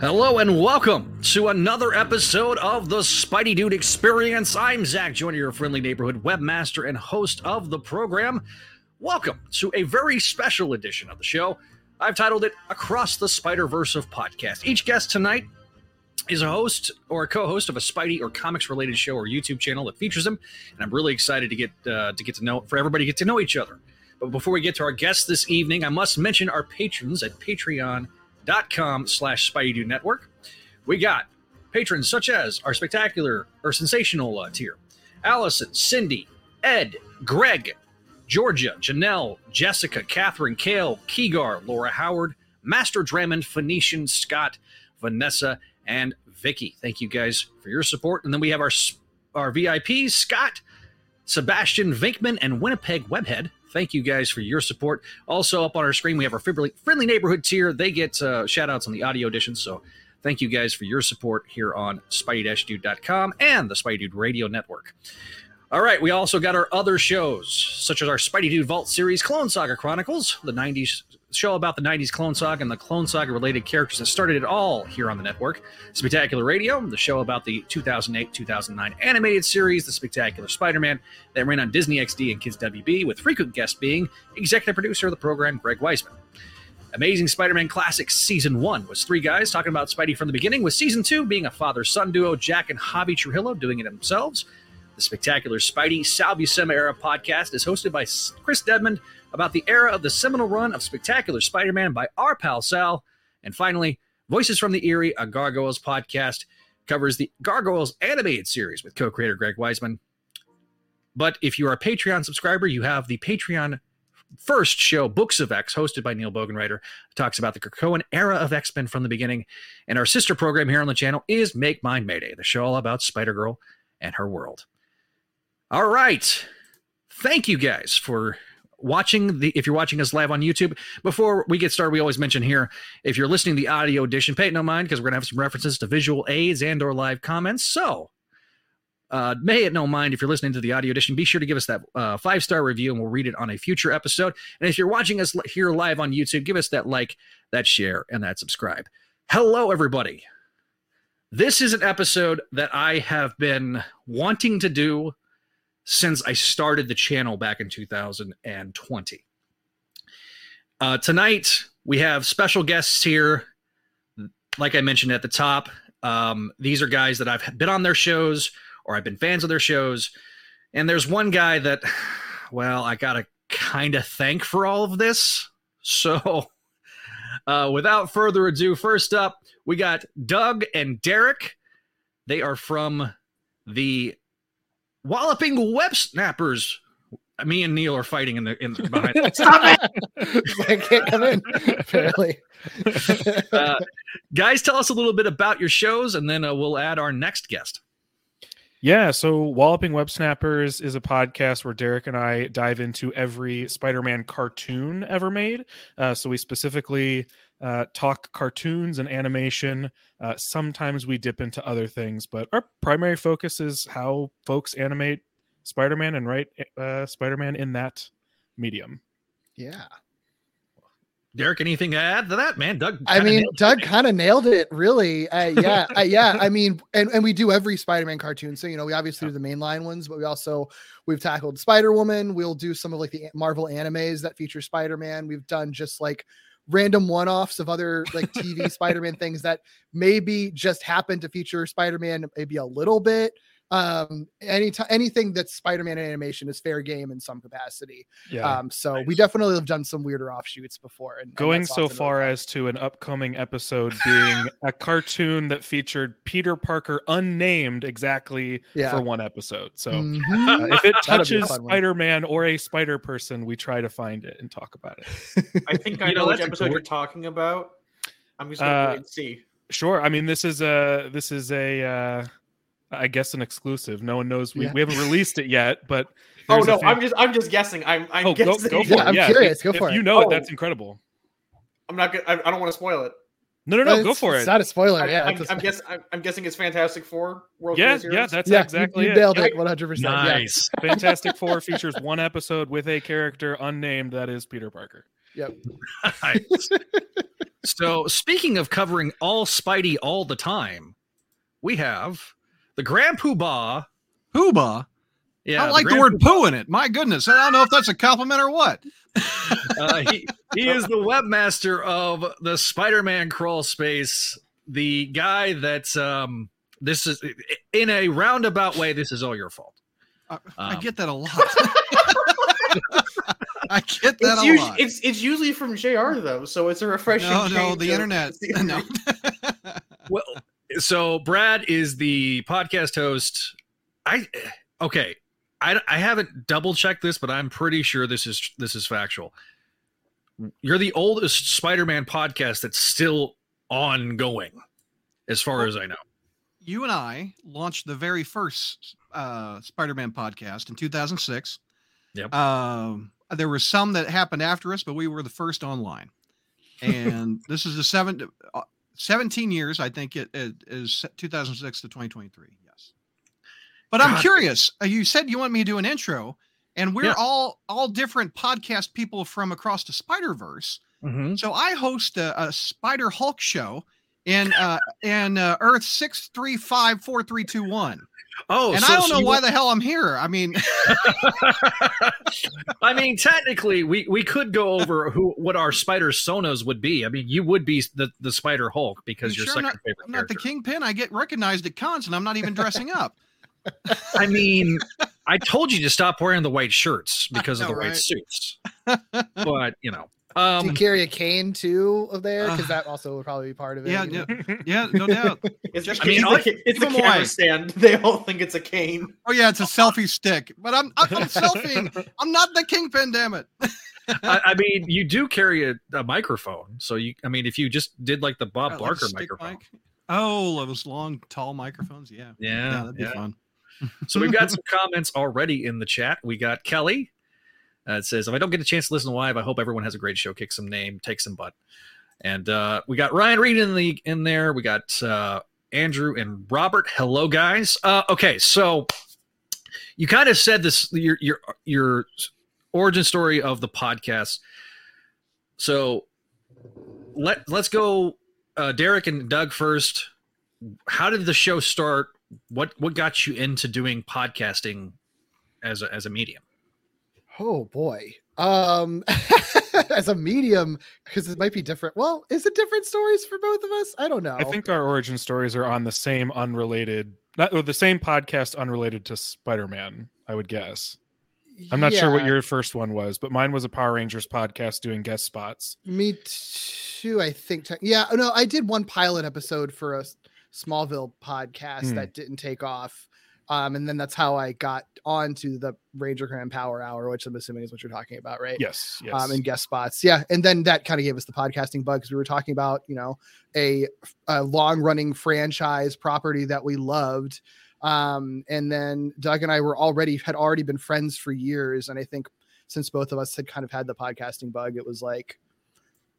Hello and welcome to another episode of the Spidey Dude Experience. I'm Zach Joyner, your friendly neighborhood webmaster and host of the program. Welcome to a very special edition of the show. I've titled it Across the Spider Verse of Podcast. Each guest tonight is a host or a co-host of a Spidey or comics related show or YouTube channel that features them, and I'm really excited to get uh, to get to know for everybody to get to know each other. But before we get to our guests this evening, I must mention our patrons at Patreon dot com slash Spidey Network. We got patrons such as our spectacular or sensational uh, tier Allison, Cindy, Ed, Greg, Georgia, Janelle, Jessica, Catherine, Kale, Keegar, Laura Howard, Master Drummond, Phoenician, Scott, Vanessa, and Vicky. Thank you guys for your support. And then we have our our VIPs, Scott, Sebastian Vinkman, and Winnipeg Webhead. Thank you guys for your support. Also, up on our screen, we have our friendly neighborhood tier. They get uh, shout outs on the audio edition. So, thank you guys for your support here on Spidey-Dude.com and the Spidey Dude Radio Network. All right, we also got our other shows, such as our Spidey Dude Vault series, Clone Saga Chronicles, the 90s show about the 90s Clone Saga and the Clone Saga related characters that started it all here on the network. Spectacular Radio, the show about the 2008 2009 animated series, The Spectacular Spider Man, that ran on Disney XD and Kids WB, with frequent guests being executive producer of the program, Greg Weisman. Amazing Spider Man Classics Season 1 was three guys talking about Spidey from the beginning, with Season 2 being a father son duo, Jack and Javi Trujillo, doing it themselves. The Spectacular Spidey Sal Buscema Era podcast is hosted by Chris Dedmond about the era of the seminal run of Spectacular Spider Man by our pal Sal. And finally, Voices from the Eyrie, a Gargoyles podcast, covers the Gargoyles animated series with co creator Greg Weisman. But if you are a Patreon subscriber, you have the Patreon first show, Books of X, hosted by Neil Bogenreiter, talks about the Krakoan era of X Men from the beginning. And our sister program here on the channel is Make Mine Mayday, the show all about Spider Girl and her world. All right. Thank you guys for watching the if you're watching us live on YouTube, before we get started, we always mention here if you're listening to the audio edition, pay it no mind because we're gonna have some references to visual aids and or live comments. So uh, may it no mind if you're listening to the audio edition, be sure to give us that uh, five star review and we'll read it on a future episode. And if you're watching us here live on YouTube, give us that like, that share, and that subscribe. Hello, everybody. This is an episode that I have been wanting to do since I started the channel back in 2020. Uh, tonight, we have special guests here. Like I mentioned at the top, um, these are guys that I've been on their shows or I've been fans of their shows. And there's one guy that, well, I got to kind of thank for all of this. So, uh, without further ado, first up, we got Doug and Derek. They are from the walloping web snappers. Me and Neil are fighting in the in the behind. Stop it! I can't come in. Apparently, uh, guys, tell us a little bit about your shows, and then uh, we'll add our next guest. Yeah, so Walloping Web Snappers is a podcast where Derek and I dive into every Spider-Man cartoon ever made. Uh, so we specifically uh, talk cartoons and animation. Uh, sometimes we dip into other things, but our primary focus is how folks animate Spider-Man and write uh, Spider-Man in that medium. Yeah. Derek, anything to add to that, man? Doug. I mean, Doug kind of nailed it, really. Uh, yeah, uh, yeah. I mean, and, and we do every Spider-Man cartoon. So you know, we obviously do the mainline ones, but we also we've tackled Spider Woman. We'll do some of like the Marvel animes that feature Spider-Man. We've done just like random one-offs of other like TV Spider-Man things that maybe just happen to feature Spider-Man maybe a little bit um any anything that's spider-man animation is fair game in some capacity. Yeah. Um so nice. we definitely have done some weirder offshoots before and going and so far as to an upcoming episode being a cartoon that featured peter parker unnamed exactly yeah. for one episode. So mm-hmm. uh, if it touches spider-man or a spider person we try to find it and talk about it. I think i you know, know which episode cool... you're talking about. I'm just gonna uh, see. sure. I mean this is a this is a uh I guess an exclusive. No one knows. We, yeah. we haven't released it yet, but oh no, i I'm just I'm just guessing. I'm I'm oh, guessing. Go, go for yeah, it. I'm yeah. curious. Go if, for if it. You know oh. it. That's incredible. I'm not. going I, I don't want to spoil it. No, no, no. It's, go for it's it. It's not a spoiler. I, yeah, I'm, I'm, guessing. I'm, I'm, guessing it's Fantastic Four. World yeah, yeah, that's yeah, exactly you, you nailed it. 100. percent Nice. Yeah. Fantastic Four features one episode with a character unnamed that is Peter Parker. Yep. so speaking of covering all Spidey all the time, we have the Grand Poobah. Poobah. Yeah, I like the, word poo in it. My goodness, I don't know if that's a compliment or what. uh, he, he is the webmaster of the Spider-Man crawl space. The guy that's um, this is in a roundabout way. This is all your fault. I, I um, get that a lot. I get that it's a usually, lot. It's it's usually from Jr. though, so it's a refreshing. No, no, the internet. no. well, so Brad is the podcast host. I okay. I, I haven't double checked this, but I'm pretty sure this is this is factual. You're the oldest Spider-Man podcast that's still ongoing, as far well, as I know. You and I launched the very first uh, Spider-Man podcast in 2006. Yep. Um, there were some that happened after us, but we were the first online. And this is the seven, uh, 17 years, I think it, it is 2006 to 2023. Yes. But I'm curious. Uh, you said you want me to do an intro, and we're yeah. all all different podcast people from across the Spider Verse. Mm-hmm. So I host a, a, Spider Hulk show in uh, in uh, Earth six three five four three two one. Oh, and so, I don't know why the hell I'm here. I mean, I mean, technically, we we could go over who what our spider sonas would be. I mean, you would be the the Spider Hulk because you are sure second not, favorite. I'm not the Kingpin. I get recognized at cons, and I'm not even dressing up. I mean, I told you to stop wearing the white shirts because know, of the right? white suits. but you know, um, Do you carry a cane too of there? Because uh, that also would probably be part of it. Yeah, yeah, yeah, no doubt. It's just, I mean, it's, a, it's a camera away. stand. They all think it's a cane. Oh yeah, it's a selfie stick. But I'm I'm, I'm selfieing. I'm not the kingpin. Damn it. I, I, mean, you do carry a, a, microphone, so you. I mean, if you just did like the Bob Barker like microphone. Mic? Oh, those long, tall microphones. Yeah, yeah, yeah that'd be fun so we've got some comments already in the chat. We got Kelly. Uh, it says, if I don't get a chance to listen live, I hope everyone has a great show. Kick some name, take some butt. And uh, we got Ryan Reed in the in there. We got uh, Andrew and Robert. Hello, guys. Uh, okay, so you kind of said this your your your origin story of the podcast. So let let's go, uh, Derek and Doug first. How did the show start? what what got you into doing podcasting as a, as a medium? Oh boy. Um as a medium because it might be different. Well, is it different stories for both of us? I don't know. I think our origin stories are on the same unrelated not or the same podcast unrelated to Spider-Man, I would guess. I'm not yeah. sure what your first one was, but mine was a Power Rangers podcast doing guest spots. Me too, I think. Yeah, no, I did one pilot episode for a Smallville podcast mm. that didn't take off. Um, and then that's how I got onto the Ranger Grand Power Hour, which I'm assuming is what you're talking about, right? Yes. yes. Um, and guest spots, yeah. And then that kind of gave us the podcasting bug because we were talking about, you know, a, a long running franchise property that we loved. Um, and then Doug and I were already had already been friends for years, and I think since both of us had kind of had the podcasting bug, it was like,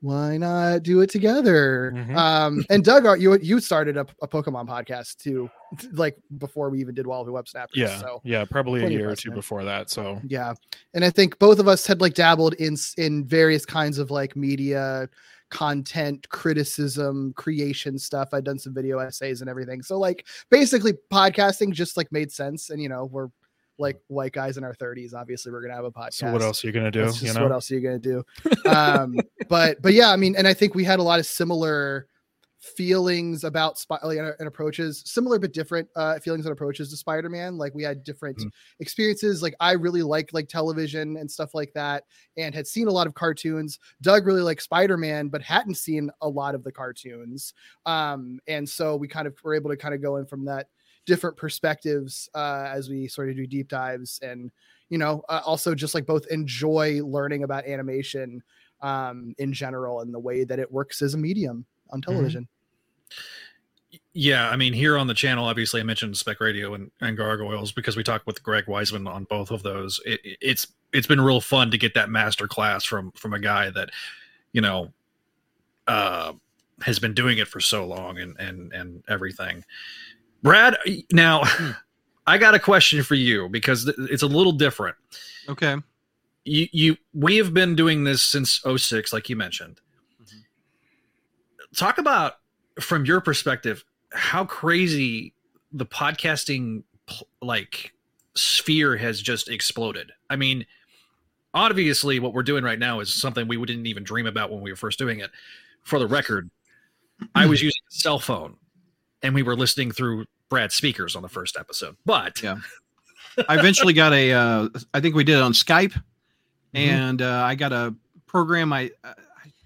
why not do it together? Mm-hmm. Um, and Doug, you you started a, a, Pokemon podcast too, like before we even did Walloping Web Snappers. Yeah, so yeah, probably a year or two before that. So yeah, and I think both of us had like dabbled in in various kinds of like media content criticism creation stuff i'd done some video essays and everything so like basically podcasting just like made sense and you know we're like white guys in our 30s obviously we're gonna have a podcast. So what else are you gonna do you know? what else are you gonna do? Um but but yeah i mean and i think we had a lot of similar feelings about Sp- like, and, approaches similar but different uh feelings and approaches to spider-man. Like we had different mm. experiences. Like i really liked like television and stuff like that and had seen a lot of cartoons. Doug really liked spider-man but hadn't seen a lot of the cartoons. Um and so we kind of were able to kind of go in from that different perspectives uh, as we sort of do deep dives and you know uh, also just like both enjoy learning about animation um, in general and the way that it works as a medium on mm-hmm. television mm-hmm. yeah i mean here on the channel obviously i mentioned spec radio and, and gargoyles because we talked with greg weisman on both of those it, it's it's been real fun to get that master class from from a guy that you know uh has been doing it for so long and and and everything Brad, now hmm. I got a question for you because it's a little different. Okay. You you we have been doing this since 06 like you mentioned. Mm-hmm. talk about from your perspective how crazy the podcasting like sphere has just exploded. I mean, obviously what we're doing right now is something we didn't even dream about when we were first doing it. For the record, I was using a cell phone and we were listening through Brad's speakers on the first episode. But yeah. I eventually got a. Uh, I think we did it on Skype, mm-hmm. and uh, I got a program. I, I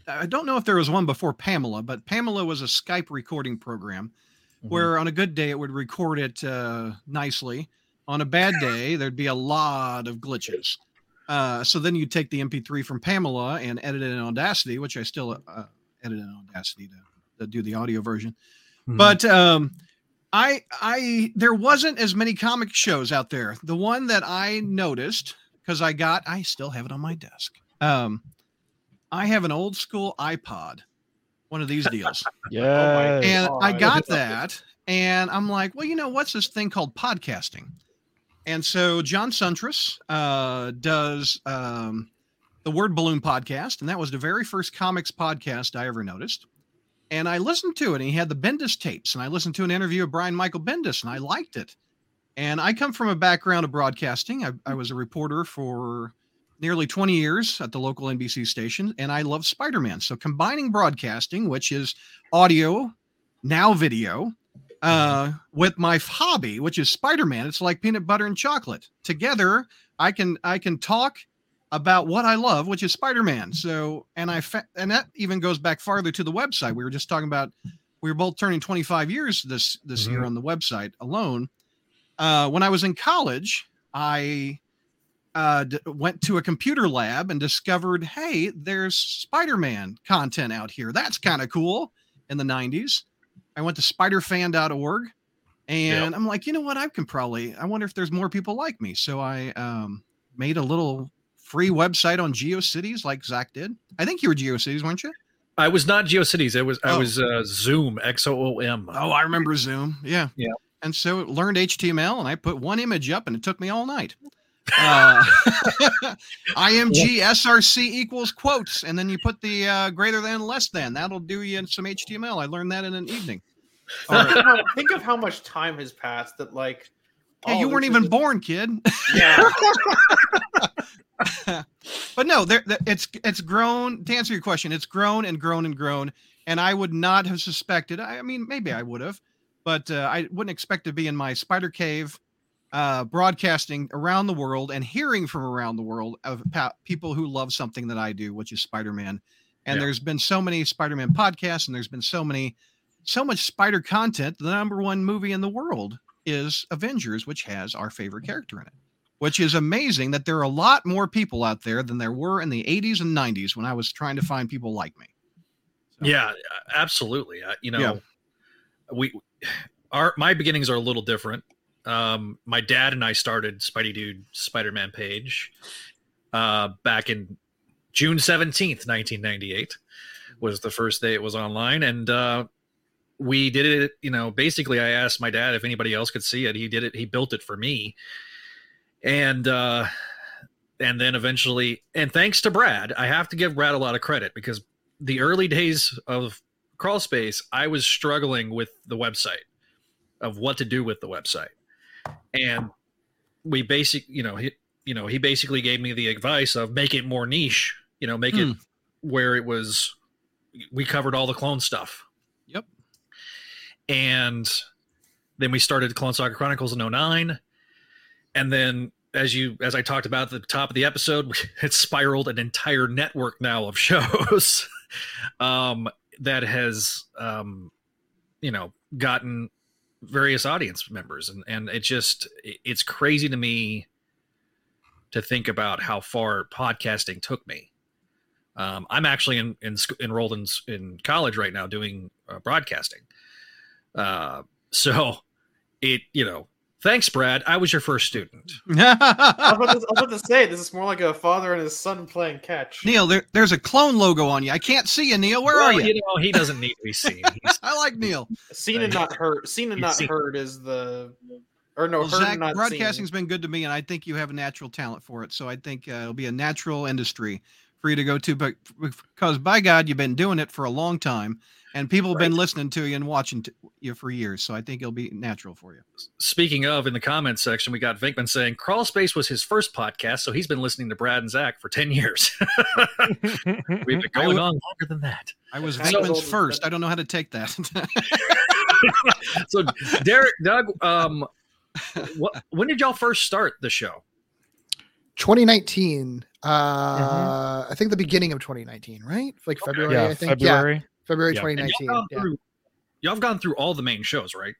I don't know if there was one before Pamela, but Pamela was a Skype recording program mm-hmm. where on a good day it would record it uh, nicely. On a bad day, there'd be a lot of glitches. Uh, so then you take the MP3 from Pamela and edit it in Audacity, which I still uh, edit in Audacity to, to, do the audio version. Mm-hmm. But um, I, I, there wasn't as many comic shows out there. The one that I noticed because I got, I still have it on my desk. Um, I have an old school iPod, one of these deals. yeah. Oh and I got that, and I'm like, well, you know, what's this thing called podcasting? And so John Siuntres uh, does um, the Word Balloon podcast, and that was the very first comics podcast I ever noticed. And I listened to it, and he had the Bendis tapes, and I listened to an interview of Brian Michael Bendis, and I liked it. And I come from a background of broadcasting. I, I was a reporter for nearly 20 years at the local NBC station, and I love Spider Man. So combining broadcasting, which is audio, now video, uh, with my hobby, which is Spider Man, it's like peanut butter and chocolate. Together, I can I can talk about what I love, which is Spider Man. So, and I fa- and that even goes back farther to the website. We were just talking about. We were both turning 25 years this this mm-hmm. year on the website alone. Uh, when I was in college, I uh, d- went to a computer lab and discovered, hey, there's Spider-Man content out here. That's kind of cool. In the 90s, I went to spiderfan.org, and yep. I'm like, you know what? I can probably. I wonder if there's more people like me. So I um, made a little free website on GeoCities, like Zach did. I think you were GeoCities, weren't you? I was not GeoCities. It was oh. I was uh, Xoom X O O M. Oh, I remember Xoom. Yeah, yeah. And so learned HTML, and I put one image up, and it took me all night. Uh, IMG SRC equals quotes, and then you put the uh, greater than less than. That'll do you in some HTML. I learned that in an evening. Right. Think of how much time has passed that, like, yeah, you weren't even just... born, kid. Yeah. But no, there, it's it's grown. To answer your question, it's grown and grown and grown. And I would not have suspected. I mean, maybe I would have, but uh, I wouldn't expect to be in my spider cave uh, broadcasting around the world and hearing from around the world of pa- people who love something that I do, which is Spider Man. And yeah. there's been so many Spider Man podcasts, and there's been so many, so much spider content. The number one movie in the world is Avengers, which has our favorite character in it, which is amazing that there are a lot more people out there than there were in the 80s and 90s when I was trying to find people like me. So. Yeah, absolutely. Uh, you know, yeah. we, our, my beginnings are a little different um, my dad and I started Spidey Dude Spider Man page uh, back in June 17th, 1998 was the first day it was online. And uh, we did it, you know, basically I asked my dad if anybody else could see it. He did it, he built it for me. And, uh, and then eventually, and thanks to Brad, I have to give Brad a lot of credit because the early days of Crawl Space, I was struggling with the website of what to do with the website. And we basic you know he you know he basically gave me the advice of make it more niche you know make it hmm. where it was we covered all the clone stuff. Yep. And then we started clone saga chronicles in 09 and then as you as i talked about at the top of the episode it spiraled an entire network now of shows um that has um you know gotten various audience members. And and it just it's crazy to me to think about how far podcasting took me. Um, i'm actually in, in enrolled in, in college right now doing uh, broadcasting. Uh, so it you know Thanks, Brad. I was your first student. I, was to, I, was about to, say this is more like a father and his son playing catch. Neil, there, there's a clone logo on you. I can't see you, Neil. Where well, are you? You know, he doesn't need to be seen. I like Neil. Seen and not heard. Seen and not seen. heard is the or no. Well, Zach, broadcasting's seen. Broadcasting's been good to me, and I think you have a natural talent for it. So I think uh, it'll be a natural industry for you to go to, but because by God, you've been doing it for a long time, and people have Right. been listening to you and watching t- you for years. So I think it'll be natural for you. Speaking of, in the comments section, we got Vinkman saying Crawl Space was his first podcast, so he's been listening to Brad and Zach for 10 years. We've been going would- on longer than that. I was So- Venkman's first. I don't know how to take that. So, Derek, Doug, um, what, when did y'all first start the show? 2019. Uh, I think the beginning of 2019, right? Like February. yeah, I think. February. Yeah, February Yeah. 2019. y'all, yeah. through, y'all have gone through all the main shows, right?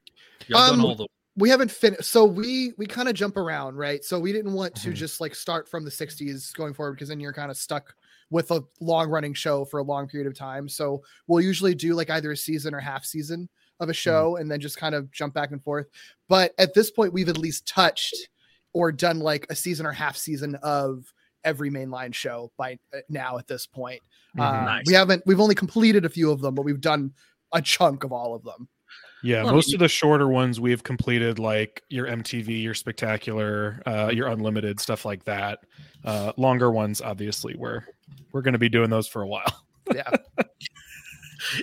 Y'all Um, done all the. we haven't finished so we we kind of jump around right so we didn't want to Mhm. just like start from the 60s going forward because then you're kind of stuck with a long running show for a long period of time so we'll usually do like either a season or half season of a show and then just kind of jump back and forth but at this point we've at least touched or done like a season or half season of every mainline show by uh, now at this point Mhm. Uh, Nice. we haven't we've only completed a few of them but we've done a chunk of all of them Yeah, Well, most you- of the shorter ones we've completed, like your MTV, your Spectacular, uh, your Unlimited, stuff like that. Uh, longer ones, obviously, we're we're going to be doing those for a while. yeah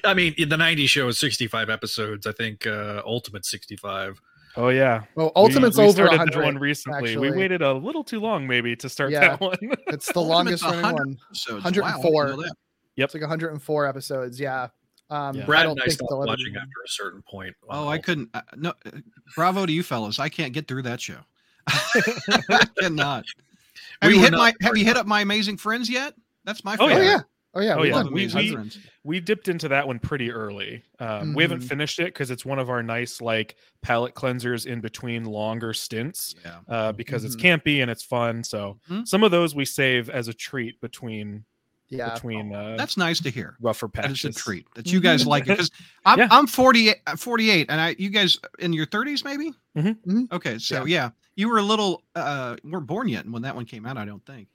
I mean, the 90s show is 65 episodes. I think uh, Ultimate 65. Oh yeah, well ultimate's we, we over started 100 that one recently. actually. We waited a little too long, maybe, to start Yeah. that one. It's the longest running 100 one. episodes. 104. Wow, I didn't know that. It's like 104 episodes. Yeah. Um, Yeah. Brad don't and I stopped watching after a certain point. on Oh, I couldn't. Uh, no, uh, bravo to you fellas. I can't get through that show. I cannot. Have We you hit my Have you hit up my amazing friends yet? That's my Oh, Oh favorite. yeah. Oh yeah. Oh, we yeah. done. We- we- we dipped into that one pretty early. Um, We haven't Mhm. finished it because it's one of our nice like palette cleansers in between longer stints. Yeah. uh, because it's Mhm. campy and it's fun. So Mhm. some of those we save as a treat between Yeah. between uh, That's nice to hear. rougher That is patches. a treat that you guys like it because I'm Yeah. I'm 48, uh, 48 and I you guys in your 30s maybe. Mhm. Mhm. Okay, so yeah. you were a little uh weren't born yet when that one came out. I don't think.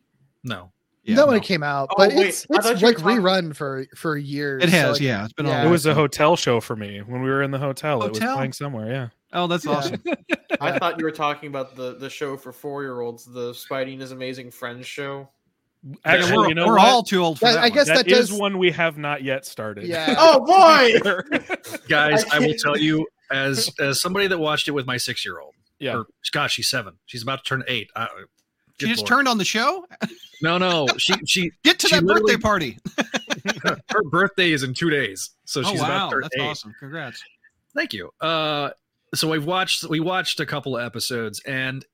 No. Yeah, no, when no. it came out, Oh, but wait, it's it's thought you like talking- rerun for for years. It so, has, like, yeah. It's been yeah. It was a hotel show for me when we were in the hotel. It was Hotel? playing somewhere. Yeah. Oh, that's Yeah. awesome. I thought you were talking about the the show for four year olds, the Spidey and His Amazing Friends show. Actually, we're you know we're what? all too old for That- that. I guess one. that that is does- one we have not yet started. Yeah. Oh boy! Guys, I I will tell you, as as somebody that watched it with my six year old, Yeah. or gosh, she's seven. She's about to turn eight. I, She good just Lord. turned on the show. No, no, she she Get to She that birthday party. her birthday is in two days, so oh she's about wow, turn that's eight. awesome. Congrats. Thank you. Uh, so we've watched we watched a couple of episodes, and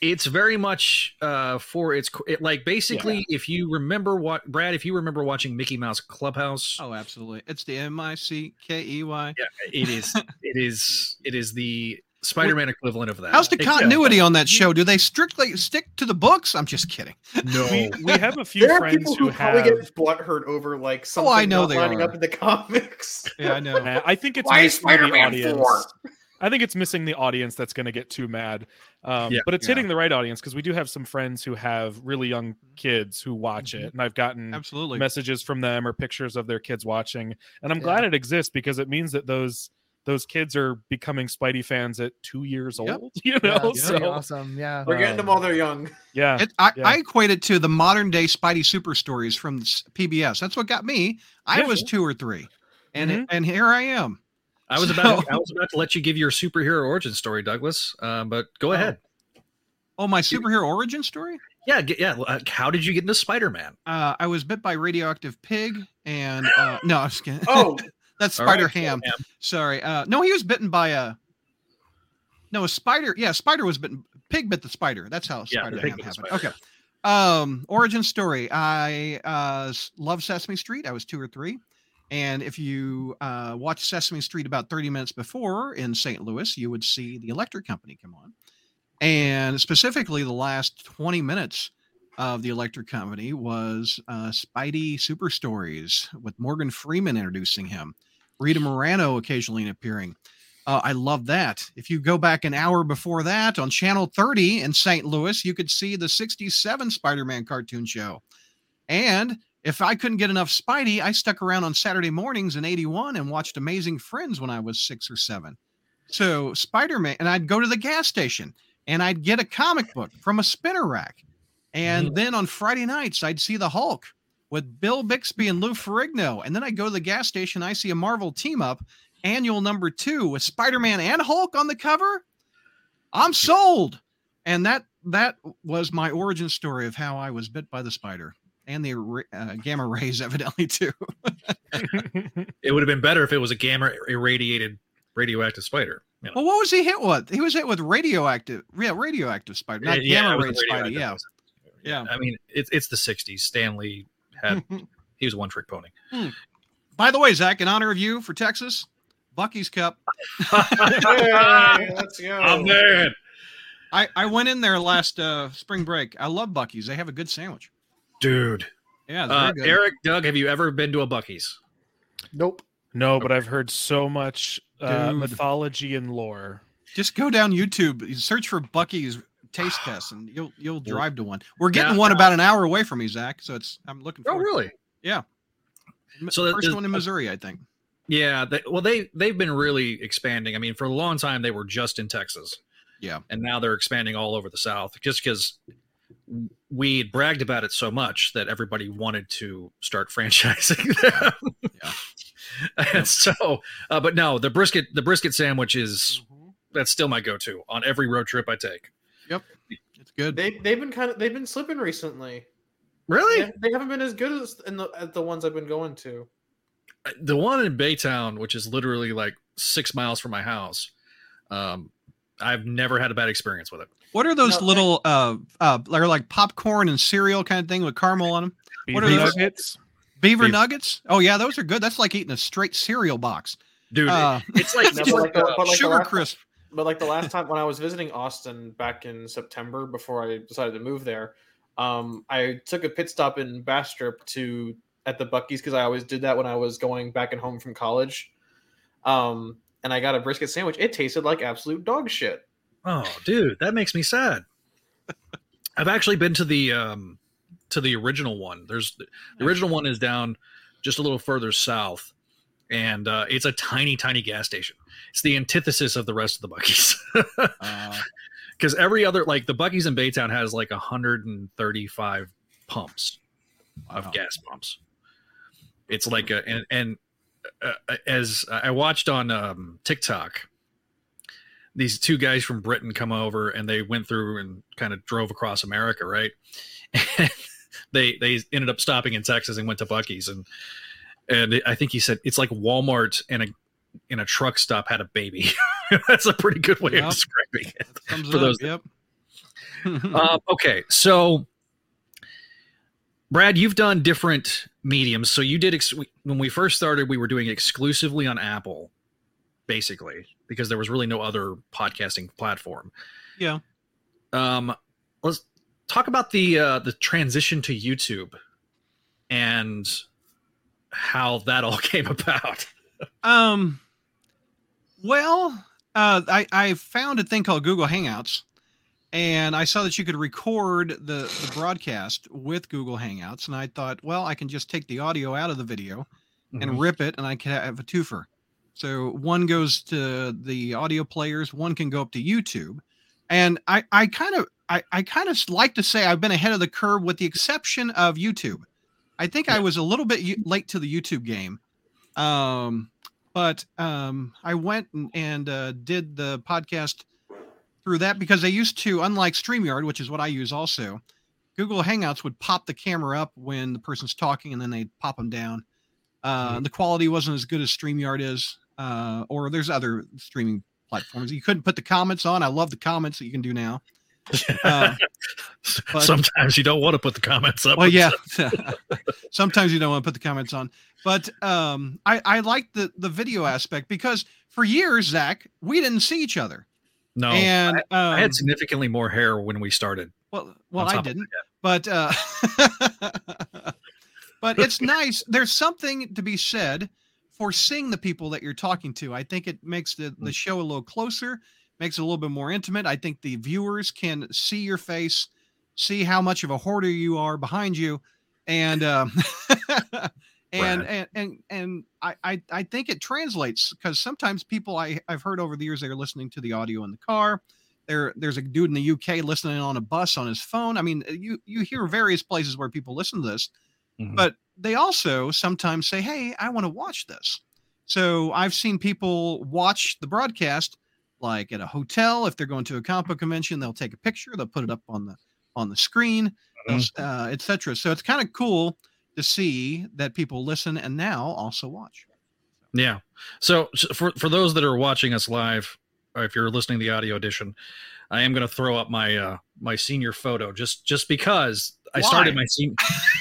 it's very much uh for its it, like basically if you remember what Brad, if you remember watching Mickey Mouse Clubhouse, Oh, absolutely. It's the M I C K E Y. yeah, it is it is it is the Spider-Man equivalent of that. How's the Except- continuity on that show? Do they strictly stick to the books? I'm just kidding. No, We, we have a few There are friends people who who probably have. get butthurt over like something Oh, I know not they lining are. up in the comics. Yeah, I know. I think it's Why is missing the Spider-Man audience. four? I think it's missing the audience that's going to get too mad. Um, Yeah. but it's Yeah. hitting the right audience because we do have some friends who have really young kids who watch Mm-hmm. it, and I've gotten Absolutely. messages from them or pictures of their kids watching, and I'm Yeah. glad it exists because it means that those those kids are becoming Spidey fans at two years Yep. old. You know, it's so awesome. Yeah. We're getting them while they're young. yeah, It, I, Yeah. I equate it to the modern day Spidey super stories from PBS. That's what got me. I Yeah, was sure. two or three, and Mhm. it, and here I am. I was about So- I was about to let you give your superhero origin story, Douglas. Um, but go Oh. ahead. Oh, my superhero origin story. Yeah, yeah. uh, How did you get into Spider-Man? Uh, I was bit by radioactive pig, and uh, no, I was kidding. Oh, that's All right, Spider Ham. Sorry. Uh, no, he was bitten by a. No, a spider. Yeah, spider was bitten. Pig bit the spider. That's how Yeah, Spider Ham happened. Okay. Um, origin story. I uh love Sesame Street. I was two or three. And if you uh, watch Sesame Street about 30 minutes before in St. Louis, you would see the electric company come on. And specifically, the last 20 minutes of the electric company was uh, Spidey Super Stories with Morgan Freeman introducing him, Rita Moreno occasionally appearing. Uh, I love that. If you go back an hour before that on Channel 30 in St. Louis, you could see the 67 Spider Man cartoon show. And if I couldn't get enough Spidey, I stuck around on Saturday mornings in 81 and watched Amazing Friends when I was six or seven. So, Spider Man, and I'd go to the gas station and I'd get a comic book from a spinner rack. And then on Friday nights, I'd see the Hulk with Bill Bixby and Lou Ferrigno. And then I go to the gas station, I see a Marvel team up, annual number two with Spider-Man and Hulk on the cover. I'm sold. And that that was my origin story of how I was bit by the spider and the uh, gamma rays, evidently too. It would have been better if it was a gamma irradiated radioactive spider. You know? Well, what was he hit with? He was hit with radioactive, yeah, radioactive spider, not Yeah, gamma ray spider. Yeah, yeah. I mean, it's it's the '60s. Stan Lee had he was one trick pony. By the way, Zach, in honor of you for Texas, Buc-ee's Cup. Hey, let's go. Oh man, I I went in there last uh, spring break. I love Buc-ee's. They have a good sandwich. dude. Yeah, Uh, good. Eric, Doug, have you ever been to a Buc-ee's? Nope. no, but I've heard so much uh, mythology and lore. Just go down YouTube, search for Buc-ee's taste test, and you'll you'll drive to one. We're getting Now- one about an hour away from me, Zach. So it's I'm looking. For. Oh, really? Yeah. So the- first one in Missouri, I think. Yeah. They, well, they they've been really expanding. I mean, for a long time they were just in Texas. Yeah. and now they're expanding all over the South. Just because we bragged about it so much that everybody wanted to start franchising them. Yeah. and so, uh, but no, the brisket the brisket sandwich is Mm-hmm. that's still my go-to on every road trip I take. Yep, it's good. They they've been kind of they've been slipping recently. Really? They, they haven't been as good as in the at the ones I've been going to. the one in Baytown, which is literally like six miles from my house, um, I've never had a bad experience with it. What are those No, little uh uh they're like popcorn and cereal kind of thing with caramel on them? What Beaver are those? nuggets? Beaver Beaver. nuggets? Oh yeah, those are good. That's like eating a straight cereal box. Dude, Uh, it's like, it's like like the- uh, but like sugar crisp. But like the last time when I was visiting Austin back in September before I decided to move there, um, I took a pit stop in Bastrop to at the Buc-ee's because I always did that when I was going back and home from college. Um, and I got a brisket sandwich. It tasted like absolute dog shit. Oh, dude, that makes me sad. I've actually been to the um to the original one. There's the original one is down just a little further south, and uh, it's a tiny, tiny gas station. It's the antithesis of the rest of the Buc-ee's. Uh, Because every other like the Buc-ee's in Baytown has like 135 pumps of gas pumps. It's like a and and uh, as I watched on um, TikTok, these two guys from Britain come over and they went through and kind of drove across America, right? And they they ended up stopping in Texas and went to Buc-ee's and and I think he said it's like Walmart and a in a truck stop had a baby. That's a pretty good way Yep. of describing it. For up. those- Yep. Um, okay, so Brad, you've done different mediums. So you did ex- when we first started, we were doing exclusively on Apple, basically, because there was really no other podcasting platform. Yeah. Um, let's talk about the uh, the transition to YouTube and how that all came about. Um. Well, uh, I I found a thing called Google Hangouts, and I saw that you could record the the broadcast with Google Hangouts, and I thought, well, I can just take the audio out of the video and rip it, and I can have a twofer. So one goes to the audio players, one can go up to YouTube, and I I kind of I I kind of like to say I've been ahead of the curve, with the exception of YouTube. I think I was a little bit late to the YouTube game. Um, but um, I went and, and uh, did the podcast through that because they used to, unlike StreamYard, which is what I use also, Google Hangouts would pop the camera up when the person's talking and then they'd pop them down. Uh, The quality wasn't as good as StreamYard is, uh, or there's other streaming platforms. You couldn't put the comments on. I love the comments that you can do now. Uh, but- Sometimes you don't want to put the comments up. well yeah. Sometimes you don't want to put the comments on. But um i i like the the video aspect because for years zach we didn't see each other. No, and I, I um, had significantly more hair when we started. well well i didn't but uh but it's nice. There's something to be said for seeing the people that you're talking to. I think it makes the the show a little closer makes it a little bit more intimate i think the viewers can see your face see how much of a hoarder you are behind you and um and, Right. and and and I, I i think it translates because sometimes people i i've heard over the years they're listening to the audio in the car There, there's a dude in the UK listening on a bus on his phone. I mean, you you hear various places where people listen to this, Mhm. but they also sometimes say, "Hey, I want to watch this." So I've seen people watch the broadcast like at a hotel. If they're going to a comic book convention, they'll take a picture, they'll put it up on the on the screen, they'll uh, etc. So it's kind of cool to see that people listen and now also watch. Yeah. So s- for for those that are watching us live, or if you're listening to the audio edition, I am going to throw up my uh my senior photo just just because I started my senior.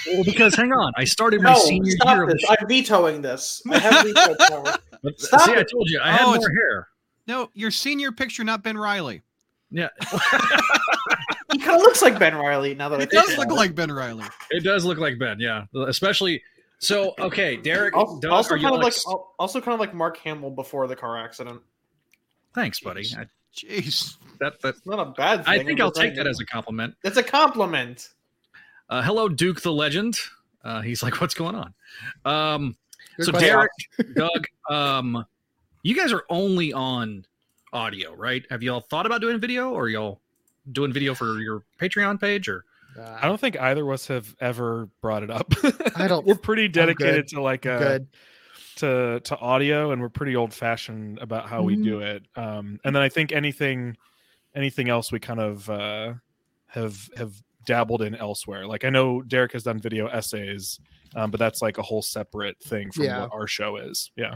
well, because hang on, I started my senior year. stop Of this. I'm vetoing this. I have veto power. but, Stop see, I it. told you I had Oh, more hair. No, your senior picture, not Ben Riley. Yeah, He kind of looks like Ben Riley now that I think. It think does look about like Ben Riley. it does look like Ben. Yeah, especially. So okay, Derek. Also, Doug, also are you kind of like ex- also kind of like Mark Hamill before the car accident. Thanks, buddy. Jeez. I, Jeez. that that It's not a bad thing. I think I'm I'll take that as a compliment. It's a compliment. Uh, hello, Duke the Legend. Uh, he's like, what's going on? Um, so. Derek, Doug, um, you guys are only on audio, right? Have y'all thought about doing video, or y'all doing video for your Patreon page, or Uh, I don't think either of us have ever brought it up. I don't- We're pretty dedicated to like uh good. to to audio, and we're pretty old fashioned about how we Mhm. do it. Um, and then I think anything anything else we kind of uh, have have dabbled in elsewhere. Like I know Derek has done video essays, um, but that's like a whole separate thing from Yeah. what our show is. Yeah.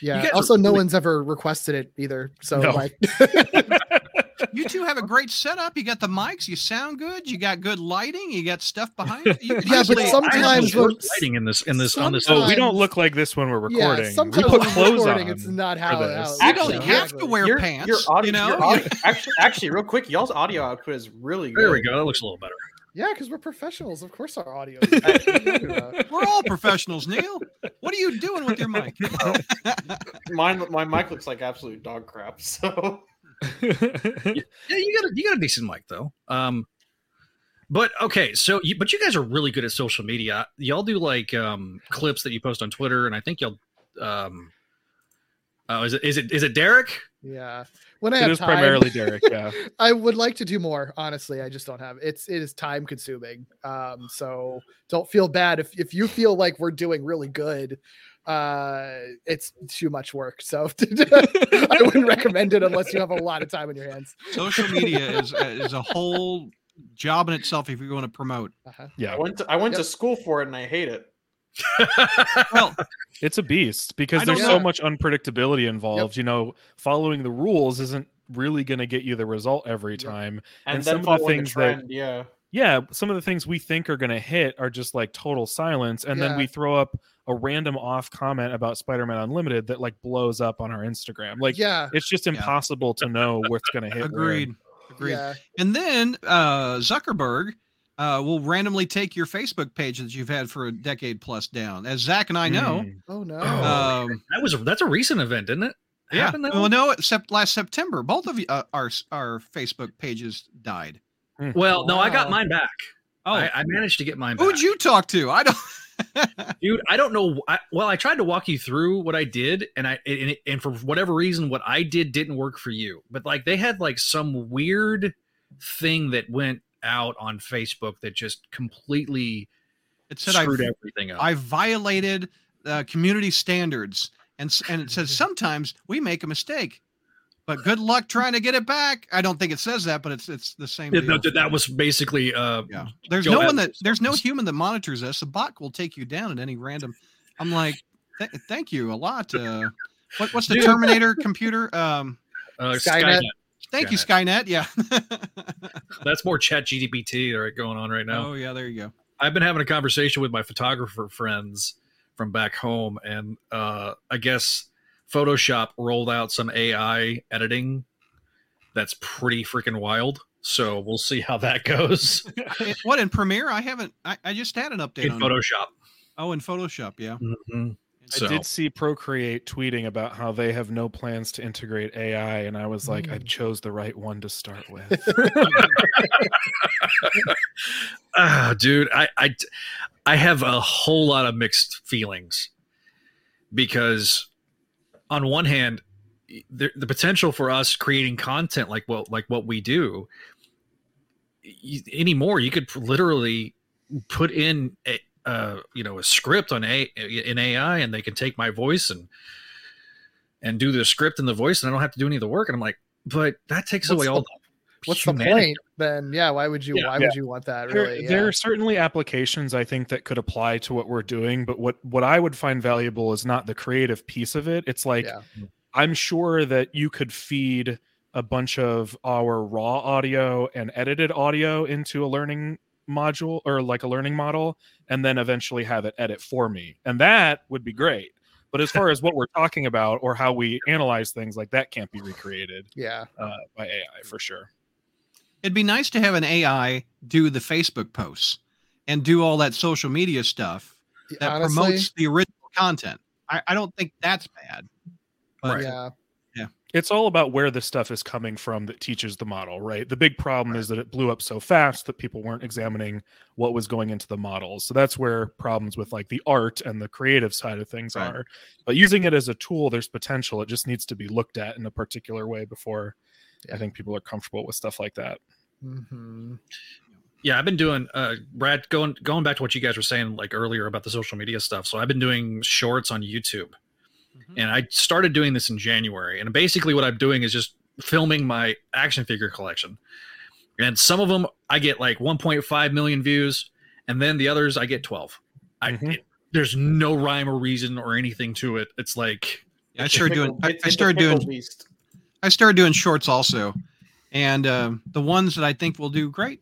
Yeah. Also, no really- one's ever requested it either. So No. like, You two have a great setup. You got the mics. You sound good. You got good lighting. You got stuff behind it. You, Yeah, but usually- I have sometimes some when- worse lighting in this in this on this. Oh, we don't look like this when we're recording. yeah, we sometimes put we're clothes recording, on. it's not how. for how this. You yeah, don't exactly. have to wear Your, pants. your audio, you know, your audio actually, actually, real quick, y'all's audio output is really good. There we go. That looks a little better. Yeah, because we're professionals. Of course, our audio. is good. What are you talking about? we're all professionals, Neil. What are you doing with your mic? Mine, my mic looks like absolute dog crap. So Yeah, you got a you got a decent mic though. Um, but okay, so you, but you guys are really good at social media. Y'all do like um clips that you post on Twitter, and I think y'all um. Oh, is it is it is it Derek? Yeah. When I it have is time, primarily Derek. Yeah. I would like to do more. Honestly, I just don't have. It's it is time consuming. Um, so don't feel bad if if you feel like we're doing really good. Uh, it's too much work. So I wouldn't recommend it unless you have a lot of time on your hands. Social media is is a whole job in itself if you're going to promote. Uh-huh. I Yeah. went to I went Yep. to school for it and I hate it. Well, It's a beast because there's don't so much unpredictability involved. You know, following the rules isn't really going to get you the result every Yep. time. And, And some of the following the, things that- yeah. Yeah, some of the things we think are going to hit are just like total silence, and then we throw up a random off comment about Spider-Man Unlimited that like blows up on our Instagram. Like, yeah, it's just impossible to know what's going to hit. where. agreed. Agreed. yeah, And then uh, Zuckerberg uh, will randomly take your Facebook page that you've had for a decade plus down. As Zach and I know. Mm. oh no, Um, That was that's a recent event, isn't it? yeah. Well, one? no, except last September, both of you, uh, our our Facebook pages died. Well, no, I got mine back. Oh, I, I managed to get mine back. who'd you talk to? I don't. dude i don't know I, well i tried to walk you through what i did and i and, and for whatever reason what i did didn't work for you. But like they had like some weird thing that went out on facebook that just completely It said I screwed everything up. I violated uh, community standards, and and it says sometimes we make a mistake, but good luck trying to get it back. I don't think it says that, but it's it's the same. It- deal. that, that was basically uh yeah. There's Joe no one that there's no human that monitors this. A bot will take you down at any random. I'm like, th- thank you a lot. Uh, what, what's the Dude. Terminator computer? Um, uh Skynet. skynet, thank you, Skynet. Yeah. that's more ChatGPT right going on right now Oh yeah, there you go. I've been having a conversation with my photographer friends from back home, and uh, I guess Photoshop rolled out some AI editing that's pretty freaking wild. So we'll see how that goes what in Premiere? I haven't. I, I just had an update in on. Photoshop. Oh, in Photoshop. Yeah. Mhm. I So- did see Procreate tweeting about how they have no plans to integrate AI, and I was like, I Mm. chose the right one to start with. Ah, dude, I, I I have a whole lot of mixed feelings because on one hand, the, the potential for us creating content like what like what we do y- anymore you could literally put in a uh, you know a script on a in AI and they can take my voice and and do the script and the voice and I don't have to do any of the work. And I'm like but that takes What's away the- all the What's the point then? Yeah, why would you? Yeah. why Yeah. would you want that? Really? there yeah. are certainly applications I think that could apply to what we're doing, but what what I would find valuable is not the creative piece of it. It's like. I'm sure that you could feed a bunch of our raw audio and edited audio into a learning module or like a learning model and then eventually have it edit for me. And that would be great. But as far as what we're talking about or how we analyze things like that can't be recreated Yeah. uh, by AI for sure. It'd be nice to have an AI do the Facebook posts and do all that social media stuff that Honestly, promotes the original content. I, I don't think that's bad. But yeah. It's all about where the stuff is coming from that teaches the model, right? The big problem is that it blew up so fast that people weren't examining what was going into the models. So that's where problems with like the art and the creative side of things Right. are. But using it as a tool, there's potential. It just needs to be looked at in a particular way before I think people are comfortable with stuff like that. hmm yeah i've been doing uh brad going going back to what you guys were saying like earlier about the social media stuff so i've been doing shorts on youtube Mhm. and i started doing this in january and basically what i'm doing is just filming my action figure collection and some of them i get like 1.5 million views and then the others i get 12 I, Mhm. it- there's no rhyme or reason or anything to it it's like I It's started doing. I, I started pickle doing. beast. I started doing shorts also, and um, the ones that I think will do great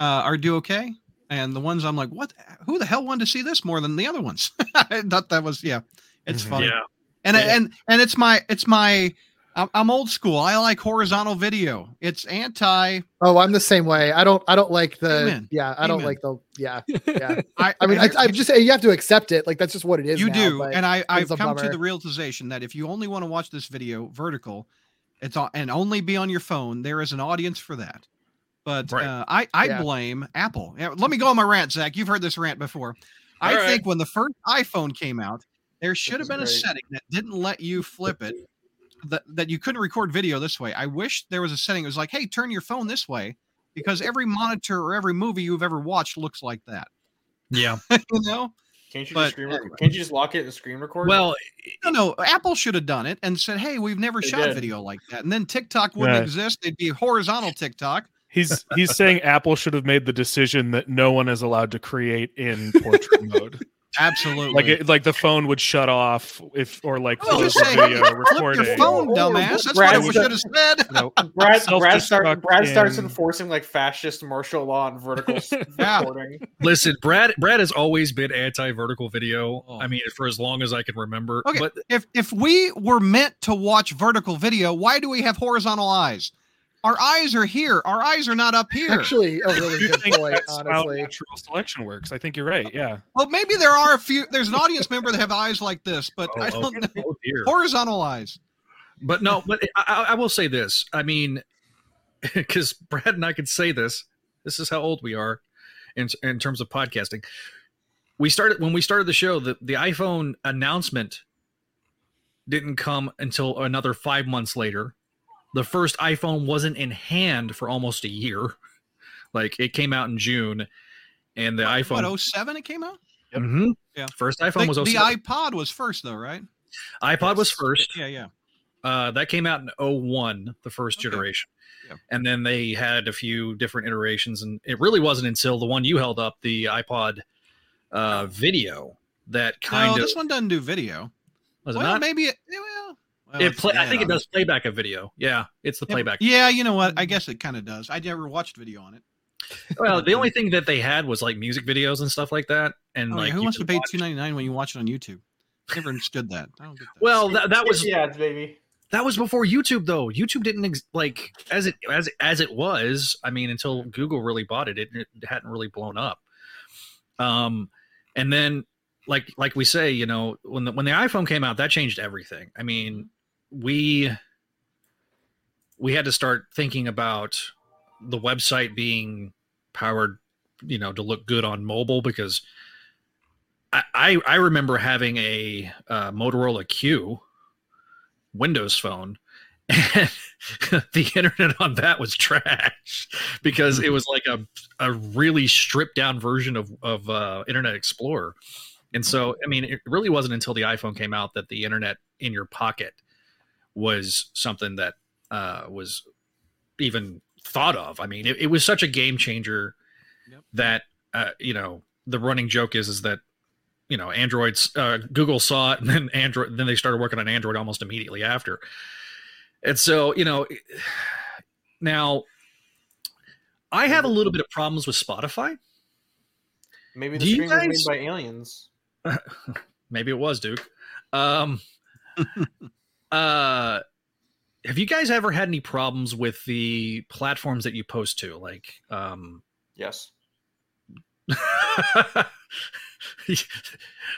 uh, are do okay, and the ones I'm like, what? Who the hell wanted to see this more than the other ones? I thought that was yeah, it's Mhm. funny. yeah and Yeah. and and it's my it's my I'm, I'm old school. I like horizontal video. It's anti. Oh, I'm the same way. I don't. I don't like the. Amen. Yeah, I don't Amen. like the. Yeah, yeah. I I mean, I, I just you have to accept it. Like that's just what it is. you now, do, and I I've it's a come to the realization that if you only want to watch this video vertical, it's on, and only be on your phone. There is an audience for that. But Right. uh, I I Yeah. blame Apple. Yeah, let me go on my rant, Zach. You've heard this rant before. I All right. think when the first iPhone came out, there should have is been a setting that didn't let you flip it. That, that you couldn't record video this way. I wish there was a setting that was like, hey, turn your phone this way, because every monitor or every movie you've ever watched looks like that. yeah you know? Can't you But just screen record? Can't you just lock it and screen record? well No, no. Apple should have done it and said, "Hey, we've never They shot did. video like that." And then TikTok wouldn't Yeah. exist; it'd be horizontal TikTok. He's he's saying Apple should have made the decision that no one is allowed to create in portrait mode. Absolutely. Like it, like the phone would shut off if or like Oh, close just the say, video flip recording. your phone, Or- dumbass. That's Brad what we should have said. You know, Brad, Brad, start, Brad starts enforcing like fascist martial law and vertical Yeah. recording. listen brad brad has always been anti-vertical video Oh. i mean for as long as i can remember Okay. but If if we were meant to watch vertical video, why do we have horizontal eyes? Our eyes are here. Our eyes are not up here. Actually, a really good point. that's how Honestly, natural selection works. I think you're right. Yeah. well, maybe there are a few. There's an audience member that have eyes like this, but Oh, I oh, don't okay. know. Oh, dear. Horizontal eyes. but no but I, I I will say this i mean because brad and i could say this this is how old we are in, in terms of podcasting we started when we started the show the, the iphone announcement didn't come until another five months later the first iphone wasn't in hand for almost a year like it came out in june and the iphone What? 07 it came out. Mhm. Yeah. first iphone The, was the iPod was first, though, right? ipod was first Yeah, yeah. Uh, that came out in 01, the first Okay. generation. Yeah. And then they had a few different iterations. And it really wasn't until the one you held up, the iPod uh, video, that kind no, of this one doesn't do video. was it well, not? maybe it. yeah, Well, well, it it's play, I think it does playback of video. Yeah, it's the Yeah, playback. Yeah, you know what? I guess it kind of does. I never watched video on it. Well, the only thing that they had was like music videos and stuff like that. And Oh, like, yeah, who wants to pay two ninety nine when you watch it on YouTube? Never understood that. I don't get that. Well, that, that was yeah, baby. that was before YouTube though. YouTube didn't ex- like as it as as it was. I mean, until Google really bought it, it, it hadn't really blown up. Um, and then like like we say, you know, when the when the iPhone came out, that changed everything. I mean, we we had to start thinking about the website being powered, you know, to look good on mobile because. I, I, I remember having a uh, Motorola Q Windows phone, and the internet on that was trash because it was like a, a really stripped down version of of uh, Internet Explorer. And so, I mean, it really wasn't until the iPhone came out that the internet in your pocket was something that uh, was even thought of. I mean, it, it was such a game changer Yep. that uh, you know the running joke is is that you know Androids uh, Google saw it and then Android then they started working on Android almost immediately after. And so you know now I have a little bit of problems with Spotify. Maybe the Do you screen was made by aliens. Maybe it was Duke. Um, uh, have you guys ever had any problems with the platforms that you post to? Like, um, Yes.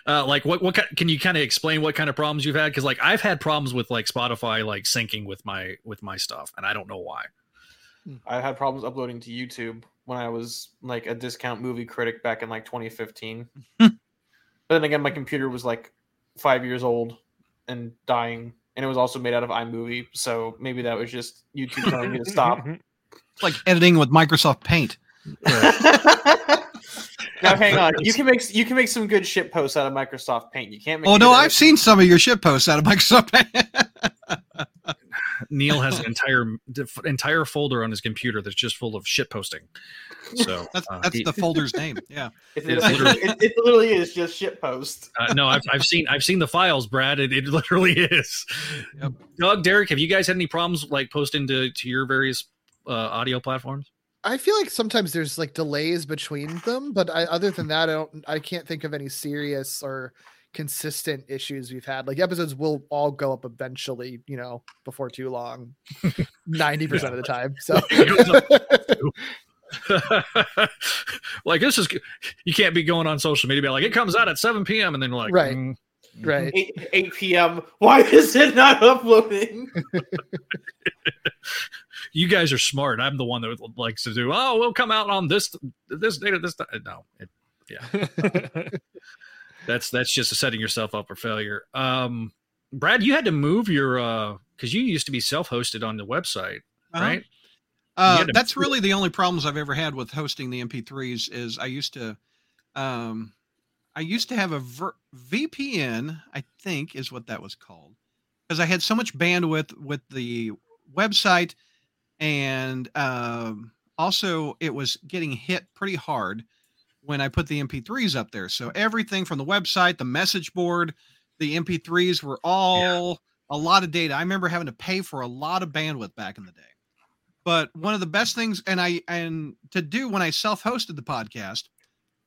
uh, like what what can you kind of explain what kind of problems you've had? Because like I've had problems with like Spotify like syncing with my with my stuff, and I don't know why. I had problems uploading to YouTube when I was like a discount movie critic back in like 2015. but then again, my computer was like five years old and dying, and it was also made out of iMovie, so maybe that was just YouTube telling me to stop. It's like editing with Microsoft Paint. now hang on, you can make you can make some good shit posts out of Microsoft Paint. You can't make. Oh no, I've seen some of your shit posts out of Microsoft Paint. Neil has an entire entire folder on his computer that's just full of shit posting. So That's uh, that's he- the folder's name. Yeah. It, it, literally- it, it literally is just shit post. Uh, no, I've, I've seen I've seen the files, Brad. It, it literally is. Yep. Doug, Derek, have you guys had any problems like posting to to your various uh, audio platforms? I feel like sometimes there's like delays between them, but I, other than that, I don't. I can't think of any serious or consistent issues we've had. Like episodes will all go up eventually, you know, before too long, ninety percent of the time. So like this is you can't be going on social media like it comes out at 7 p.m. and then like Right. mm, right. 8, 8 p.m. Why is it not uploading? you guys are smart. I'm the one that likes to do. Oh, we'll come out on this this date at this time. No, it, yeah, that's that's just setting yourself up for failure. Um, Brad, you had to move your uh because you used to be self-hosted on the website, Uh-huh. right? Uh, that's really the only problems I've ever had with hosting the MP3s. Is I used to, um, I used to have a ver- VPN. I think is what that was called, because I had so much bandwidth with the website, and um, also it was getting hit pretty hard when I put the MP3s up there. So everything from the website, the message board, the MP3s were all a lot of data. I remember having to pay for a lot of bandwidth back in the day. But one of the best things and i and to do when i self-hosted the podcast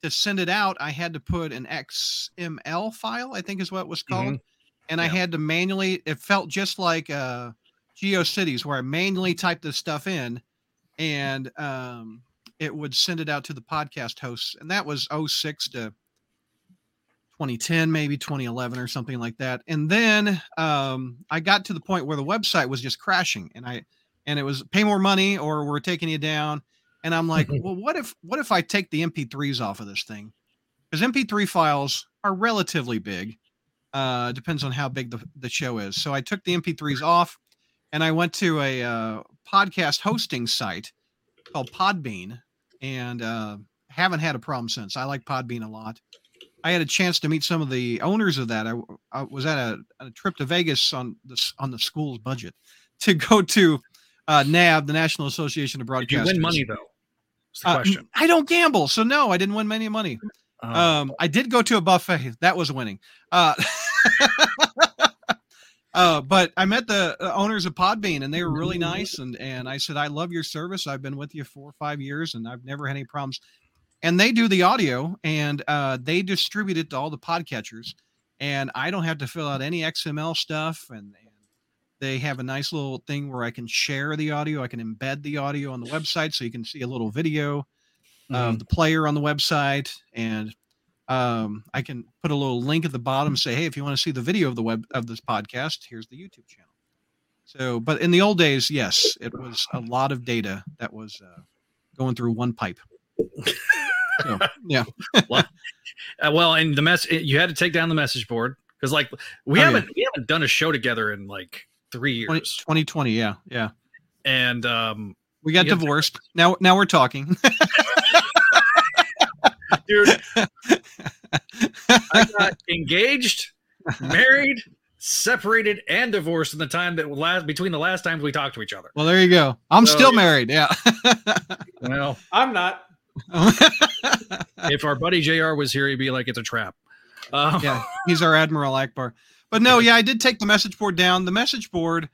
to send it out i had to put an xml file i think is what it was called. And i had to manually it felt just like uh geocities where i manually typed this stuff in and um it would send it out to the podcast hosts and that was 06 to 2010 maybe 2011 or something like that and then um i got to the point where the website was just crashing and i and it was pay more money or we're taking you down. And I'm like, well, what if what if I take the MP3s off of this thing? Because MP3 files are relatively big. Uh, depends on how big the, the show is. So I took the MP3s off and I went to a uh, podcast hosting site called Podbean and uh, haven't had a problem since. I like Podbean a lot. I had a chance to meet some of the owners of that. I, I was at a, a trip to Vegas on the on the school's budget to go to uh, NAB, the National Association of Did you win money though? The Uh, question. I don't gamble, so no, I didn't win any money. Um, Um, I did go to a buffet. That was winning. Uh, uh, but I met the uh, owners of Podbean, and they were really nice. And and I said, I love your service. I've been with you four or five years, and I've never had any problems. And they do the audio, and uh, they distribute it to all the podcatchers, and I don't have to fill out any XML stuff. And, and they have a nice little thing where I can share the audio. I can embed the audio on the website, so you can see a little video of the player on the website and um, i can put a little link at the bottom say hey if you want to see the video of the web of this podcast here's the youtube channel so but in the old days yes it was a lot of data that was uh, going through one pipe so, yeah Uh, well, and the mess you had to take down the message board because like we Oh, haven't we haven't done a show together in like three 20, years, 2020. Yeah, yeah. and um, We got Yeah. divorced. Now, now we're talking. dude, I got engaged, married, separated, and divorced in the time that last between the last times we talked to each other. well, there you go. I'm So, still married. Yeah. Well, I'm not. if our buddy Jr. was here, he'd be like, "It's a trap." Um, yeah, he's our Admiral Ackbar. But no, yeah, I did take the message board down. The message board,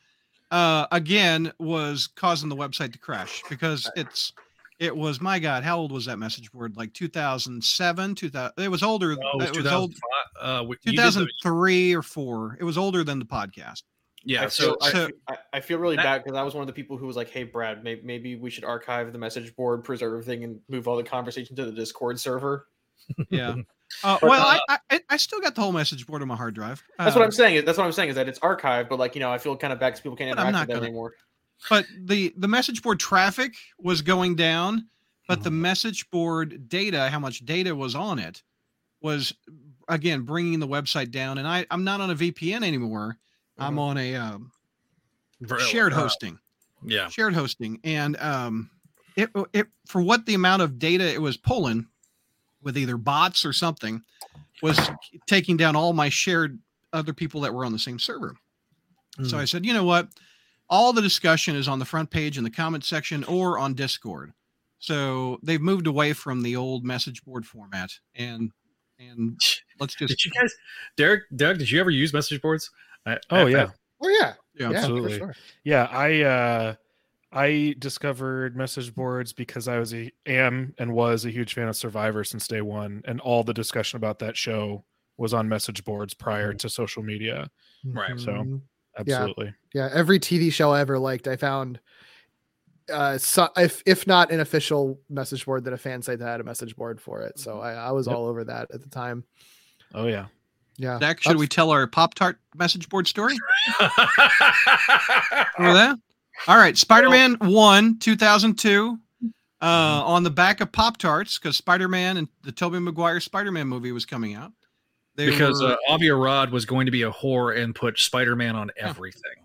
uh, again, was causing the website to crash because it's it was my God, how old was that message board? Like 2007, 2000. It was older. Oh, it was it was old. 2005. Uh, we- you did the- 2003 or four. It was older than the podcast. yeah. I So, feel, I, so- feel- I, I feel really That- bad because I was one of the people who was like, "Hey, Brad, maybe, maybe we should archive the message board, preserve everything, and move all the conversation to the Discord server." Yeah. Uh, But, well, uh, I, I I still got the whole message board on my hard drive. That's Uh, what I'm saying. That's what I'm saying is that it's archived, but like you know, I feel kind of bad because people can't But I'm interact not with that gonna- anymore. But the the message board traffic was going down but Mm-hmm. the message board data how much data was on it was again bringing the website down and i i'm not on a vpn anymore i'm Mhm. on a um, shared uh, hosting Yeah. shared hosting and um it, it for what the amount of data it was pulling with either bots or something was taking down all my shared other people that were on the same server so I said, you know what? All the discussion is on the front page in the comment section or on Discord. So they've moved away from the old message board format and and let's just Did you guys, Derek, Doug? Did you ever use message boards? I, Oh I- yeah, Oh yeah, yeah, yeah, absolutely. For sure. yeah. I uh, I discovered message boards because I was a am and was a huge fan of Survivor since day one, and all the discussion about that show was on message boards prior to social media. Right, so-. Absolutely. yeah, every TV show I ever liked, I found. Uh, so if if not an official message board, then a fan site that had a message board for it. So I, I was Yep. all over that at the time. Oh yeah. Yeah. Zach, should we tell our Pop Tart message board story? Remember that? All right, Spider-Man One, two thousand two. Uh, on the back of Pop Tarts, because Spider-Man and the Tobey Maguire Spider-Man movie was coming out. They because were- uh, Avi Arad was going to be a whore and put Spider Man on everything.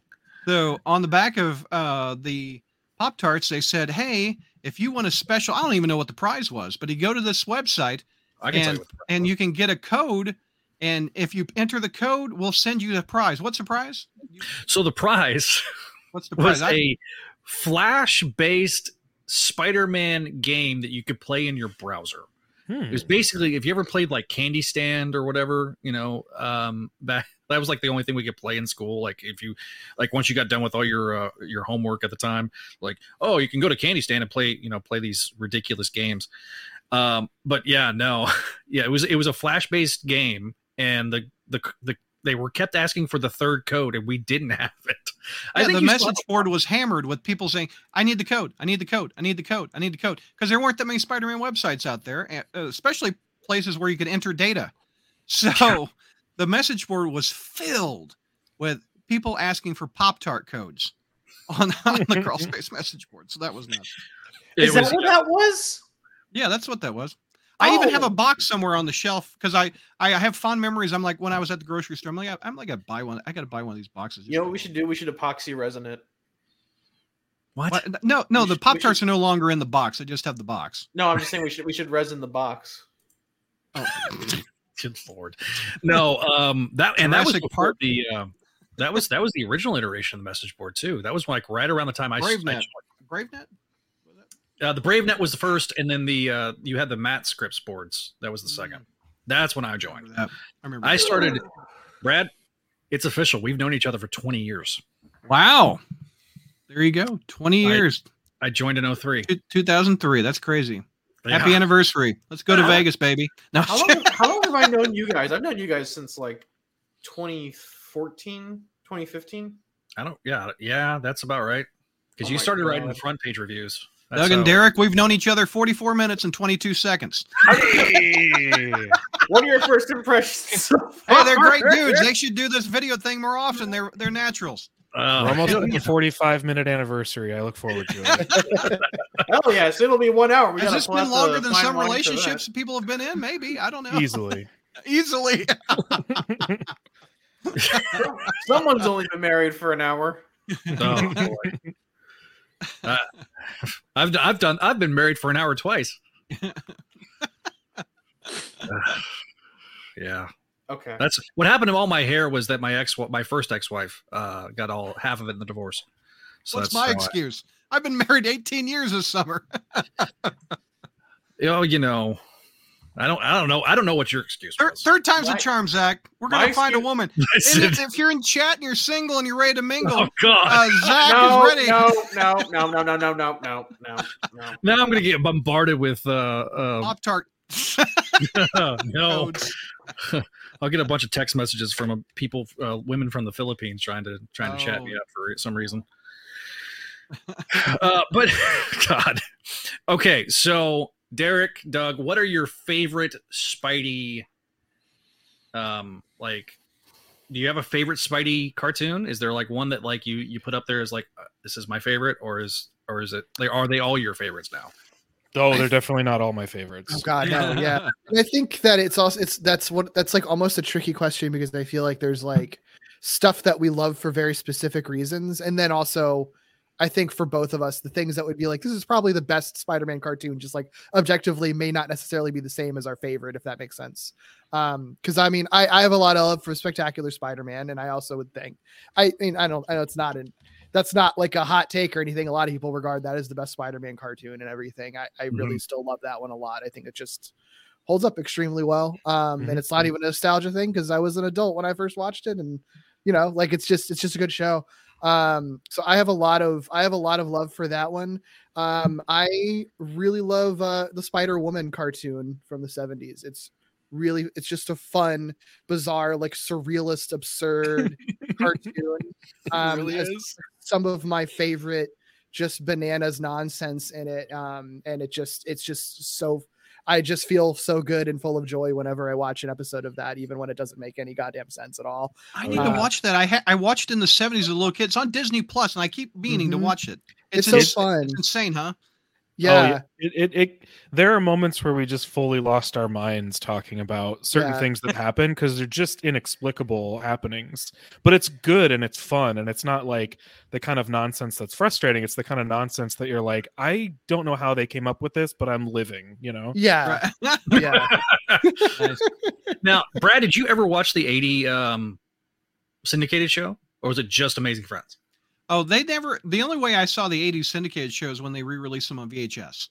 So on the back of uh, the Pop Tarts, they said, "Hey, if you want a special, I don't even know what the prize was, but you go to this website I can tell and you what the price and was. you can get a code, and if you enter the code, we'll send you the prize. What's the prize? So the prize What's the was prize? I- a Flash based Spider Man game that you could play in your browser. Hmm. It was basically if you ever played like Candystand or whatever, you know, um, that that was like the only thing we could play in school. Like if you, like once you got done with all your uh, your homework at the time, like oh, you can go to Candystand and play, you know, play these ridiculous games. Um, but yeah, no, yeah, it was it was a flash based game, and the the the they were kept asking for the third code, and we didn't have it. yeah, the you still message have- board was hammered with people saying, "I need the code. I need the code. I need the code. I need the code," because there weren't that many Spider-Man websites out there, uh, especially places where you could enter data. So the message board was filled with people asking for Pop Tart codes on, on the crawl space message board. So that was nuts. Is it that was- what that was? Yeah, that's what that was. I even have Oh. a box somewhere on the shelf because I I have fond memories. I'm like when I was at the grocery store, I'm like I'm like I buy one. I got to buy one of these boxes. You know what we should do? We should epoxy resin it. what? What? No, no, We the Pop Tarts are no longer in the box. I just have the box. No, I'm just saying we should we should resin the box. Oh, Good lord, no. Um, that and that was Jurassic before Park? the um, that was that was the original iteration of the message board too. That was like right around the time I, I BraveNet. joined. BraveNet. Uh, the BraveNet was the first, and then the uh, you had the Matt scripts boards. That was the second. That's when I I joined. I remember. I that. started. Brad, it's official. We've known each other for 20 years. Wow. There you go. 20 I- years. I joined in 03. 2003. That's crazy. Yeah. Happy anniversary. Let's go to How- Vegas, baby. No, How long, how long have I known you guys? I've known you guys since like 2014, 2015. I don't. Yeah, yeah, that's about right. Because Oh you my started writing the front page reviews. That's Doug and how- Derek, we've known each other 44 minutes and 22 seconds. Hey! What are your first impressions? Hey, they're great dudes. They should do this video thing more often. They're they're naturals. Oh, We're almost at the 45 minute anniversary. I look forward to it. Oh yes, it'll be one hour. We Has this been longer than some wine for that. relationships people have been in? Maybe. I don't know. Easily. Easily. Someone's only been married for an hour. Oh, boy. Uh, I've I've done I've been married for an hour twice. yeah, Okay. that's what happened to all my hair was that my ex my first ex-wife uh got all half of it in the divorce. So What's that's my how I- excuse? I've been married 18 years this summer. Oh, you know, I don't I don't know I don't know what your excuse Third, was. third time's My- a charm, Zach. We're gonna find a woman. And if, if you're in chat and you're single and you're ready to mingle, oh God! uh, Zach no, is ready. no, no, no, no, no, no, no, no, no, no. now I'm gonna get bombarded with uh, uh Pop Tart. no. I'll get a bunch of text messages from uh, people, uh, women from the Philippines, trying to trying to chat Oh. me up for some reason. uh, but God, okay. So Derek, Doug, what are your favorite Spidey? Um, like, do you have a favorite Spidey cartoon? Is there like one that like you you put up there as like uh, this is my favorite, or is or is it like are they all your favorites now? Oh, they're definitely not all my favorites. Oh God, no, yeah. I think that it's also it's that's what that's like almost a tricky question because I feel like there's like stuff that we love for very specific reasons, and then also I think for both of us, the things that would be like this is probably the best Spider-Man cartoon, just like objectively may not necessarily be the same as our favorite, if that makes sense. Um, because I mean, I I have a lot of love for Spectacular Spider-Man, and I also would think I mean I don't I know it's not an that's not like a hot take or anything. A lot of people regard that as the best Spider-Man cartoon and everything. I, I really still love that one a lot. I think it just holds up extremely well. Um, Mhm. and it's not even a nostalgia thing because I was an adult when I first watched it, and you know, like it's just it's just a good show. Um, so I have a lot of I have a lot of love for that one. Um, I really love uh, the Spider Woman cartoon from the '70s. It's really it's just a fun, bizarre, like surrealist, absurd cartoon. Um, really is. some of my favorite just bananas nonsense in it um and it just it's just so i just feel so good and full of joy whenever i watch an episode of that even when it doesn't make any goddamn sense at all I need Uh, to watch that. I ha- I watched in the 70s as a little kid. It's on Disney Plus, and I keep meaning to Mhm. watch it. it's, ins- so fun It's insane, huh? Yeah, Oh, it, it, it there are moments where we just fully lost our minds talking about certain Yeah. things that happen because they're just inexplicable happenings but it's good and it's fun and it's not like the kind of nonsense that's frustrating it's the kind of nonsense that you're like i don't know how they came up with this but i'm living you know yeah Right. yeah Nice. Now, Brad, did you ever watch the '80 um, syndicated show, or was it just Amazing Friends? Oh, they never. The only way I saw the '80s syndicated shows when they re-released them on VHS,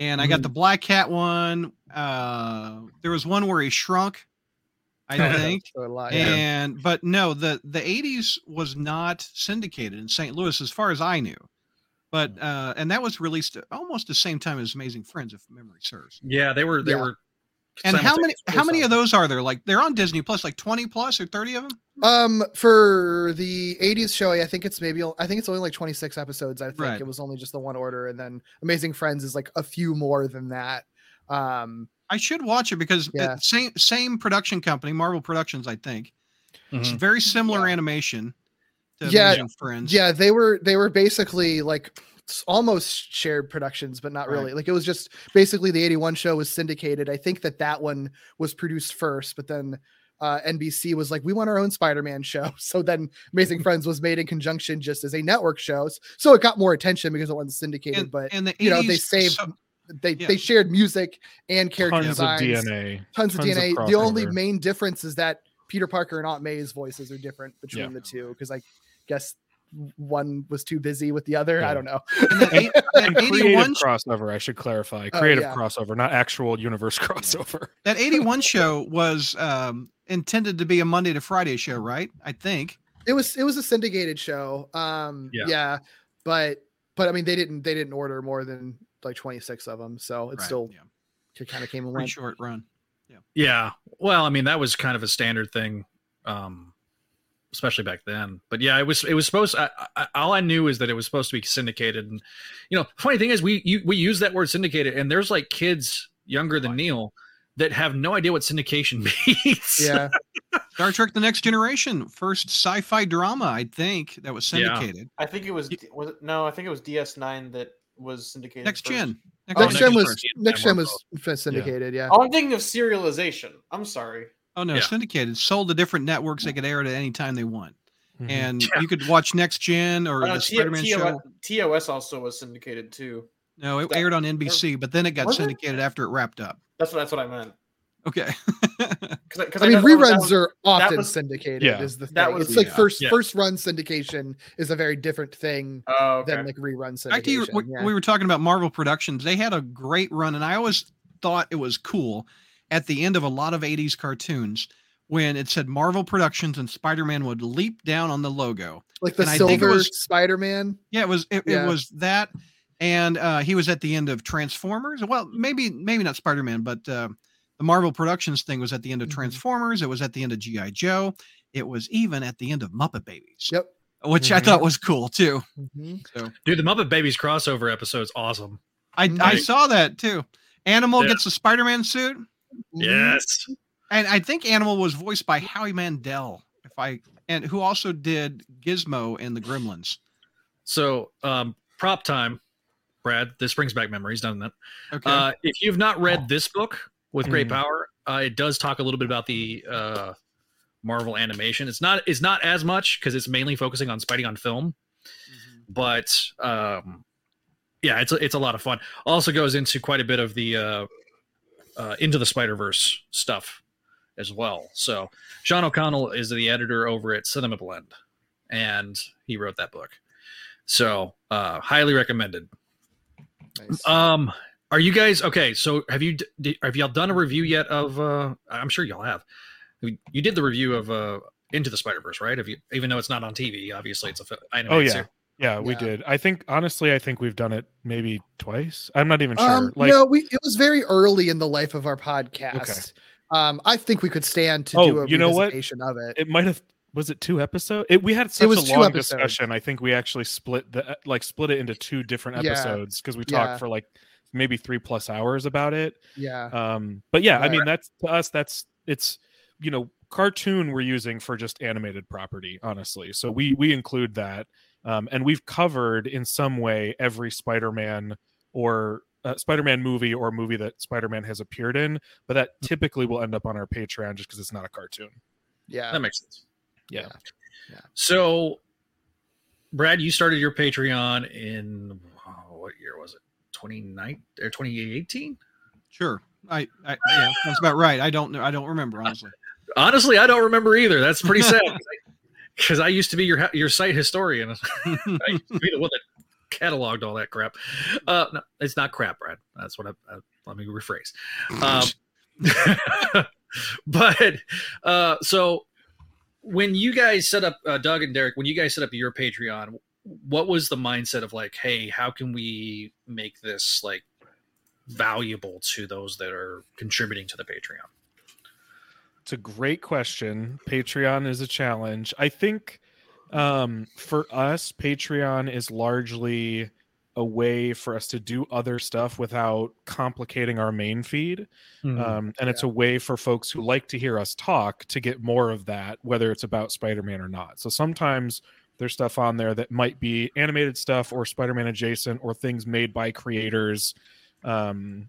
and I got the Black Cat one. Uh, there was one where he shrunk, I think. So a yeah. and but no, the the '80s was not syndicated in St. Louis, as far as I knew. But uh, and that was released almost the same time as Amazing Friends, if memory serves. Yeah, they were. They Yeah. were. And how many simultaneous. how many of those are there? Like they're on Disney Plus, like twenty plus or thirty of them. um for the 80s show i think it's maybe i think it's only like 26 episodes i think Right. it was only just the one order and then amazing friends is like a few more than that um I should watch it because it- Yeah. same same production company, Marvel Productions, I think. It's Mhm. very similar Yeah. animation to Yeah, Amazing Friends. Yeah, they were they were basically like s- almost shared productions, but not Right. really. Like it was just basically the 81 show was syndicated. I think that that one was produced first, but then uh, NBC was like, we want our own Spider-Man show. So then Amazing Friends was made in conjunction just as a network show. So it got more attention because it wasn't syndicated, and, but and the you know, they saved so- they yeah. they shared music and character tons of dna Tons of Tons of DNA. the only main difference is that Peter Parker and Aunt May's voices are different between Yeah. the two because I guess one was too busy with the other. Yeah. I don't know. and the eight- that and creative 81 crossover i should clarify Oh, creative yeah. crossover not actual universe crossover that 81 show was um, intended to be a Monday to Friday show, right? I think. It was it was a syndicated show. Um Yeah. yeah. but but I mean they didn't they didn't order more than like 26 of them. So it Right, still yeah. kind of came and pretty went. short run. Yeah. Well, I mean, that was kind of a standard thing, um, especially back then. But yeah, it was. It was supposed. I, I, all I knew is that it was supposed to be syndicated. And you know, funny thing is, we you, we use that word syndicated, and there's like kids younger than Neil that have no idea what syndication means. Yeah. Star Trek: The Next Generation, first sci-fi drama, I think, that was Yeah. syndicated. I think it was was it, no, I think it was DS9 that was syndicated. Next first. gen. Next gen was first. next gen was Yeah. syndicated, yeah. Oh, I'm thinking of serialization. I'm sorry. Oh no, Yeah. syndicated sold to different networks. They could air it at any time they want, Mhm. and Yeah. you could watch Next Gen or Uh, the T- Spider-Man TOS, show. TOS also was syndicated too. No, it that- aired on NBC, but then it got Was it? syndicated after it wrapped up. That's what that's what I meant. Okay. Because I mean, reruns are often was- syndicated. Yeah. is the thing. That was- it's like Yeah. first Yeah. first run syndication is a very different thing Oh, okay. than like rerun syndication. Back to you, we, yeah. we were talking about Marvel Productions. They had a great run, and I always thought it was cool at the end of a lot of 80s cartoons when it said Marvel Productions and Spider-Man would leap down on the logo. like the and I think it silver was- Spider-Man. Yeah, it was it, Yeah. it was that, and uh, he was at the end of Transformers. Well, maybe maybe not Spider-Man, but uh, the Marvel Productions thing was at the end of Mhm. Transformers. It was at the end of GI Joe. It was even at the end of Muppet Babies, Yep. which I Mhm. thought was cool too. Mhm. Dude, the Muppet Babies crossover episode's awesome. I I saw that too. Animal Yeah. gets a Spider-Man suit. Mm-hmm. Yes. And I think Animal was voiced by Howie Mandel, if I and who also did Gizmo in the Gremlins. So, um, prop time, Brad. This brings back memories, doesn't it? Okay. Uh, if you've not read this book with great Mhm. power, uh, it does talk a little bit about the uh, Marvel animation. It's not it's not as much because it's mainly focusing on Spidey on film, but um, yeah, it's a, it's a lot of fun. Also goes into quite a bit of the uh, uh, into the Spider Verse stuff as well. So Sean O'Connell is the editor over at Cinema Blend, and he wrote that book. So uh, highly recommended. Nice. Um, are you guys okay? So have you d- d- have y'all done a review yet of? uh I'm sure y'all have. You you did the review of uh Into the Spider Verse, right? Have you, even though it's not on TV, obviously it's a fi- animated Oh yeah, series. Yeah, we Yeah. did. I think honestly, I think we've done it maybe twice. I'm not even sure. Um, like, no, we it was very early in the life of our podcast. Okay. Um, I think we could stand to Oh, do a you know what? of it. it might have. Was it two episodes? It, we had such was a long discussion. I think we actually split the like split it into two different episodes because we Yeah. talked for like maybe three plus hours about it. Yeah. Um, but yeah, I mean that's to us that's it's you know cartoon we're using for just animated property, honestly. So we we include that, um, and we've covered in some way every Spider-Man or uh, Spider-Man movie or movie that Spider-Man has appeared in, but that Hmm. typically will end up on our Patreon just because it's not a cartoon. Yeah. That makes sense. Yeah. Yeah. So, Brad, you started your Patreon in oh, what year was it? 29 or 2018? sure. I, I yeah, that's about right. I don't know. I don't remember honestly. Honestly, I don't remember either. That's pretty sad because I used to be your your site historian. I used to be the one that cataloged all that crap. Uh, no, it's not crap, Brad. That's what I, I let me rephrase. Um, but uh, so when you guys set up uh, Doug and Derek, when you guys set up your Patreon, what was the mindset of like, hey, how can we make this like valuable to those that are contributing to the Patreon? It's a great question. Patreon is a challenge. I think um, for us, Patreon is largely a way for us to do other stuff without complicating our main feed. Um, and it's a way for folks who like to hear us talk to get more of that, whether it's about Spider Man or not. So sometimes there's stuff on there that might be animated stuff or Spider Man adjacent or things made by creators um,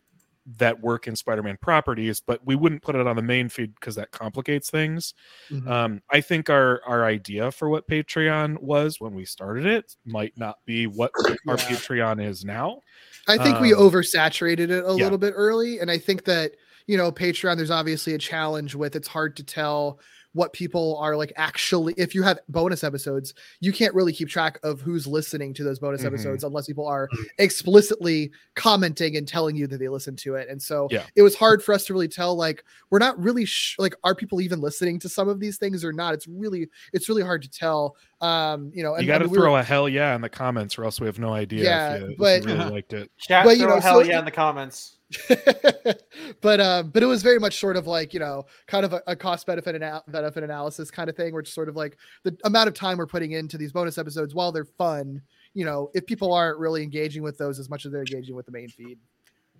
that work in Spider Man properties, but we wouldn't put it on the main feed because that complicates things. Mhm. Um, I think our our idea for what Patreon was when we started it might not be what our Patreon is now. I think we um, oversaturated it a yeah. little bit early. And I think that, you know, Patreon, there's obviously a challenge with it's hard to tell what people are like actually if you have bonus episodes you can't really keep track of who's listening to those bonus Mhm. episodes unless people are Mhm. explicitly commenting and telling you that they listen to it and so Yeah. it was hard for us to really tell like we're not really sh- like are people even listening to some of these things or not it's really it's really hard to tell um you know and you got to I mean, we were- throw a hell yeah in the comments, or else we have no idea Yeah, if, you, if but- you really liked it. Chat, But, you throw know, hell so yeah in the comments. but um, but it was very much sort of like you know, kind of a, a cost benefit ana- benefit analysis kind of thing, it's sort of like the amount of time we're putting into these bonus episodes, while they're fun, you know, if people aren't really engaging with those as much as they're engaging with the main feed.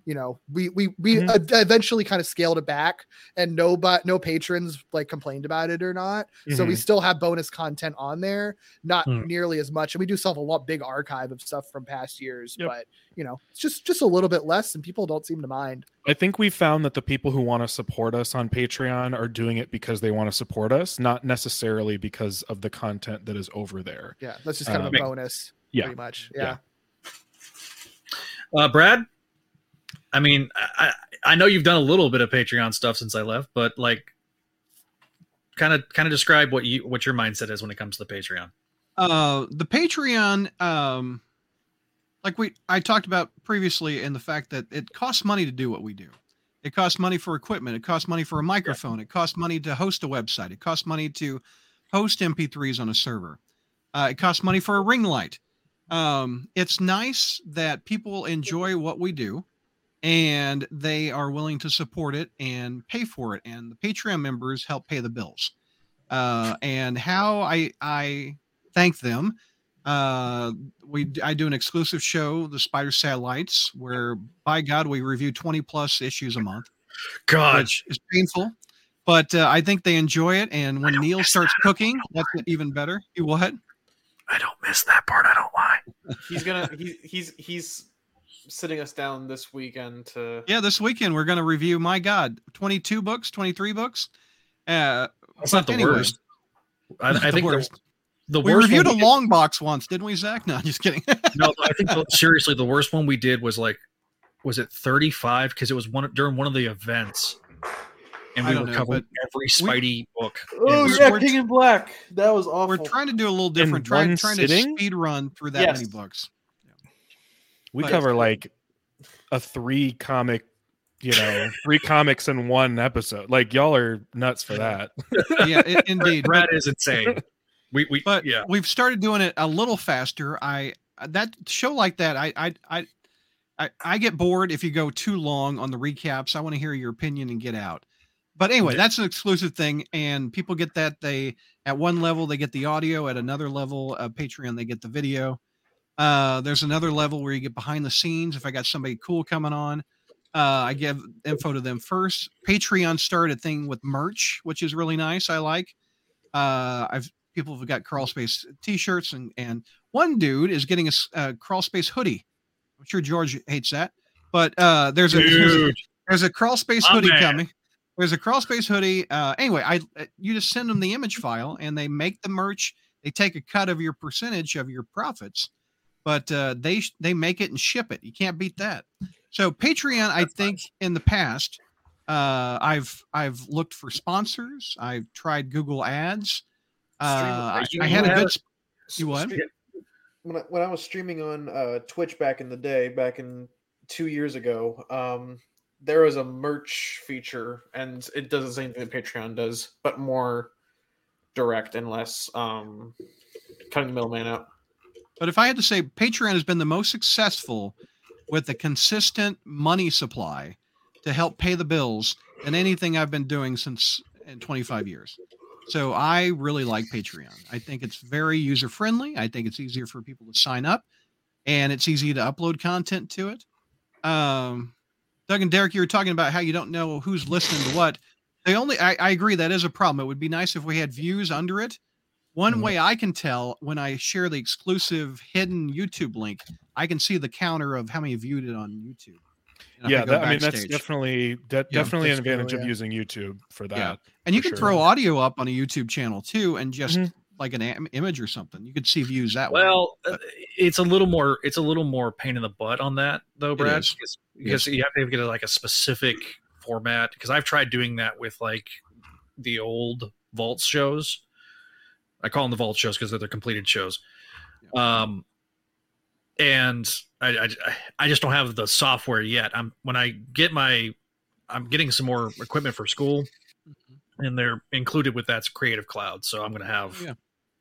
You know, we we we Mhm. uh, eventually kind of scaled it back, and no but no patrons like complained about it or not. So we Mhm. still have bonus content on there, not Mm. nearly as much, and we do still have a lot big archive of stuff from past years. Yep. But you know, it's just just a little bit less, and people don't seem to mind. I think we found that the people who want to support us on Patreon are doing it because they want to support us, not necessarily because of the content that is over there. Yeah, that's just kind Um, of a bonus, yeah. pretty much. Yeah. Yeah. Uh, Brad, I mean, I, I know you've done a little bit of Patreon stuff since I left, but like, kind of kind of describe what you what your mindset is when it comes to the Patreon. uh the patreon um like we i talked about previously in the fact that it costs money to do what we do. It costs money for equipment it costs money for a microphone it costs money to host a website it costs money to host mp3s on a server. Uh, it costs money for a ring light. Um it's nice that people enjoy what we do and they are willing to support it and pay for it and the patreon members help pay the bills uh and how i i thank them. Uh, we I do an exclusive show, the Spider Satellites, where by God we review twenty plus issues a month, God, it's painful. But uh, I think they enjoy it, and when Neil starts cooking, that's even better. You what? I don't miss that part. I don't lie. He's gonna he's he's he's sitting us down this weekend to Yeah, this weekend we're going to review. My God, twenty two books, twenty three books. Uh, That's not the Anyway. worst. I, Not I the think worst. the, the we worst reviewed a one we long box once, didn't we, Zach? No, just kidding. no, I think seriously the worst one we did was like, was it thirty five? Because it was one during one of the events, and we don't were know, covering every Spidey book. Oh And- yeah, we're- King in Black. That was awful. we're trying to do a little different. Trying one trying to speed run through that Yes. many books. We But- cover like a three comic, you know, three comics in one episode. Like y'all are nuts for that. Yeah, i- indeed. Brad But- is insane. We we but yeah. we've started doing it a little faster. I that show like that. I I I I, I get bored if you go too long on the recaps. I want to hear your opinion and get out. But anyway, that's an exclusive thing, and people get that. They at one level they get the audio, at another level of Patreon they get the video. Uh, there's another level where you get behind the scenes. If I got somebody cool coming on, uh, I give info to them first. Patreon started a thing with merch, which is really nice. I like. Uh, I've people have got crawl space t-shirts and and one dude is getting a crawl space hoodie. I'm sure George hates that, but uh, there's a there's a, there's a crawl space hoodie man. coming. There's a crawl space hoodie. Uh, anyway, I uh, you just send them the image file and they make the merch. They take a cut of your percentage of your profits, but uh, they they make it and ship it. You can't beat that. So Patreon, I That's think in the past, uh, I've I've looked for sponsors. I've tried Google Ads. Uh, I, I had a good. a- sp- You what? When I, when I was streaming on uh, Twitch back in the day, back in two years ago, um, there was a merch feature, and it does the same thing that Patreon does, but more direct and less um, cutting the middleman out. But if I had to say, Patreon has been the most successful with a consistent money supply to help pay the bills than anything I've been doing since in 25 years. So I really like Patreon. I think it's very user friendly. I think it's easier for people to sign up, and it's easy to upload content to it. Um, Doug and Derek, you were talking about how you don't know who's listening to what. They only, I, I agree, that is a problem. It would be nice if we had views under it. One Mhm. way I can tell when I share the exclusive hidden YouTube link, I can see the counter of how many viewed it on YouTube. And yeah, go that, I mean that's definitely de- Yeah, definitely an that's true, advantage of using YouTube for that. Yeah. and you can sure. throw audio up on a YouTube channel too, and just Mhm. like an am- image or something. You could see views that way. Well, uh, it's a little more it's a little more pain in the butt on that though, Brad, is. because, because you have to get like a specific format. Because I've tried doing that with like the old Vault shows. I call them the Vault shows because they're the completed shows. Um, and I, I I just don't have the software yet. I'm when I get my I'm getting some more equipment for school, Mm-hmm. and they're included with that's Creative Cloud. So I'm going to have Yeah.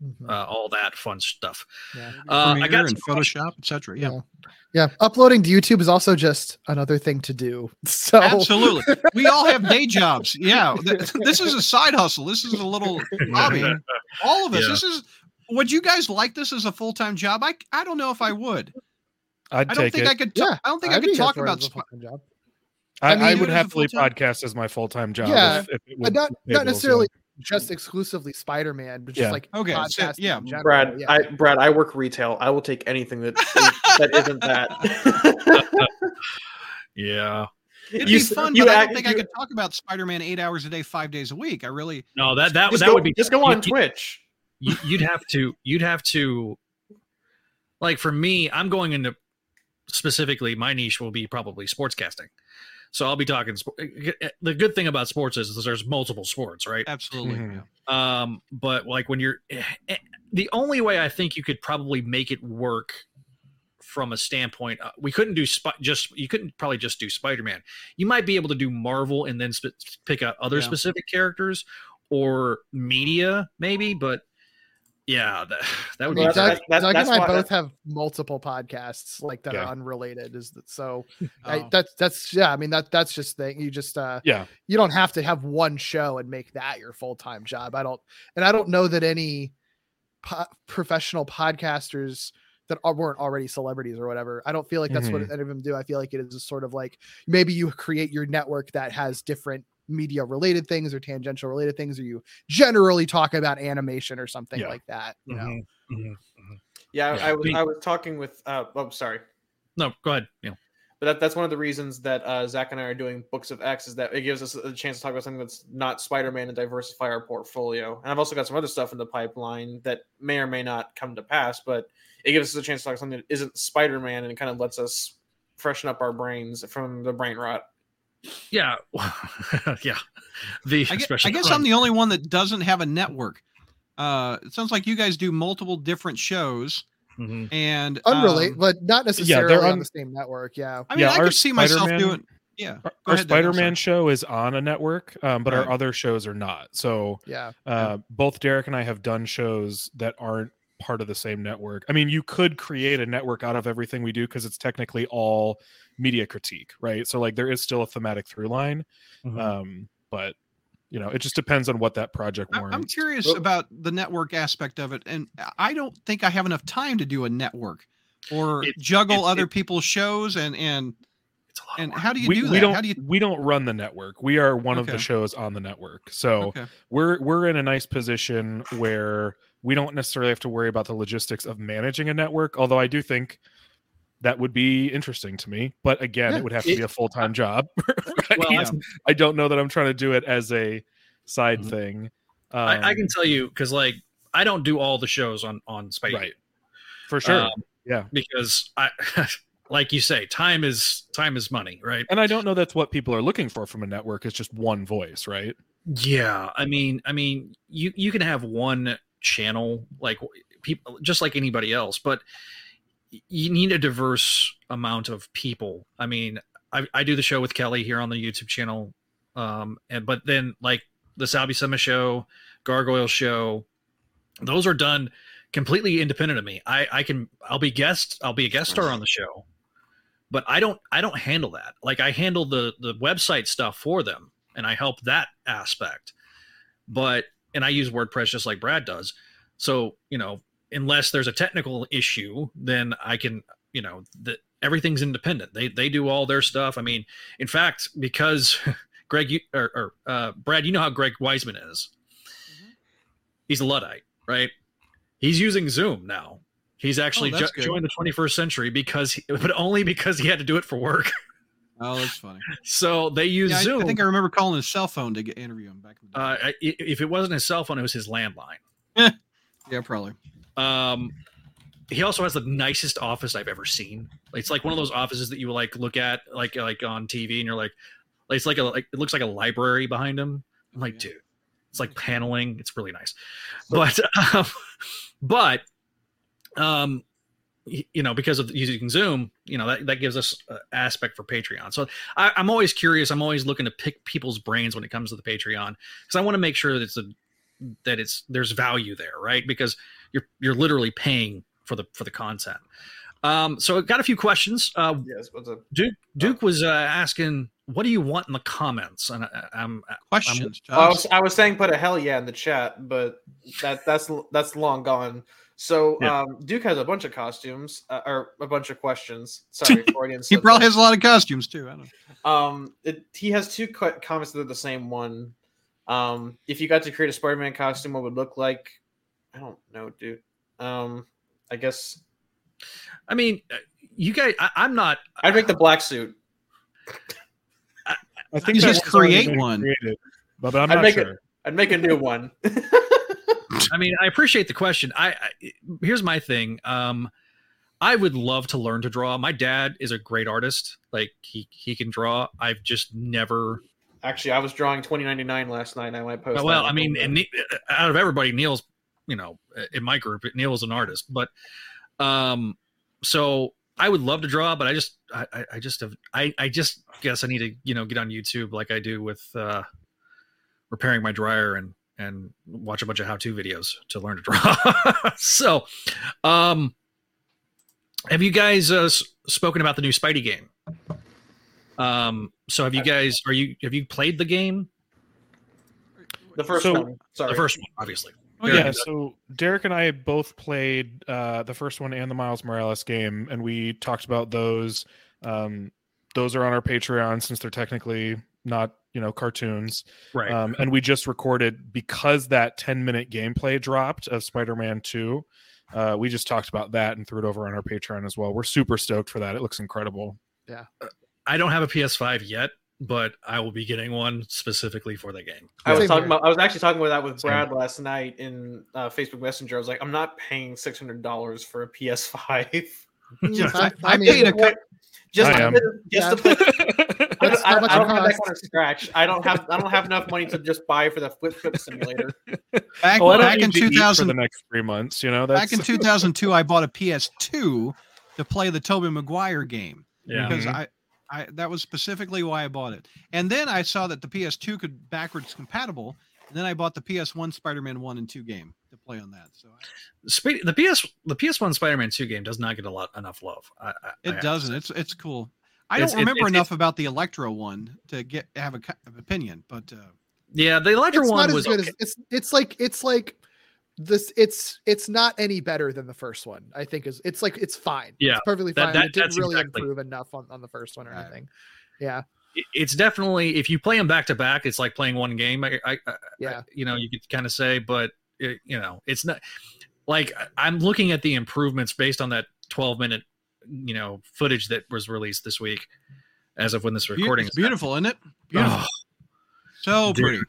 Mhm. uh, all that fun stuff. Yeah. Uh, I Premiere got and. Photoshop, etc. Yeah, Yeah. Yeah, uploading to YouTube is also just another thing to do. So absolutely. We all have day jobs. Yeah, this is a side hustle. This is a little hobby. All of us. Yeah. This is. Would you guys like this as a full time job? I I don't know if I would. I'd I don't take think it. I could. ta- Yeah, I don't think I'd I could talk about. as a Sp- job. I, I mean- I Do would it as a happily podcast as my full time job. Yeah, if, if it would not not necessarily yeah. Just mm. exclusively Spider-Man, but just Yeah. like Okay, so- yeah, in general, Brad, yeah. I Brad, I work retail. I will take anything that is, that isn't that. Yeah. It'd You be fun, you but I don't think I could talk about Spider-Man eight hours a day, five days a week. I really. No, that that that go, would be just go on you- Twitch. you, you'd have to you'd have to like for me i'm going into specifically my niche will be probably sportscasting so i'll be talking sp- the good thing about sports is there's multiple sports right Absolutely. Mhm. um but like when you're eh, the only way i think you could probably make it work from a standpoint uh, we couldn't do sp- just you couldn't probably just do spider-man you might be able to do marvel and then sp- pick out other Yeah. specific characters or media maybe but yeah that, that would mean, be Doug, that's- that's- Doug that's and I why- both have multiple podcasts like that Yeah. are unrelated. Is that so? I, Oh. that's that's yeah. I mean that that's just thing. You just uh Yeah. you don't have to have one show and make that your full time job. I don't, and I don't know that any po- professional podcasters that weren't already celebrities or whatever. I don't feel like that's what Mm-hmm. any of them do. I feel like it is just sort of like maybe you create your network that has different media related things or tangential related things, or you generally talk about animation or something Yeah. like that. You know, Mhm, mhm. Yeah, Yeah. I, I was I was talking with. Uh, oh, sorry. no go ahead you know But that, that's one of the reasons that uh, Zach and I are doing Books of X is that it gives us a chance to talk about something that's not Spider-Man and diversify our portfolio. And I've also got some other stuff in the pipeline that may or may not come to pass, but it gives us a chance to talk about something that isn't Spider-Man and it kind of lets us freshen up our brains from the brain rot. Yeah yeah the I guess, I guess I'm the only one that doesn't have a network. Uh, it sounds like you guys do multiple different shows, Mhm. and unrelated, um, but not necessarily they're on un- the same network. Yeah. I mean, Yeah, I our could see myself Spider-Man- doing. Yeah, Our, our ahead, Spider-Man show is on a network, um, but our other shows are not. So Yeah. uh, both Derek and I have done shows that aren't part of the same network. I mean, you could create a network out of everything we do because it's technically all media critique, right? So like there is still a thematic through line, Mhm. um, but you know, it just depends on what that project I- I'm curious Well- about the network aspect of it, and I don't think I have enough time to do a network or It- juggle it- other it- people's shows. And and it's a lot of and how do you we, do we that? don't How do you? we don't run the network. We are one of the shows on the network. So Okay. we're we're in a nice position where we don't necessarily have to worry about the logistics of managing a network. Although I do think that would be interesting to me. But again, Yeah, it would have to it- be a full time job. I, Well, can't- I don't know that I'm trying to do it as a side Mhm. thing. I, I Um, can tell you because like I don't do all the shows on on Spidey right for sure. Um, yeah, because I like you say time is time is money right and I don't know that's what people are looking for from a network. It's just one voice, right? yeah I mean I mean you you can have one channel like people just like anybody else but you need a diverse amount of people I mean I, I do the show with Kelly here on the YouTube channel um and but then like the Salby Summer show Gargoyle show those are done completely independent of me. I I can I'll be guest I'll be a guest star on the show, but I don't I don't handle that. Like I handle the the website stuff for them and I help that aspect. But and I use WordPress just like Brad does. So, you know, unless there's a technical issue, then I can, you know, that everything's independent. They they do all their stuff. I mean, in fact, because Greg you, or, or uh, Brad, you know how Greg Weisman is. He's a luddite, right? He's using Zoom now. He's actually Oh, jo- joined the 21st century because, he, but only because he had to do it for work. Oh, that's funny. So they use Yeah, Zoom. I think I remember calling his cell phone to get interview him back in the day. uh, I- if it wasn't his cell phone, it was his landline. yeah, probably. Um, he also has the nicest office I've ever seen. It's like one of those offices that you like look at like like on TV, and you're like, it's like a like it looks like a library behind him. I'm like, Yeah. dude, it's like paneling. It's really nice, but um, but um, you know, because of using Zoom, you know that that gives us uh, aspect for Patreon. So I, I'm always curious. I'm always looking to pick people's brains when it comes to the Patreon because I want to make sure that it's a that it's there's value there, right? Because you're you're literally paying for the for the content. Um, so I got a few questions. Uh, Yes, what's up? Duke Duke was uh, asking what do you want in the comments? And I, I'm Questions. I Josh? was, I was saying put a hell yeah in the chat, but that that's that's long gone. So Yeah. um, Duke has a bunch of costumes uh, or a bunch of questions. Sorry, Freudian. he probably has a lot of costumes too. I don't know. Um, it, he has two co- comments that are the same one. Um, if you got to create a Spider-Man costume, what would it look like? I don't know, dude. Um, I guess I mean, uh, you guys. I, I'm not. I'd make the black suit. I think You that just create one. created, but, but I'm I'd not make sure. I'd make a new one. I mean, I appreciate the question. I, I here's my thing. Um, I would love to learn to draw. My dad is a great artist. Like he he can draw. I've just never. Actually, I was drawing 2099 last night. I might post. well, that I mean, and out of everybody, Neil's you know in my group, Neil is an artist. But um, so I would love to draw, but I just I I- I just have I I just guess I need to you know get on YouTube like I do with uh repairing my dryer and and watch a bunch of how-to videos to learn to draw. so, um, have you guys uh, spoken about the new Spidey game? Um, so have you guys are you have you played the game? the first So- one. Sorry, The first one, obviously. Yeah, so Derek and I both played uh, the first one and the Miles Morales game, and we talked about those. Um, those are on our Patreon since they're technically not, you know, cartoons. Right. Um, and we just recorded because that 10 minute gameplay dropped of Spider Man 2. Uh, we just talked about that and threw it over on our Patreon as well. We're super stoked for that. It looks incredible. Yeah. I don't have a PS5 yet, but I will be getting one specifically for the game. I was talking about. I was actually talking about that with Brad last night in uh, Facebook Messenger. I was like, I'm not paying six hundred dollars for a PS5. Mm, I- I, I mean, paid a What- just I to, am. just to play. I don't, I, I don't have that costs. kind of scratch. I don't have. I don't have enough money to just buy for the flip flip simulator. Back, Oh, back in need to eat for 2000, the next three months. You know, that's back in 2002, I bought a PS2 to play the Tobey Maguire game Yeah. because Mhm. I, I that was specifically why I bought it. And then I saw that the PS2 could backwards compatible. And then I bought the PS1 Spider-Man 1 and 2 game to play on that. So I, the PS the PS1 Spider-Man 2 game does not get a lot enough love. I, I, I it have doesn't. It's it's cool. I It's- don't it's- remember it's- enough about the Electro one to get have a co- of opinion, but uh, Yeah, the Electro one not as was good okay. as it's it's like it's like this it's it's not any better than the first one i think is it's like it's fine Yeah, it's perfectly fine that- it didn't really exactly- improve enough on, on the first one or Right. anything yeah it's definitely if you play them back to back, it's like playing one game. I, I, I yeah you know, you could kind of say, but it, you know, it's not like I- I'm looking at the improvements based on that 12 minute, you know, footage that was released this week, as of when this recording it's is beautiful, isn't it? Beautiful, Oh, so dude. pretty.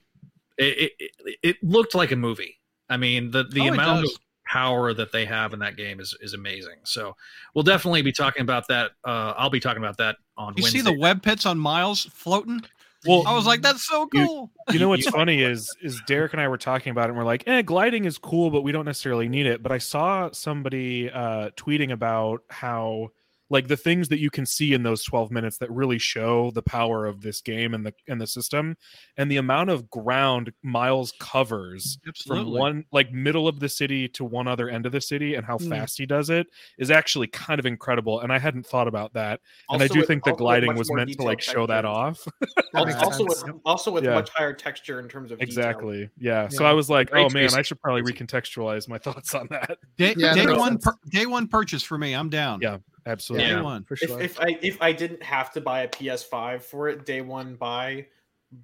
it, it, it, it looked like a movie. I mean, the the Oh, amount of power that they have in that game is is amazing. So we'll definitely be talking about that. Uh, I'll be talking about that on You Wednesday. see the web pits on Miles floating? well, I was like, that's so You- cool. you know what's funny is is Derek and I were talking about it and we're like, eh, gliding is cool, but we don't necessarily need it. But I saw somebody uh tweeting about how like the things that you can see in those 12 minutes that really show the power of this game and the and the system and the amount of ground miles covers from one like middle of the city to one other end of the city and how Mm. fast he does it is actually kind of incredible and i hadn't thought about that and i do with- think the gliding was meant to detailed like show that texture. off That makes Also with also with Yeah. much higher texture in terms of. Exactly. Yeah. So I was like, Ray oh man, I should probably recontextualize my thoughts on that. Day, Yeah, day that one, per, day one purchase for me. I'm down. Yeah, Absolutely. Day one. for If, sure if I if I didn't have to buy a PS5 for it, day one buy.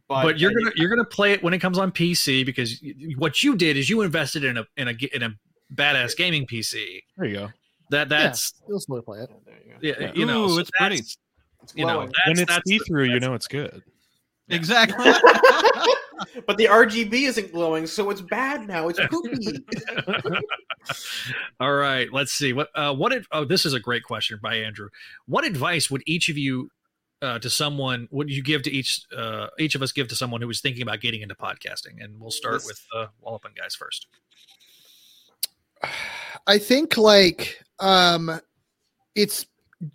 But, But, you're I gonna you're gonna play it when it comes on PC because y- y- what you did is you invested in a in a g- in a badass gaming PC. There you go. That that's you'll still play it There you go. yeah, Yeah. you know Ooh, so it's pretty. It's You know that's, when it's see through, you know it's good. Yeah. Exactly. but the RGB isn't glowing, so it's bad now. It's poopy. All right, let's see what uh, what. Ad- oh, this is a great question by Andrew. What advice would each of you uh, to someone would you give to each uh, each of us give to someone who was thinking about getting into podcasting? And we'll start This- with uh, Wallopin guys first. I think like um it's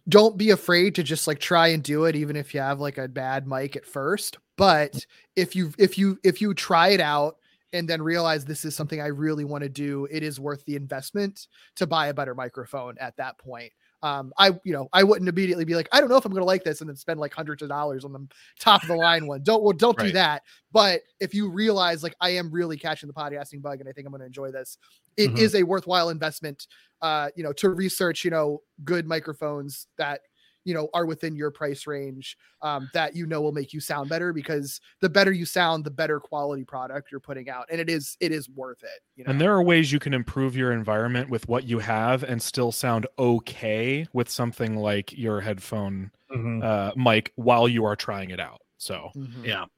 don't be afraid to just like try and do it even if you have like a bad mic at first. But if you if you if you try it out and then realize this is something I really want to do it is worth the investment to buy a better microphone at that point um, I you know I wouldn't immediately be like I don't know if I'm going to like this and then spend like hundreds of dollars on the top of the line one. Don't well, don't do that. But if you realize like I am really catching the podcasting bug and I think I'm going to enjoy this, it is Mhm. a worthwhile investment. Uh, you know, to research you know good microphones that you know are within your price range um, that you know will make you sound better because the better you sound the better quality product you're putting out and it is it is worth it you know And there are ways you can improve your environment with what you have and still sound okay with something like your headphone Mhm. uh, mic while you are trying it out. So, Mhm. Yeah. um,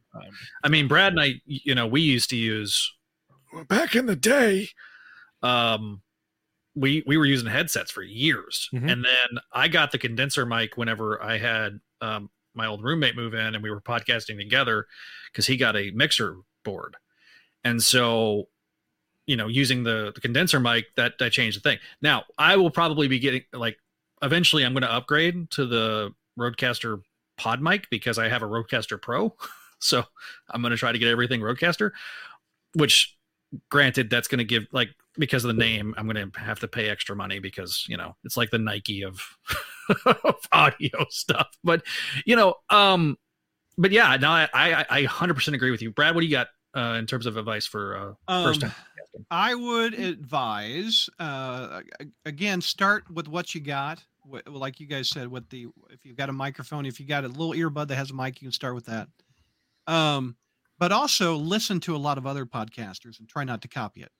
I mean, Brad and I, you know, we used to use back in the day. Um, we we were using headsets for years, Mhm. and then I got the condenser mic whenever I had um, my old roommate move in, and we were podcasting together because he got a mixer board, and so you know, using the, the condenser mic, that that changed the thing. Now I will probably be getting like eventually I'm going to upgrade to the Rodecaster pod mic because I have a Rodecaster Pro. So I'm going to try to get everything Rodecaster, which granted, that's going to give like, because of the name, I'm going to have to pay extra money because, you know, it's like the Nike of, of audio stuff. But, you know, um, but yeah, no, I, I, I 100% agree with you. Brad, what do you got uh, in terms of advice for uh, first Um, time? I would advise uh, again start with what you got. Like you guys said, with the if you've got a microphone, if you got a little earbud that has a mic, you can start with that. Um, but also listen to a lot of other podcasters and try not to copy it.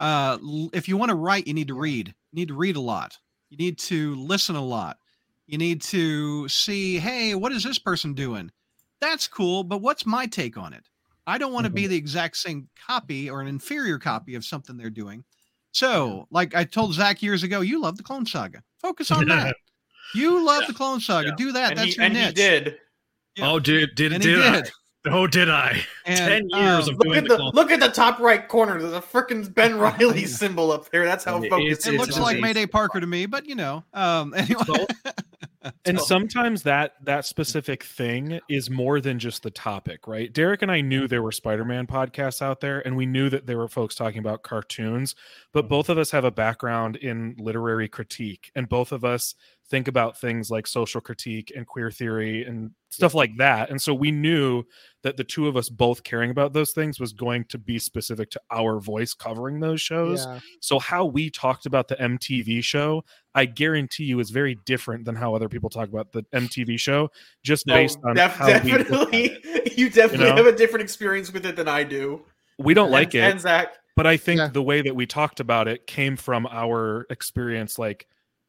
Uh, if you want to write, you need to read. You need to read a lot. You need to listen a lot. You need to see, hey, what is this person doing? That's cool, but what's my take on it? I don't want to be the exact same copy or an inferior copy of something they're doing. So, like I told Zach years ago, you love the Clone Saga. Focus on that. You love the Clone Saga. Yeah. Do that. and That's he, your and niche. he did. yeah. Oh, did, did, And did, he did. Oh, did I? And, 10 years um, of Look doing at the the look at the top right corner. There's a freaking Ben Reilly symbol up there. That's how It- focused It it's looks a- like Mayday Parker to me, but you know. Um, anyway, So- and sometimes that that specific thing is more than just the topic right derek and i knew there were spider-man podcasts out there and we knew that there were folks talking about cartoons but both of us have a background in literary critique and both of us think about things like social critique and queer theory and stuff like that and so we knew that the two of us both caring about those things was going to be specific to our voice covering those shows yeah. so how we talked about the MTV show, I guarantee you is very different than how other people talk about the MTV show, just Oh, based on def- how we look at definitely, it. you definitely You know? have a different experience with it than I do. We don't And- like it, And Zach, but I think Yeah. the way that we talked about it came from our experience, like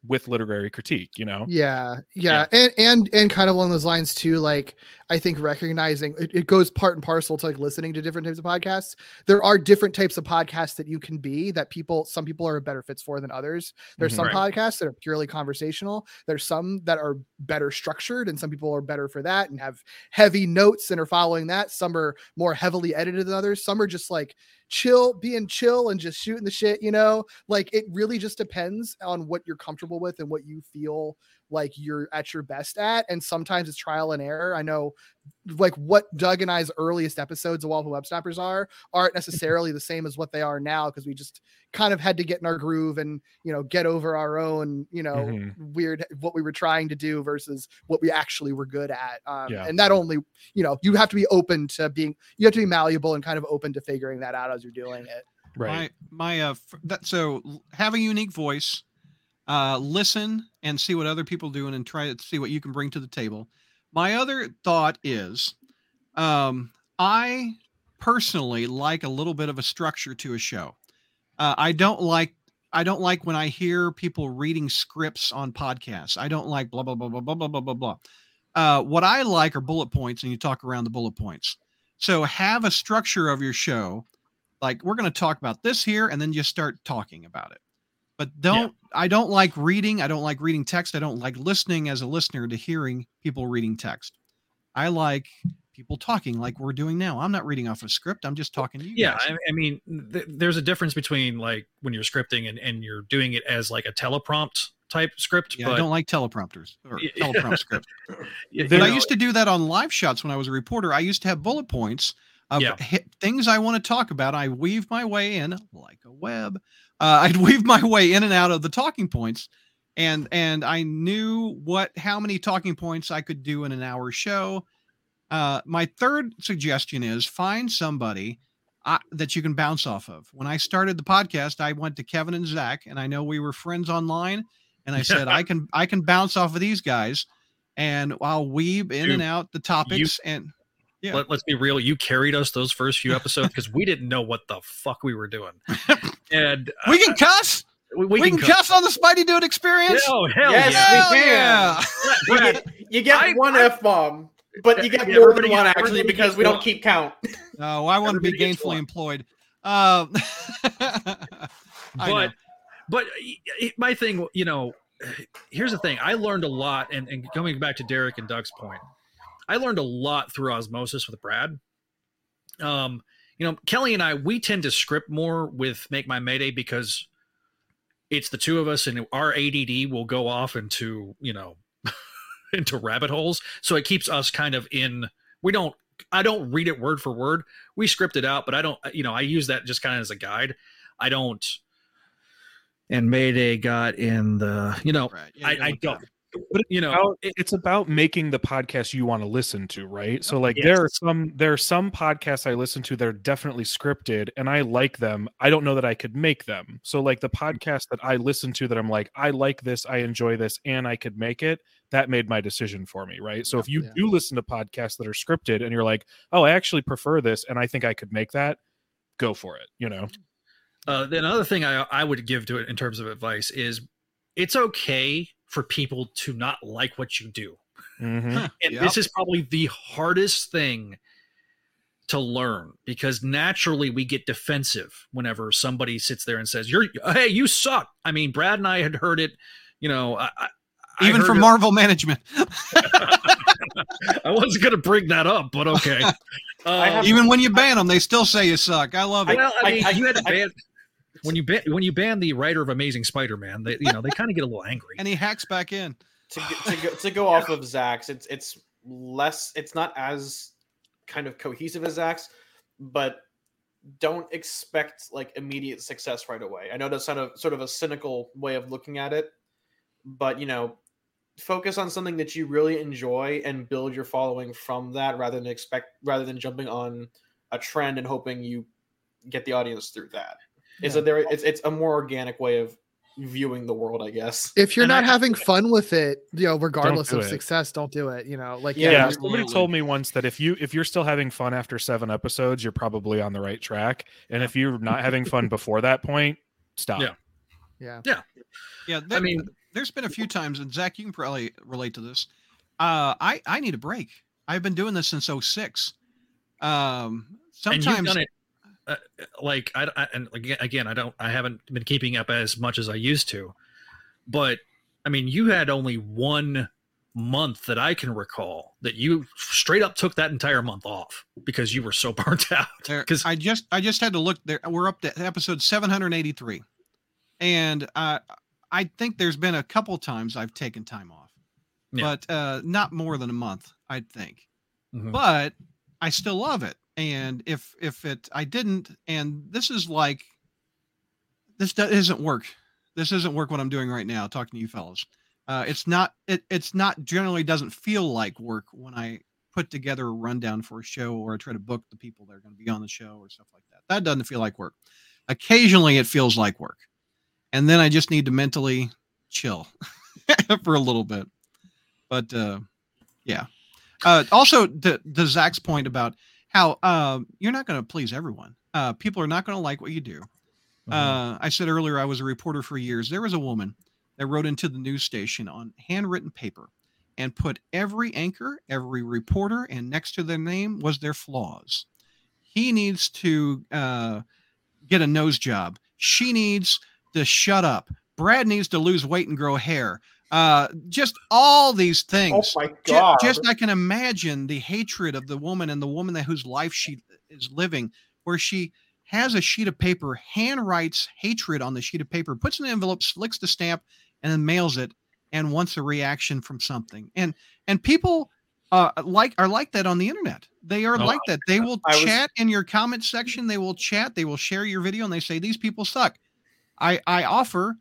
with literary critique. You know, yeah yeah and and and kind of along those lines too like i think recognizing it, it goes part and parcel to like listening to different types of podcasts there are different types of podcasts that you can be that people some people are better fits for than others there's Mhm. some Right. podcasts that are purely conversational there's some that are better structured and some people are better for that and have heavy notes and are following that some are more heavily edited than others some are just like chill being chill and just shooting the shit you know? Like it really just depends on what you're comfortable with and what you feel like you're at your best at and sometimes it's trial and error i know like what doug and i's earliest episodes of walloping websnappers are aren't necessarily the same as what they are now because we just kind of had to get in our groove and you know get over our own you know Mhm. weird what we were trying to do versus what we actually were good at um, Yeah. and that only you know you have to be open to being you have to be malleable and kind of open to figuring that out as you're doing it right? my my uh f- that so l- have a unique voice uh listen and see what other people doing and try to see what you can bring to the table. My other thought is um i personally like a little bit of a structure to a show. Uh, i don't like i don't like when i hear people reading scripts on podcasts. I don't like blah blah blah blah blah blah blah blah blah. Uh, what i like are bullet points and you talk around the bullet points. So have a structure of your show like we're going to talk about this here and then just start talking about it but don't i don't like reading i don't like reading text i don't like listening as a listener to hearing people reading text i like people talking like we're doing now i'm not reading off a script i'm just talking to you Yeah, guys. I, I mean, th- there's a difference between like when you're scripting and, and you're doing it as like a teleprompt type script. yeah but i don't like teleprompters or Yeah. teleprompt script y- but you i used to do that on live shots when i was a reporter i used to have bullet points of Yeah. hi- things i want to talk about i weave my way in like a web uh, i'd weave my way in and out of the talking points and and I knew what how many talking points I could do in an hour show. Uh, my third suggestion is find somebody uh, that you can bounce off of. When I started the podcast, I went to Kevin and Zach, and I know we were friends online, and I said I can I can bounce off of these guys, and I'll weave in Dude, and out the topics and. Yeah. Let, us be real. You carried us those first few episodes because we didn't know what the fuck we were doing. And uh, We can cuss. we, We, can, cuss on the Spidey Dude experience. Oh hell Yes, yeah! We can. yeah. You get, you get I- one f bomb, but you get Yeah, more than one actually because we don't one. keep count. No, I want to be gainfully one. employed. Um, but but my thing you know here's the thing i learned a lot and, and coming back to derek and doug's point i learned a lot through osmosis with brad um you know kelly and i we tend to script more with make my mayday because it's the two of us and our add will go off into you know into rabbit holes. So it keeps us kind of in we don't i don't read it word for word. We script it out but i don't you know i use that just kind of as a guide. I don't and Mayday got in the, you know, Right, yeah, I, I don't, that. But you know, about, it's about making the podcast you want to listen to, right? So like there are some there are some podcasts I listen to that are definitely scripted and I like them. I don't know that I could make them. So like the podcast that I listen to that I'm like, I like this, I enjoy this, and I could make it, that made my decision for me, right? So if you Yeah. do listen to podcasts that are scripted and you're like, oh, I actually prefer this and I think I could make that, go for it, you know. uh, then another thing I, I would give to it in terms of advice is it's okay for people to not like what you do. Mhm. And Yep. this is probably the hardest thing to learn because naturally we get defensive whenever somebody sits there and says, You're, hey, you suck. I mean, Brad and I had heard it, you know, I, I- I Even from it- Marvel management, I wasn't going to bring that up, but okay. I Um, even when you ban them, they still say you suck. I love it. well, I I- mean, I- you had to I- ban when you ban when you ban the writer of Amazing Spider-Man. They, you know, they kind of get a little angry. and he hacks back in. to, to go to go off of Zach's, it's it's less, it's not as kind of cohesive as Zach's, but don't expect like immediate success right away. I know that's kind of sort of a cynical way of looking at it, but you know, focus on something that you really enjoy and build your following from that rather than expect rather than jumping on a trend and hoping you get the audience through that. Is Yeah. that there? It's it's a more organic way of viewing the world, I guess. If you're And not I- having fun with it, you know, regardless do of it. success, don't do it. You know, like Yeah, yeah, yeah, somebody absolutely. told me once that if you if you're still having fun after seven episodes you're probably on the right track and if you're not having fun before that point stop Yeah. yeah. Yeah, I there, mean, there's been a few times, and Zach, you can probably relate to this. Uh, I I need a break. I've been doing this since 06. Um, and you've sometimes done it uh, like I, I and again, I don't I haven't been keeping up as much as I used to, but I mean you had only one month that I can recall that you straight up took that entire month off because you were so burnt out. Because I just I just had to look there. We're up to episode 783, and uh, I think there's been a couple times I've taken time off, Yeah. but uh, not more than a month, I think. Mhm. But I still love it, and if if it I didn't, and this is like this do- isn't work. This isn't work. What I'm doing right now, talking to you fellows Uh, it's not. It, it's not generally doesn't feel like work when I put together a rundown for a show or I try to book the people that are going to be on the show or stuff like that. That doesn't feel like work. Occasionally it feels like work. And then I just need to mentally chill for a little bit. But uh yeah. Uh also to, to Zach's point about how um you're not going to please everyone. Uh people are not going to like what you do. Mhm. Uh, I said earlier I was a reporter for years. There was a woman that wrote into the news station on handwritten paper and put every anchor, every reporter, and next to their name was their flaws. He needs to uh, get a nose job. She needs to shut up. Brad needs to lose weight and grow hair. Uh, just all these things. Oh my god! Just, I can imagine the hatred of the woman and the woman that whose life she is living, where she has a sheet of paper, hand writes hatred on the sheet of paper, puts in an envelope, slicks the stamp, and then mails it, and wants a reaction from something. And and people uh, like are like that on the internet. They are Oh, like that. They will I was- chat in your comment section. They will chat. They will share your video, and they say these people suck. I I offer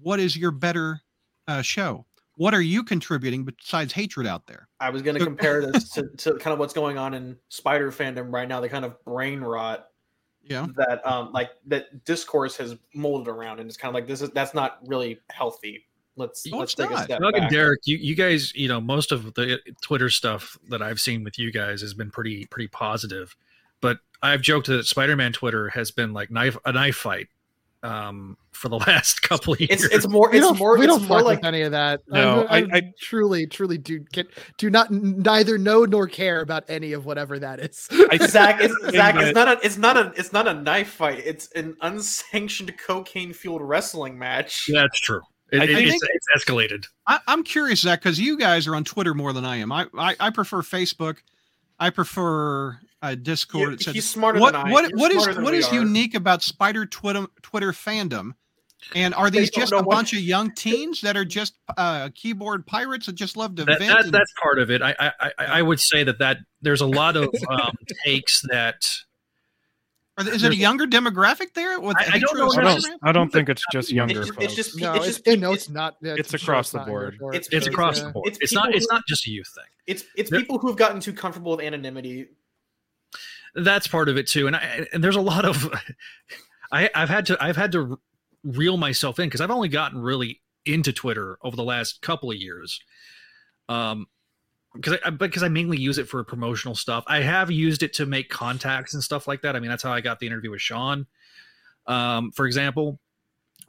what is your better uh, show. What are you contributing besides hatred out there? I was going to compare this to, to kind of what's going on in spider fandom right now. The kind of brain rot Yeah. that um like that discourse has molded around, and it's kind of like this is that's not really healthy. Let's No, let's it's take a step Doug and back. Derek, you, you guys, you know, most of the Twitter stuff that I've seen with you guys has been pretty pretty positive. But I've joked that Spider-Man Twitter has been like knife a knife fight um, for the last couple of years. It's it's more we it's don't, more we it's don't more fuck like with any of that. No, I, I- I- truly, truly do get do not neither know nor care about any of whatever that is. I Zach. It's, think Zach. that- It's not a. It's not a. It's not a knife fight. It's an unsanctioned cocaine fueled wrestling match. That's true. It, I it- think- it's, it's escalated. I, I'm curious, Zach, because you guys are on Twitter more than I am. I I, I prefer Facebook. I prefer uh, Discord. You- et cetera. he's smarter what than I. what You're what is smarter than what we is are. unique about Spider Twitter Twitter fandom? And are these just know a what- bunch of young teens that are just uh, keyboard pirates that just love to That, vent? that, and- that's part of it. I, I I I would say that that there's a lot of um, takes that Are there- is it a younger demographic there? With I- I don't know I don't, I don't think it's just younger It's, folks. it's just. no, it's it's, just. it, no, it's, it's not. yeah, it's for across the board. It's- it's it's- across yeah. the board. it's It's, not people it's not just a youth thing. it's it's There- people who've gotten too comfortable with anonymity. That's part of it too. And I, and there's a lot of I I've had to I've had to reel myself in because I've only gotten really into Twitter over the last couple of years. Um because I because I mainly use it for promotional stuff. I have used it to make contacts and stuff like that. I mean, that's how I got the interview with Sean. Um, for example,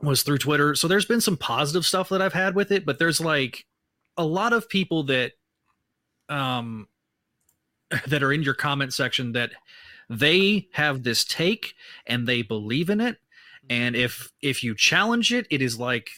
was through Twitter. So there's been some positive stuff that I've had with it, but there's like a lot of people that um that are in your comment section that they have this take and they believe in it. And if if you challenge it it is like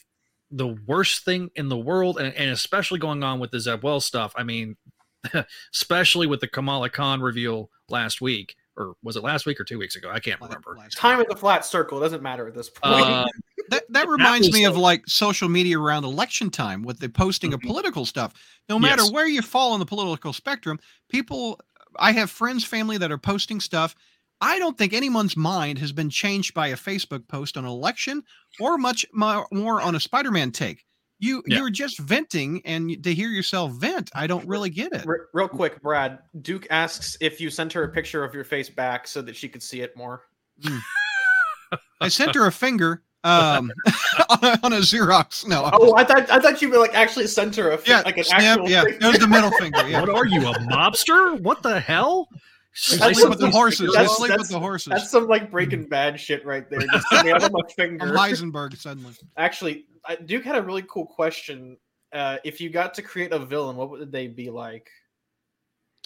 the worst thing in the world. And, and especially going on with the Zeb Wells stuff. I mean especially with the kamala khan reveal last week or was it last week or two weeks ago? I can't remember. Time is a flat circle. It doesn't matter at this point. um, That that reminds was me of like- like social media around election time with the posting of Mhm. political stuff. No matter Yes. where you fall on the political spectrum, people I have friends, family that are posting stuff. I don't think anyone's mind has been changed by a Facebook post on an election or much more on a Spider-Man take. You Yeah. you're just venting and to hear yourself vent, I don't really get it. Real quick, Brad. Duke asks if you sent her a picture of your face back so that she could see it more. I sent her a finger um on a Xerox. No. Oh, I thought I thought you were like actually sent her a yeah, like an snap, actual. yeah. face- There's the middle finger. Yeah. what are you a mobster what the hell They sleep with the horses. They sleep with the horses. That's some like Breaking Bad shit right there. Just out of my I'm finger. Heisenberg suddenly. Actually, Duke had a really cool question. Uh, if you got to create a villain, what would they be like?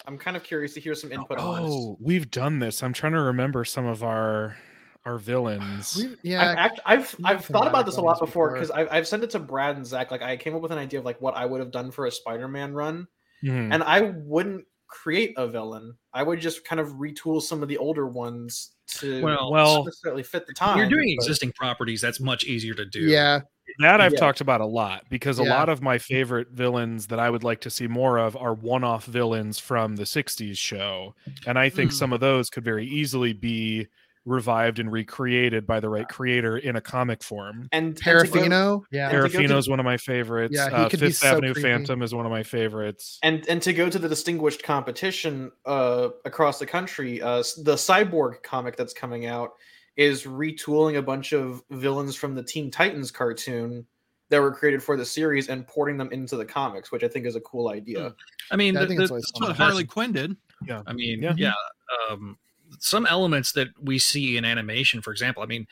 I'm kind of curious to hear some input on this. Oh, we've done this. I'm trying to remember some of our our villains. We- I've, yeah, act, I've I've thought about this a lot before before. because I've, I've sent it to Brad and Zach. Like I came up with an idea of like what I would have done for a Spider-Man run, Mhm. and I wouldn't create a villain. I would just kind of retool some of the older ones to Well- Well- necessarily fit the time. you're doing but- existing properties that's much easier to do yeah. That I've Yeah. talked about a lot because a Yeah. lot of my favorite villains that I would like to see more of are one-off villains from the 60s show. And I think Hmm. some of those could very easily be revived and recreated by the right creator in a comic form. and and to Parafino. Yeah. And to go to- Serafino is one of my favorites. Yeah, uh, Fifth so Avenue creepy. Phantom is one of my favorites. and and to go to the distinguished competition uh, across the country, uh, the Cyborg comic that's coming out is retooling a bunch of villains from the Teen Titans cartoon that were created for the series and porting them into the comics, which I think is a cool idea. i mean Yeah, I the- think the- That's what. Harley Quinn did. Yeah. I mean, Yeah. yeah, um, some elements that we see in animation, for example. I mean,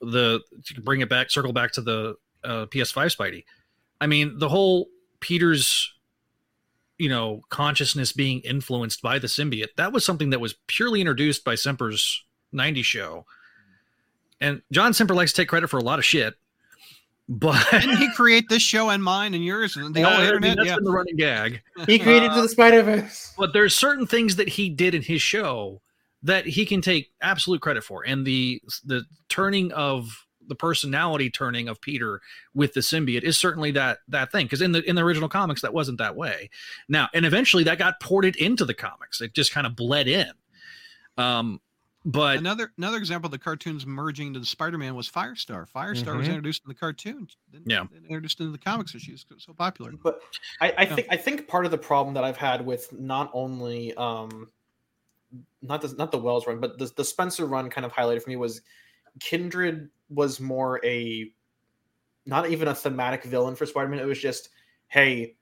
the to bring it back, circle back to the uh, PS5 Spidey. I mean, the whole Peter's, you know, consciousness being influenced by the symbiote. That was something that was purely introduced by Semper's '90s show, and John Semper likes to take credit for a lot of shit. But Didn't he create this show and mine and yours and the Uh, whole I mean, that's yeah. been the running gag. He created Uh, the Spider Verse. but there's certain things that he did in his show that he can take absolute credit for and the the turning of the personality turning of peter with the symbiote is certainly that that thing because in the in the original comics that wasn't that way now and eventually that got ported into the comics it just kind of bled in um but another another example of the cartoons merging into the Spider-Man was Firestar. Firestar was Mhm. introduced in the cartoon, then- Yeah. then introduced into the comics, so she was so popular. But I, I Yeah. think I think part of the problem that I've had with not only um not the not the Wells run, but the, the Spencer run kind of highlighted for me was Kindred was more a not even a thematic villain for Spider-Man. It was just, hey,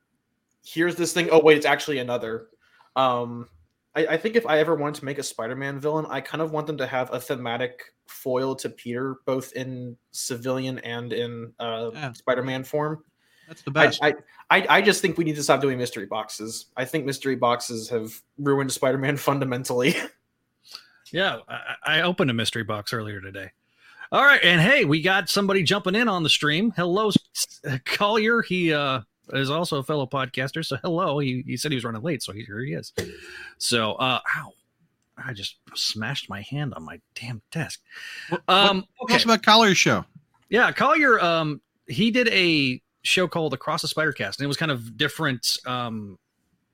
here's this thing. Oh wait, it's actually another. Um I, I think if I ever wanted to make a Spider-Man villain, I kind of want them to have a thematic foil to Peter, both in civilian and in uh, Yeah. Spider-Man form. That's the I, best. I, I I just think we need to stop doing mystery boxes. I think mystery boxes have ruined Spider-Man fundamentally. Yeah, I, I opened a mystery box earlier today. All right, and hey, we got somebody jumping in on the stream. Hello, Collier. He uh, is also a fellow podcaster. So hello. He, he said he was running late, so here he is. So, uh, ow, I just smashed my hand on my damn desk. What- Um, Tell us okay, about Collier's show. yeah, Collier. Um, he did a show called Across the Spider Cast, and it was kind of different um,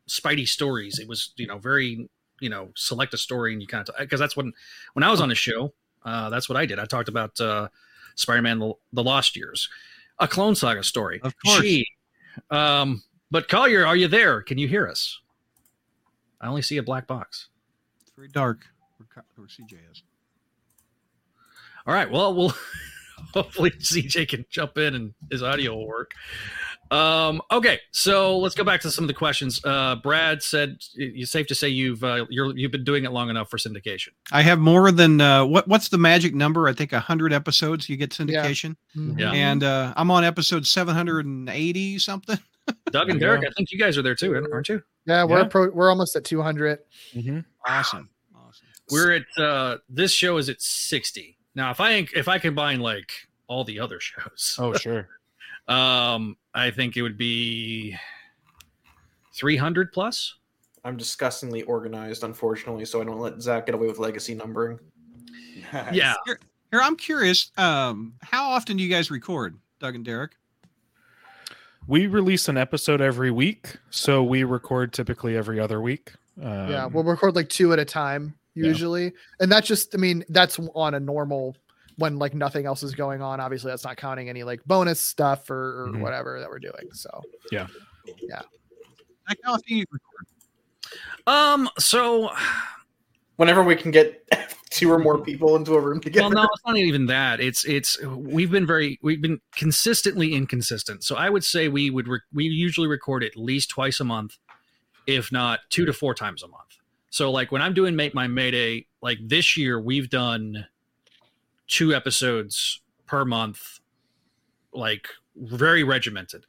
Spidey stories. It was you know very you know select a story and you kind of because that's when when I was on the show, uh, that's what I did. I talked about uh, Spider-Man: the, the Lost Years, a Clone Saga story. Of course. Gee. Um, but Collier, are you there? Can you hear us? I only see a black box. It's very dark. Where, where CJ is. All right. Well, we'll hopefully CJ can jump in and his audio will work. Um, okay, so let's go back to some of the questions. Uh, Brad said it's safe to say you've uh, you're you've been doing it long enough for syndication. I have more than uh, what? What's the magic number? I think hundred episodes you get Yeah. syndication, Mhm. Yeah. and uh, I'm on episode seven hundred and eighty something. Doug and There you Derek, I think you guys are there too, aren't you? Yeah, we're Yeah. pro- we're almost at 200. Mhm. Awesome, awesome. We're at uh, this show is at sixty now. If I if I combine like all the other shows, Oh, sure. um, I think it would be three hundred plus. I'm disgustingly organized, unfortunately, so I don't let Zach get away with legacy numbering. Yeah, Here, I'm curious. Um, how often do you guys record, Doug and Derek? We release an episode every week, so we record typically every other week. Um, yeah, we'll record like two at a time usually, and that's just I mean that's on a normal when like nothing else is going on. Obviously, that's not counting any like bonus stuff or, or Mhm. whatever that we're doing. So yeah, how often you record? Um. So, Whenever we can get two or more people into a room together. well, no, it's not even that. It's it's we've been very we've been consistently inconsistent. So I would say we would re- we usually record at least twice a month, if not two to four times a month. So like when I'm doing make my Mayday, like this year we've done two episodes per month, like very regimented.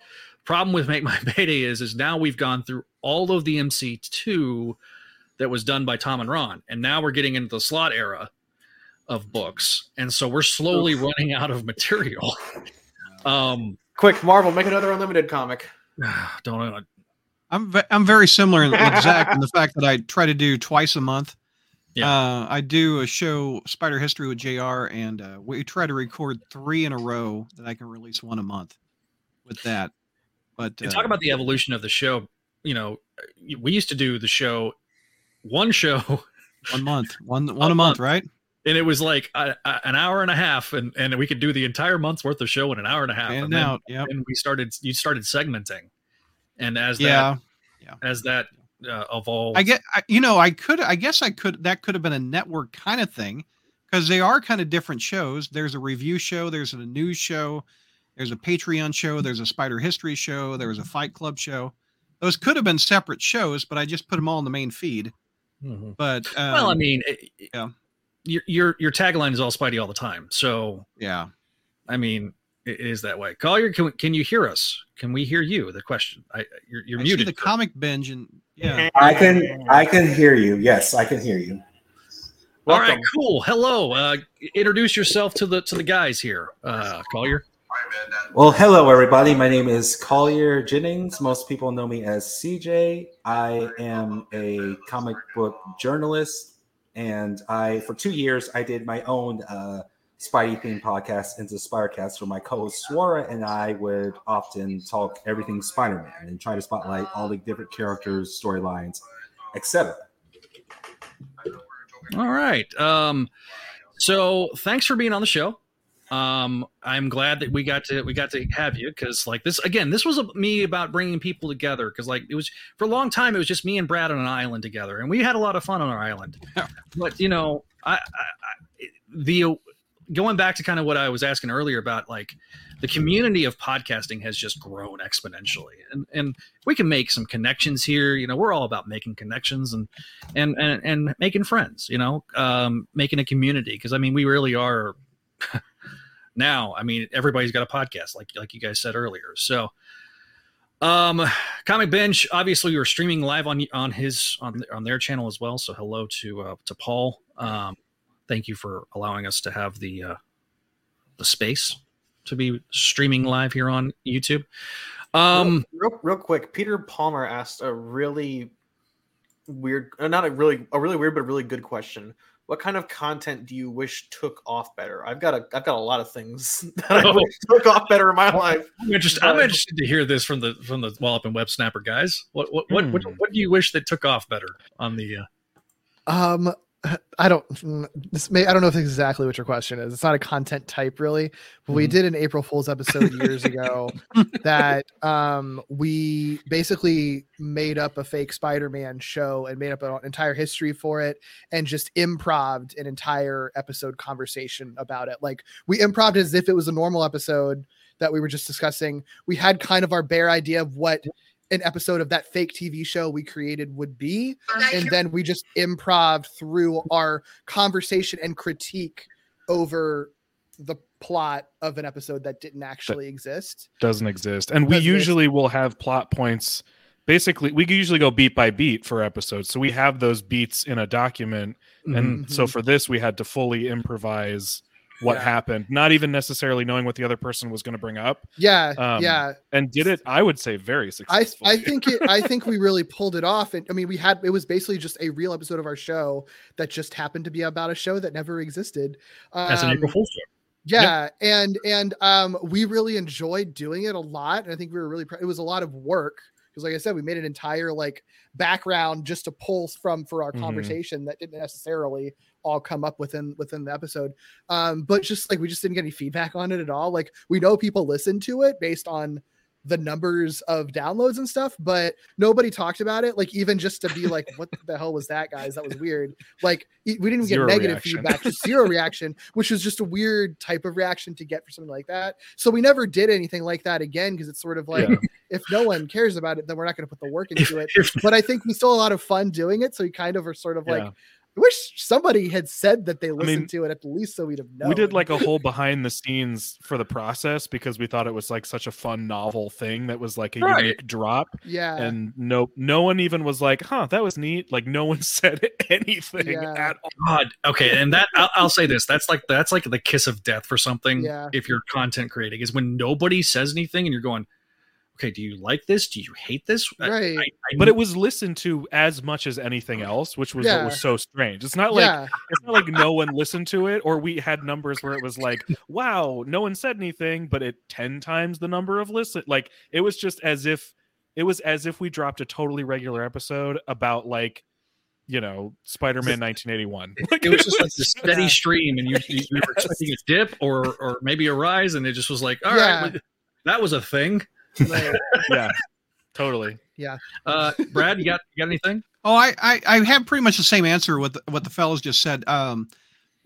Problem with make my Mayday is is now we've gone through all of the MC2 that was done by Tom and Ron, and now we're getting into the slot era of books, and so we're slowly running out of material. um, Quick, Marvel, make another unlimited comic. don't know. I'm ve- I'm very similar in- with Zach in the fact that I try to do twice a month. Yeah. Uh, I do a show Spider History with Jr. and uh, we try to record three in a row that I can release one a month with that. But uh, talk about the evolution of the show. You know, we used to do the show, one show, one month, one one a month, right? and it was like a, a- an hour and a half, and and we could do the entire month's worth of show in an hour and a half. And and then, out, yep. and we started, you started segmenting, and as that Yeah. as that uh, evolved, I get, I, you know, I could, I guess I could, that could have been a network kind of thing because they are kind of different shows. There's a review show, there's a news show, there's a Patreon show, there's a Spider History show, there's a Fight Club show. Those could have been separate shows, but I just put them all in the main feed. Mhm. But um, well, I mean, it, yeah. your your your tagline is all Spidey all the time, so yeah, I mean, it is that way. Collier, can, can you hear us? Can we hear you? The question. I, you're, you're I see muted. the comic binge and yeah, I can I can hear you. Yes, I can hear you. All Welcome. right, cool. Hello. Uh, introduce yourself to the to the guys here, uh, Collier. Well, hello everybody. My name is Collier Jennings. Most people know me as CJ. I am a comic book journalist, and I for two years I did my own uh, Spidey themed podcast into Spider-Cast, where my co-host Swara and I would often talk everything Spider-Man and try to spotlight all the different characters, storylines, etc. All right. Um, so thanks for being on the show. Um, I'm glad that we got to we got to have you because like this again, this was a, me about bringing people together because like it was for a long time it was just me and Brad on an island together and we had a lot of fun on our island. but you know, I, I, I the going back to kind of what I was asking earlier about like the community of podcasting has just grown exponentially and and we can make some connections here you know we're all about making connections and and and, and making friends you know um making a community because i mean we really are now i mean everybody's got a podcast like like you guys said earlier so um comic binge obviously we were streaming live on on his on on their channel as well so hello to uh to paul um thank you for allowing us to have the uh the space to be streaming live here on YouTube. Um, real, real, real quick, Peter Palmer asked a really weird, uh, not a really, a really weird, but a really good question. What kind of content do you wish took off better? I've got a, I've got a lot of things that I wish took off better in my life. I'm interested. I'm interested to hear this from the from the Walloping Websnapper guys. What what, what what what do you wish that took off better on the? Uh... Um, I don't this may I don't know if exactly what your question is. It's not a content type really, but mm-hmm. we did an April Fool's episode years ago that um we basically made up a fake Spider-Man show and made up an entire history for it and just improved an entire episode conversation about it. Like we improved as if it was a normal episode that we were just discussing. We had kind of our bare idea of what an episode of that fake TV show we created would be. And then we just improv through our conversation and critique over the plot of an episode that didn't actually that exist. Doesn't exist. And we usually exist. will have plot points. Basically, we usually go beat by beat for episodes. So we have those beats in a document. And mm-hmm. so for this, we had to fully improvise what yeah. happened, not even necessarily knowing what the other person was going to bring up. Yeah, um, yeah, and did it. I would say very successfully. I, I think it. I think we really pulled it off. And I mean, we had it was basically just a real episode of our show that just happened to be about a show that never existed. Um, As an April Fool's show. Yeah, yep. and and um, we really enjoyed doing it a lot, and I think we were really. It was a lot of work because, like I said, we made an entire like background just to pull from for our mm-hmm. conversation that didn't necessarily all come up within within the episode um but just like we just didn't get any feedback on it at all like we know people listen to it based on the numbers of downloads and stuff, but nobody talked about it. Like even just to be like, "What the hell was that, guys? That was weird." Like we didn't even zero get negative reaction. feedback, just zero reaction, which was just a weird type of reaction to get for something like that. So we never did anything like that again because it's sort of like, yeah. if no one cares about it, then we're not going to put the work into it. but I think we still a lot of fun doing it, so we kind of are sort of yeah. like I wish somebody had said that they listened I mean, to it at least so we'd have known. We did like a whole behind the scenes for the process because we thought it was like such a fun novel thing that was like a right. unique drop. Yeah. And no no one even was like, huh, that was neat. Like no one said anything yeah. at all. God. Okay. And that I'll, I'll, say this. That's like that's like the kiss of death for something yeah. if you're content creating is when nobody says anything and you're going, okay, do you like this? Do you hate this? Right. I, I, but it was listened to as much as anything else, which was yeah. what was so strange. It's not like yeah. it's not like no one listened to it, or we had numbers where it was like, wow, no one said anything, but it ten times the number of listen. Like it was just as if it was as if we dropped a totally regular episode about like you know, Spider-Man 1981. Like, it was just like the steady stream, and you, you, you, were expecting a dip or or maybe a rise, and it just was like, all yeah. right, that was a thing. yeah, totally. Yeah. Uh, Brad, you got you got anything? Oh, I, I I have pretty much the same answer with what the fellows just said. Um,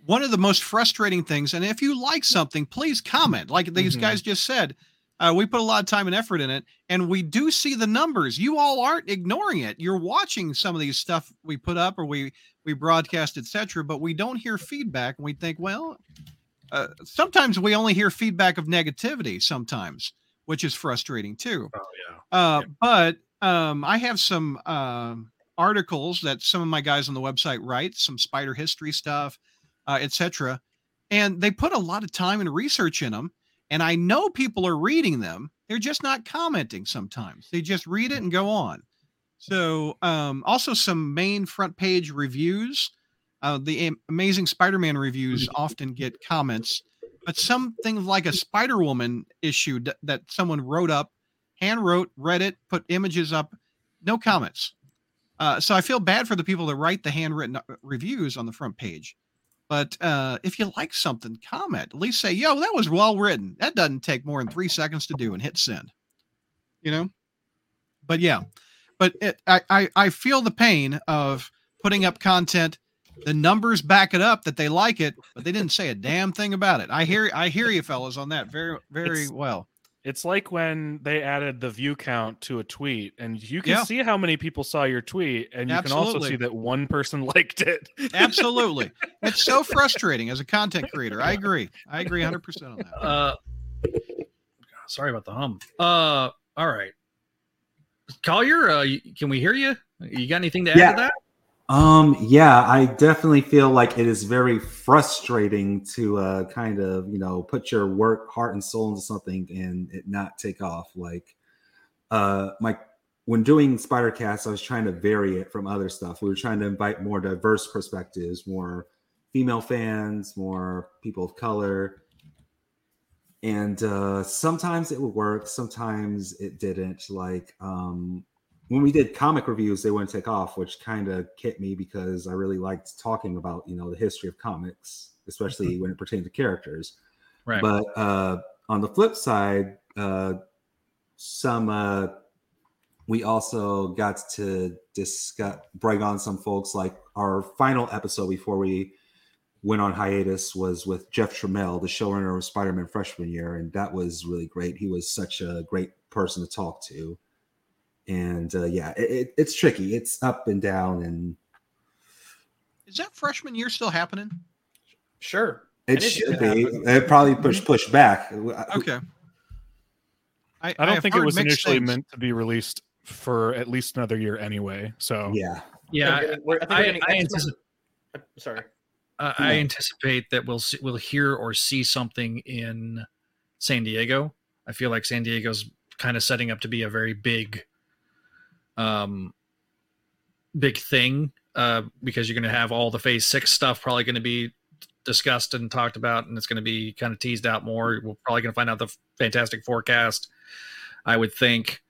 one of the most frustrating things, and if you like something, please comment. Like these mm-hmm. guys just said, uh, we put a lot of time and effort in it, and we do see the numbers. You all aren't ignoring it. You're watching some of these stuff we put up or we we broadcast, etc. But we don't hear feedback, and we think, well, uh, sometimes we only hear feedback of negativity. Sometimes, which is frustrating too. Oh yeah. Uh, yeah. But um, I have some uh, articles that some of my guys on the website write, some spider history stuff, uh, etc. And they put a lot of time and research in them. And I know people are reading them. They're just not commenting sometimes. They just read it and go on. So, um, also some main front page reviews. Uh, the Amazing Spider Man reviews mm-hmm. often get comments but something like a Spider Woman issue d- that someone wrote up, hand wrote, read it, put images up, no comments. Uh, so I feel bad for the people that write the handwritten uh, reviews on the front page. But uh, if you like something, comment. At least say, "Yo, that was well written." That doesn't take more than three seconds to do, and hit send. You know. But yeah, but it, I, I I feel the pain of putting up content. The numbers back it up that they like it, but they didn't say a damn thing about it. I hear I hear you fellas on that very very It's- well. It's like when they added the view count to a tweet, and you can Yeah. see how many people saw your tweet, and you can also see that one person liked it. Absolutely. it's so frustrating as a content creator. I agree. I agree 100% on that. Uh, sorry about the hum. Uh, all right. Collier, uh, can we hear you? You got anything to add Yeah. to that? Um, yeah, I definitely feel like it is very frustrating to uh kind of, you know, put your work, heart, and soul into something and it not take off. Like uh my when doing Spider-Cast, I was trying to vary it from other stuff. We were trying to invite more diverse perspectives, more female fans, more people of color. And uh sometimes it would work, sometimes it didn't. Like um when we did comic reviews, they wouldn't take off, which kind of hit me because I really liked talking about you know the history of comics, especially when it pertained to characters. Right. But uh, on the flip side, uh, some uh, we also got to discuss bring on some folks. Like our final episode before we went on hiatus was with Jeff Trammell, the showrunner of Spider-Man freshman year, and that was really great. He was such a great person to talk to and uh, yeah, it, it, it's tricky. It's up and down, and Is that freshman year still happening? Sure. it it should should be. happen. It probably push push back. Okay. I don't have think it was initially things. meant to be released for at least another year anyway. So Yeah, Yeah, We're getting- we're- I think I, getting I, X-Men- anticipate, Sorry. uh, I anticipate that we'll see, we'll hear or see something in San Diego. I feel like San Diego's kind of setting up to be a very big, um, big thing uh, because you're going to have all the Phase Six stuff probably going to be discussed and talked about, and it's going to be kind of teased out more. We're probably going to find out the Fantastic Four cast. I would think,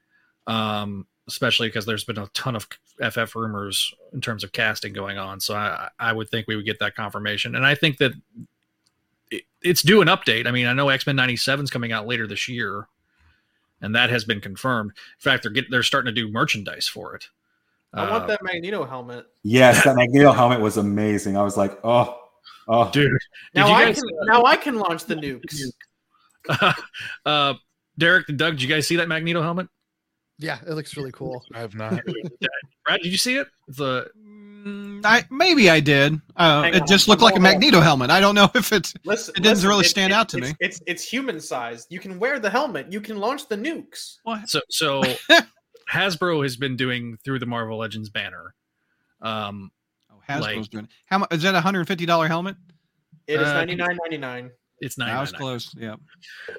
um, especially because there's been a ton of FF rumors in terms of casting going on. So I, I would think we would get that confirmation, and I think that it, it's due an update. I mean, I know X Men '97 is coming out later this year, and that has been confirmed. In fact, they're getting they're starting to do merchandise for it. I Uh, want that Magneto helmet. yes, that Magneto helmet was amazing. I was like, oh, oh, dude. Did Now you I guys- can now I can launch the nukes. uh, Derek and Doug, did you guys see that Magneto helmet? Yeah, it looks really cool. I have not. Brad, did you see it? The I maybe I did. Uh, it on, just looked like a on. Magneto helmet. I don't know if it's. Listen, It didn't listen, really stand out to it's, me. It's it's human sized. You can wear the helmet. You can launch the nukes. What? so so Hasbro has been doing through the Marvel Legends banner. Um, Oh, Hasbro's Like- doing. It. How much is that? A hundred and fifty dollar helmet? It is Uh, ninety nine ninety nine. it's I nine. was close. Yeah.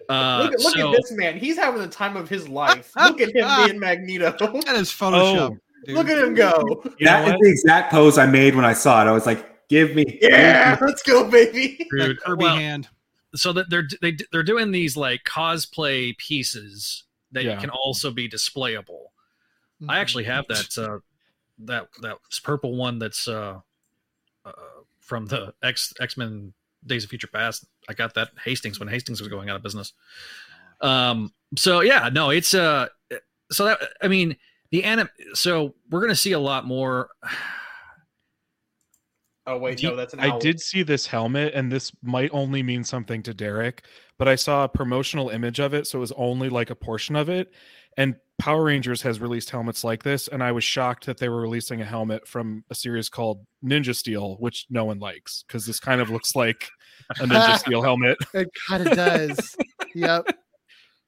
Uh, Look, at, look so, at this man. He's having the time of his life. Look at him being Magneto. That is Photoshop. Oh, dude. Look at him go. You know that is the exact pose I made when I saw it. I was like, give me, Yeah, let's go, baby. Dude, Kirby well, hand. so that they're they, they're doing these like cosplay pieces that Yeah. can also be displayable. Mm-hmm. I actually have that uh, that that purple one that's uh, uh, from the X X Men Days of Future Past. I got that Hastings when Hastings was going out of business. Um. So yeah, no, it's uh. So that I mean the anim. So we're gonna see a lot more. Oh wait, Do no, that's an I did see this helmet, and this might only mean something to Derek, but I saw a promotional image of it, so it was only like a portion of it. And Power Rangers has released helmets like this, and I was shocked that they were releasing a helmet from a series called Ninja Steel, which no one likes because this kind of looks like a Ninja Steel helmet. It kind of does. yep.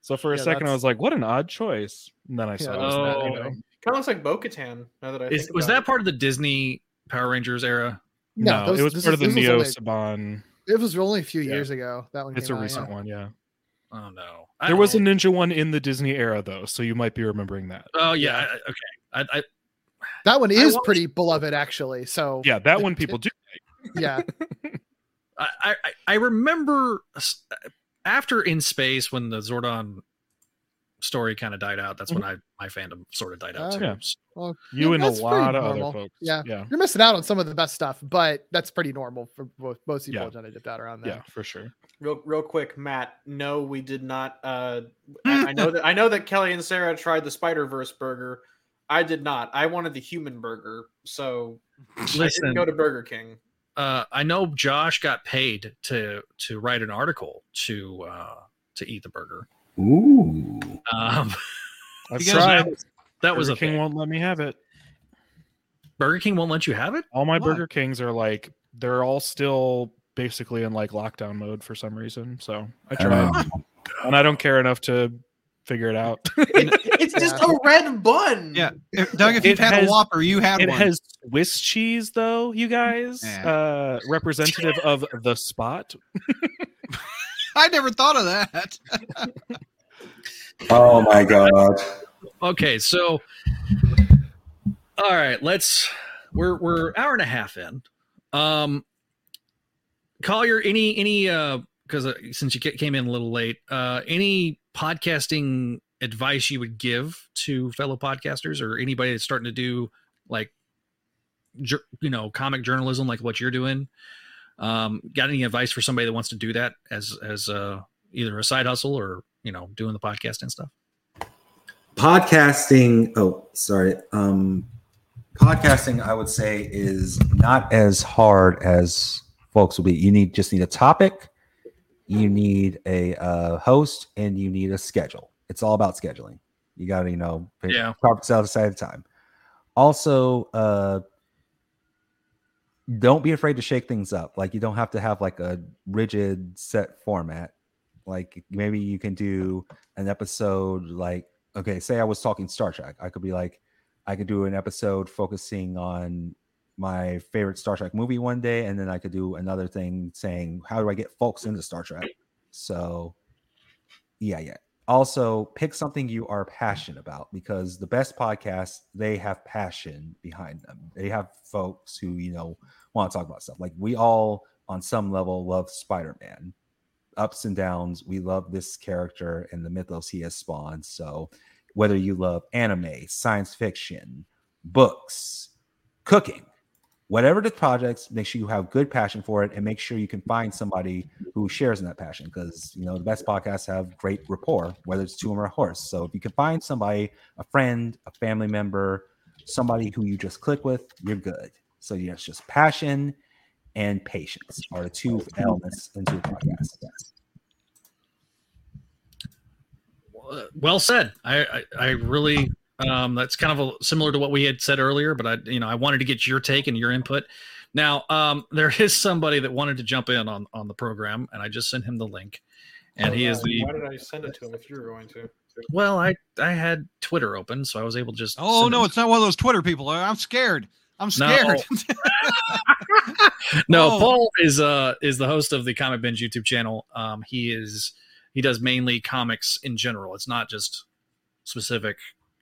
So for a Yeah, second, I was like, "What an odd choice." And then I saw Yeah, it that, you Oh. know. Kind of looks like Bo-Katan. Now that I Is, think was that it. part of the Disney Power Rangers era? No, those- it was part is- of the Neo only- Saban. It was only a few Yeah. years ago. That one. It's a out, recent one, yeah. one, yeah. Oh no, There was a ninja one in the Disney era, though, so you might be remembering that. Oh yeah, I- I- okay. I, I That one is watched- pretty beloved, actually. So Yeah, that one people do. yeah, I, I I remember s- after in space when the Zordon story kind of died out, that's when I my fandom sort of died out Oh, too. yeah. Well, You yeah, and a lot of normal. other folks. Yeah. Yeah. You're missing out on some of the best stuff, but that's pretty normal for most, most people Yeah. trying to dip out around there. Yeah, for sure. Real, real quick, Matt. No, we did not. Uh, I, I know that I know that Kelly and Sarah tried the Spider Verse burger. I did not. I wanted the human burger, so I Listen, didn't go to Burger King. Uh, I know Josh got paid to to write an article to uh, to eat the burger. Ooh. Um, I've tried. that was, that was Burger a King thing. won't let me have it. Burger King won't let you have it. All my Why? Burger Kings are like they're all still basically in like lockdown mode for some reason. So I tried, Oh, and I don't care enough to figure it out. It's just a red bun. Yeah, if, Doug, if you've It had has- a Whopper, you had it one. has Swiss cheese though, you guys. Yeah. Uh, representative of the spot. I never thought of that. oh my god. Okay, so all right, let's we're we're hour and a half in. Um Collier, any any uh because uh, since you came in a little late, uh any podcasting advice you would give to fellow podcasters or anybody that's starting to do like you know comic journalism like what you're doing? Um, got any advice for somebody that wants to do that as as uh either a side hustle or you know doing the podcast and stuff? podcasting oh sorry um podcasting i would say is not as hard as folks will be you need just need a topic you need a uh, host and you need a schedule. It's all about scheduling. You gotta you know pick Yeah. topics out at a time. Also uh don't be afraid to shake things up. Like you don't have to have like a rigid set format. Like maybe you can do an episode like okay say i was talking star trek. I could be like i could do an episode focusing on my favorite star trek movie one day and then i could do another thing saying how do i get folks into star trek so yeah yeah also pick something you are passionate about because the best podcasts they have passion behind them they have folks who you know want to talk about stuff like we all on some level love spider-man ups and downs. We love this character and the mythos he has spawned. So, whether you love anime, science fiction, books, cooking, whatever the projects, make sure you have good passion for it and make sure you can find somebody who shares in that passion because, you know, the best podcasts have great rapport, whether it's two or a horse. So, if you can find somebody, a friend, a family member, somebody who you just click with, you're good. So, it's just passion and patience are the two elements into a podcast. Well said. I, I, I really, um, that's kind of a, similar to what we had said earlier, but I, you know, I wanted to get your take and your input. Now, um, there is somebody that wanted to jump in on on the program, and I just sent him the link, and he is the Why did I send it to him if you were going to? well. I I had Twitter open, so I was able to just. Oh no, him- it's not one of those Twitter people. I'm scared. I'm No. scared. no, Oh. Paul is uh is the host of the Comic Binge YouTube channel. Um, he is he does mainly comics in general. It's not just specific,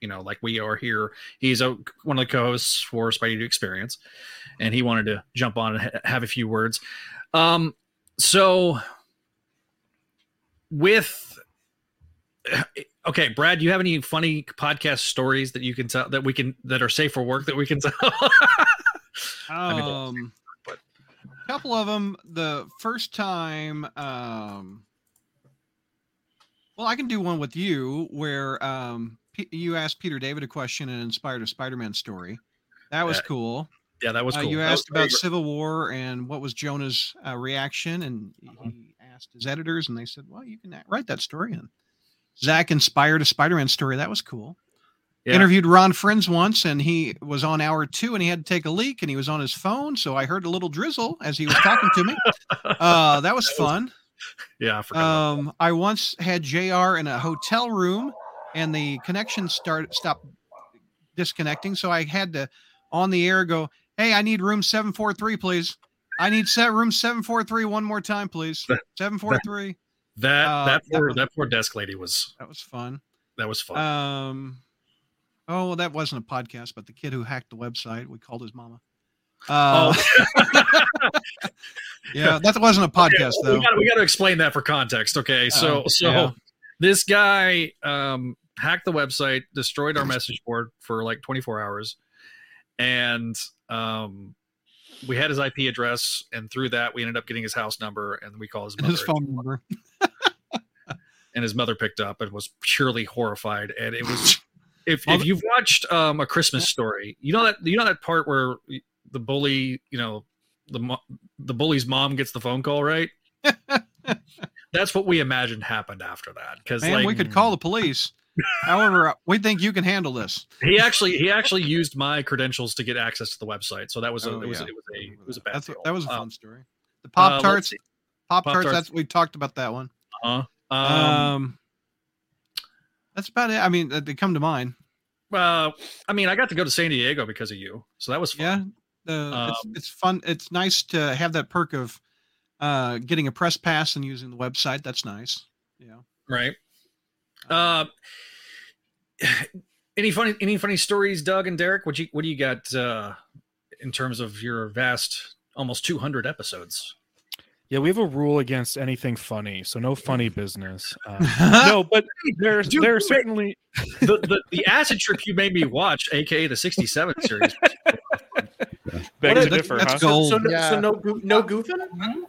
you know, like we are here. He's a, one of the co-hosts for Spidey Experience, and he wanted to jump on and ha- have a few words. Um, so with okay, Brad, do you have any funny podcast stories that you can tell that we can that are safe for work that we can tell? I mean, um, but- a couple of them. The first time, um, well, I can do one with you where um, you asked Peter David a question and inspired a Spider-Man story. That was Yeah, cool. yeah, that was Uh, you That asked about Civil War and what was Jonah's uh, reaction, and Uh-huh. he asked his editors, and they said, "Well, you can write that story." And Zach inspired a Spider-Man story. That was cool. Yeah. Interviewed Ron Frenz once, and he was on hour two, and he had to take a leak, and he was on his phone, so I heard a little drizzle as he was talking to me. Uh, that was fun. Yeah, I forgot. Um, I once had Jr. in a hotel room, and the connection start stopped disconnecting, so I had to on the air go, "Hey, I need room seven four three, please. I need set room seven four three one more time, please. Seven four three. that uh, that that poor was- that poor desk lady was That was fun. that was fun. Um, oh, well, that wasn't a podcast, but the kid who hacked the website, we called his mama. Uh, yeah, that wasn't a podcast Okay, though. we got to explain that for context. Okay, so Oh, so yeah. this guy um hacked the website, destroyed our message board for like 24 hours, and um, we had his IP address, and through that we ended up getting his house number, and we called his mother. his phone number. and his mother picked up and was purely horrified. And it was if if you've watched um, a Christmas story, you know that you know that part where the bully, you know, the the bully's mom gets the phone call, right? That's what we imagined happened after that because like we could call the police. However, we think you can handle this. he actually he actually used my credentials to get access to the website, so that was a Oh, it was yeah. it was a it was a bad deal. that was a Uh, fun story. The uh, Pop Tarts. Pop Tarts. That's we talked about that one. Uh-huh. Um, Um, that's about it. I mean, uh, they come to mind. uh, I mean, I got to go to San Diego because of you, so that was fun. Yeah, uh, it's, Um, it's fun. It's nice to have that perk of uh, getting a press pass and using the website. That's nice. Yeah. right. Uh, any funny any funny stories, Doug and Derek? What you what do you got uh, in terms of your vast almost 200 episodes? Yeah, we have a rule against anything funny, so no funny business. Uh, no, but there's Dude, there's certainly The, the the acid trip you made me watch, aka the 67 series. beg to differ. that's huh? gold. So, no, Yeah. so no, no goofing.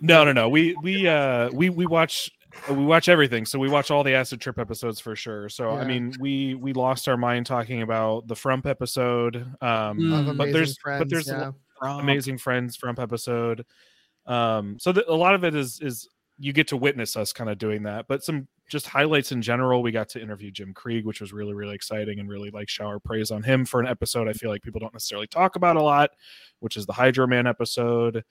No, no, no. We we uh we we watch we watch everything. So we watch all the acid trip episodes for sure. So I mean, we we lost our mind talking about the Frump episode. Um, Mm. But there's Friends, but there's yeah. From- amazing friends Frump episode. Um, so the, a lot of it is is you get to witness us kind of doing that. But some just highlights in general. We got to interview Jim Krieg, which was really really exciting and really like shower praise on him for an episode. I feel like people don't necessarily talk about a lot, which is the Hydro Man episode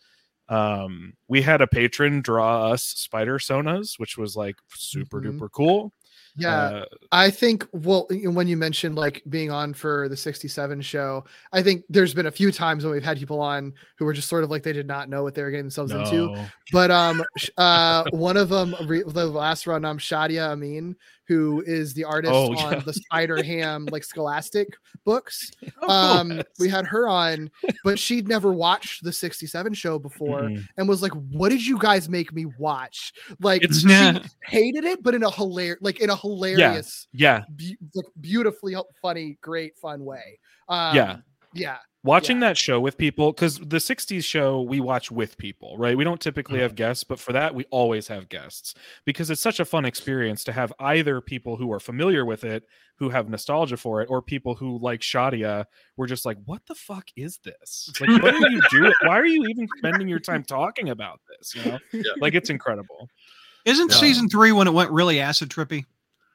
um we had a patron draw us spider sonas which was like super Mhm. duper cool Yeah, Uh, I think well when you mentioned like being on for the 67 show, I think there's been a few times when we've had people on who were just sort of like they did not know what they were getting themselves into. But um uh one of them re- the last run um Shadia Amin who is the artist Oh, on yeah. the Spider Ham like Scholastic books. Oh, Um we had her on, but she'd never watched the 67 show before Mhm. and was like, "What did you guys make me watch?" Like It's- she Yeah. hated it, but in a hilarious, like in a hilarious, yeah be- like beautifully h- funny, great, fun way. Um, Yeah. Yeah, watching Yeah. that show with people because the 60s show we watch with people right we don't typically mm-hmm. have guests but for that we always have guests because it's such a fun experience to have either people who are familiar with it who have nostalgia for it or people who like shadia were just like what the fuck is this like what are you doing why are you even spending your time talking about this you know like it's incredible Isn't Yeah. season three when it went really acid trippy?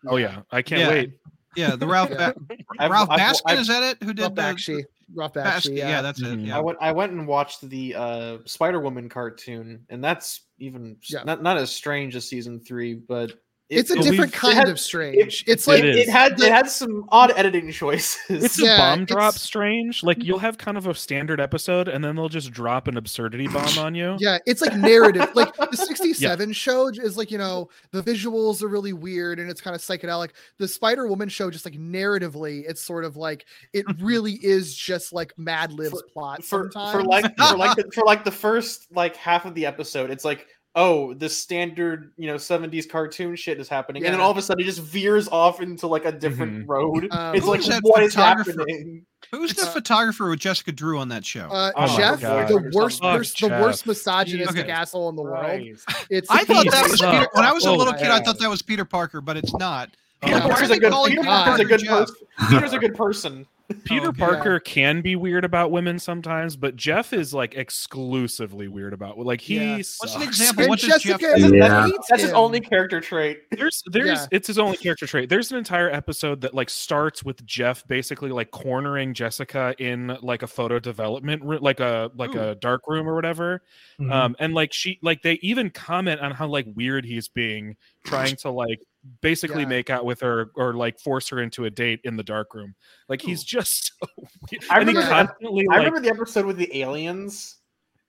oh yeah i can't Yeah. wait Yeah, the Ralph Yeah. Ba- I've- Ralph I've- Baskin I've- is that it? Who Rough did the Bakshi, Rough Baskin? Bakshi, Yeah. yeah. that's it. Mhm. Yeah. I went I went and watched the uh Spider Woman cartoon, and that's even Yeah. not not as strange as season three, but it- it's a it- Well, different kind had- of strange. it's like is. it had it had some odd editing choices. It's Yeah, a bomb drop strange. Like you'll mm. have kind of a standard episode, and then they'll just drop an absurdity bomb on you. yeah, it's like narrative. like the 67 show is like, you know, the visuals are really weird and it's kind of psychedelic. The Spider Woman show, just like narratively, it's sort of like it really is just like Mad Lib's plot. for sometimes. for like for like the, for like the first like half of the episode, it's like oh, this standard you know '70s cartoon shit is happening, and then all of a sudden it just veers off into like a different road. Um, it's like what is happening? Who's the It's- photographer with Jessica Drew on that show? Uh, Oh Jeff, the worst, Fuck there's the worst misogynistic Okay. asshole in the world. It's I thought that was Oh, Peter. When I was a oh little my kid, I thought that was Peter Parker, but it's not. Oh, Peter yeah. Parker's a good, calling Peter God. Parker's a good Jeff. person. Peter's a good person. Peter Okay. Parker can be weird about women sometimes, but Jeff is like exclusively weird about like he. Yeah. What's an example? And What does Jessica Jeff is- Yeah. hates That's his only character trait. There's there's Yeah. it's his only character trait. There's an entire episode that like starts with Jeff basically like cornering Jessica in like a photo development room, like a like Ooh. a dark room or whatever. Mhm. Um, and like she like they even comment on how like weird he's being, trying to like basically Yeah. make out with her or like force her into a date in the dark room. Like he's just so weird. I and he remember the ep- constantly I like remember the episode with the aliens,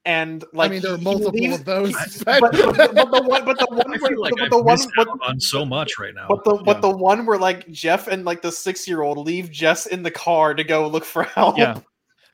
and like I mean, there are he- he multiple leaves- of those. but, but, but the one, but the one, I where, like but the one, but, on so much right now. but the but the one where like Jeff and like the six year old leave Jess in the car to go look for help. Yeah.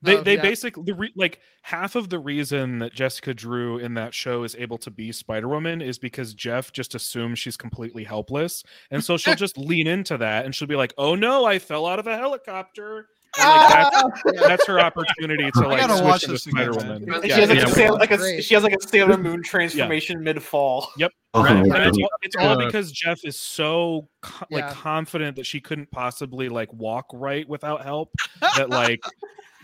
They Oh, they yeah. basically the re- like half of the reason that Jessica Drew in that show is able to be Spider Woman is because Jeff just assumes she's completely helpless, and so she'll just lean into that, and she'll be like, "Oh no, I fell out of a helicopter." And, like, that's, that's her opportunity to like gotta watch this Spider Woman. She Yeah, has like yeah. a sail, like a she has like a Sailor Moon transformation mid fall. Oh, Right. And it's, all- it's all Uh, because Jeff is so like Yeah. confident that she couldn't possibly like walk right without help that like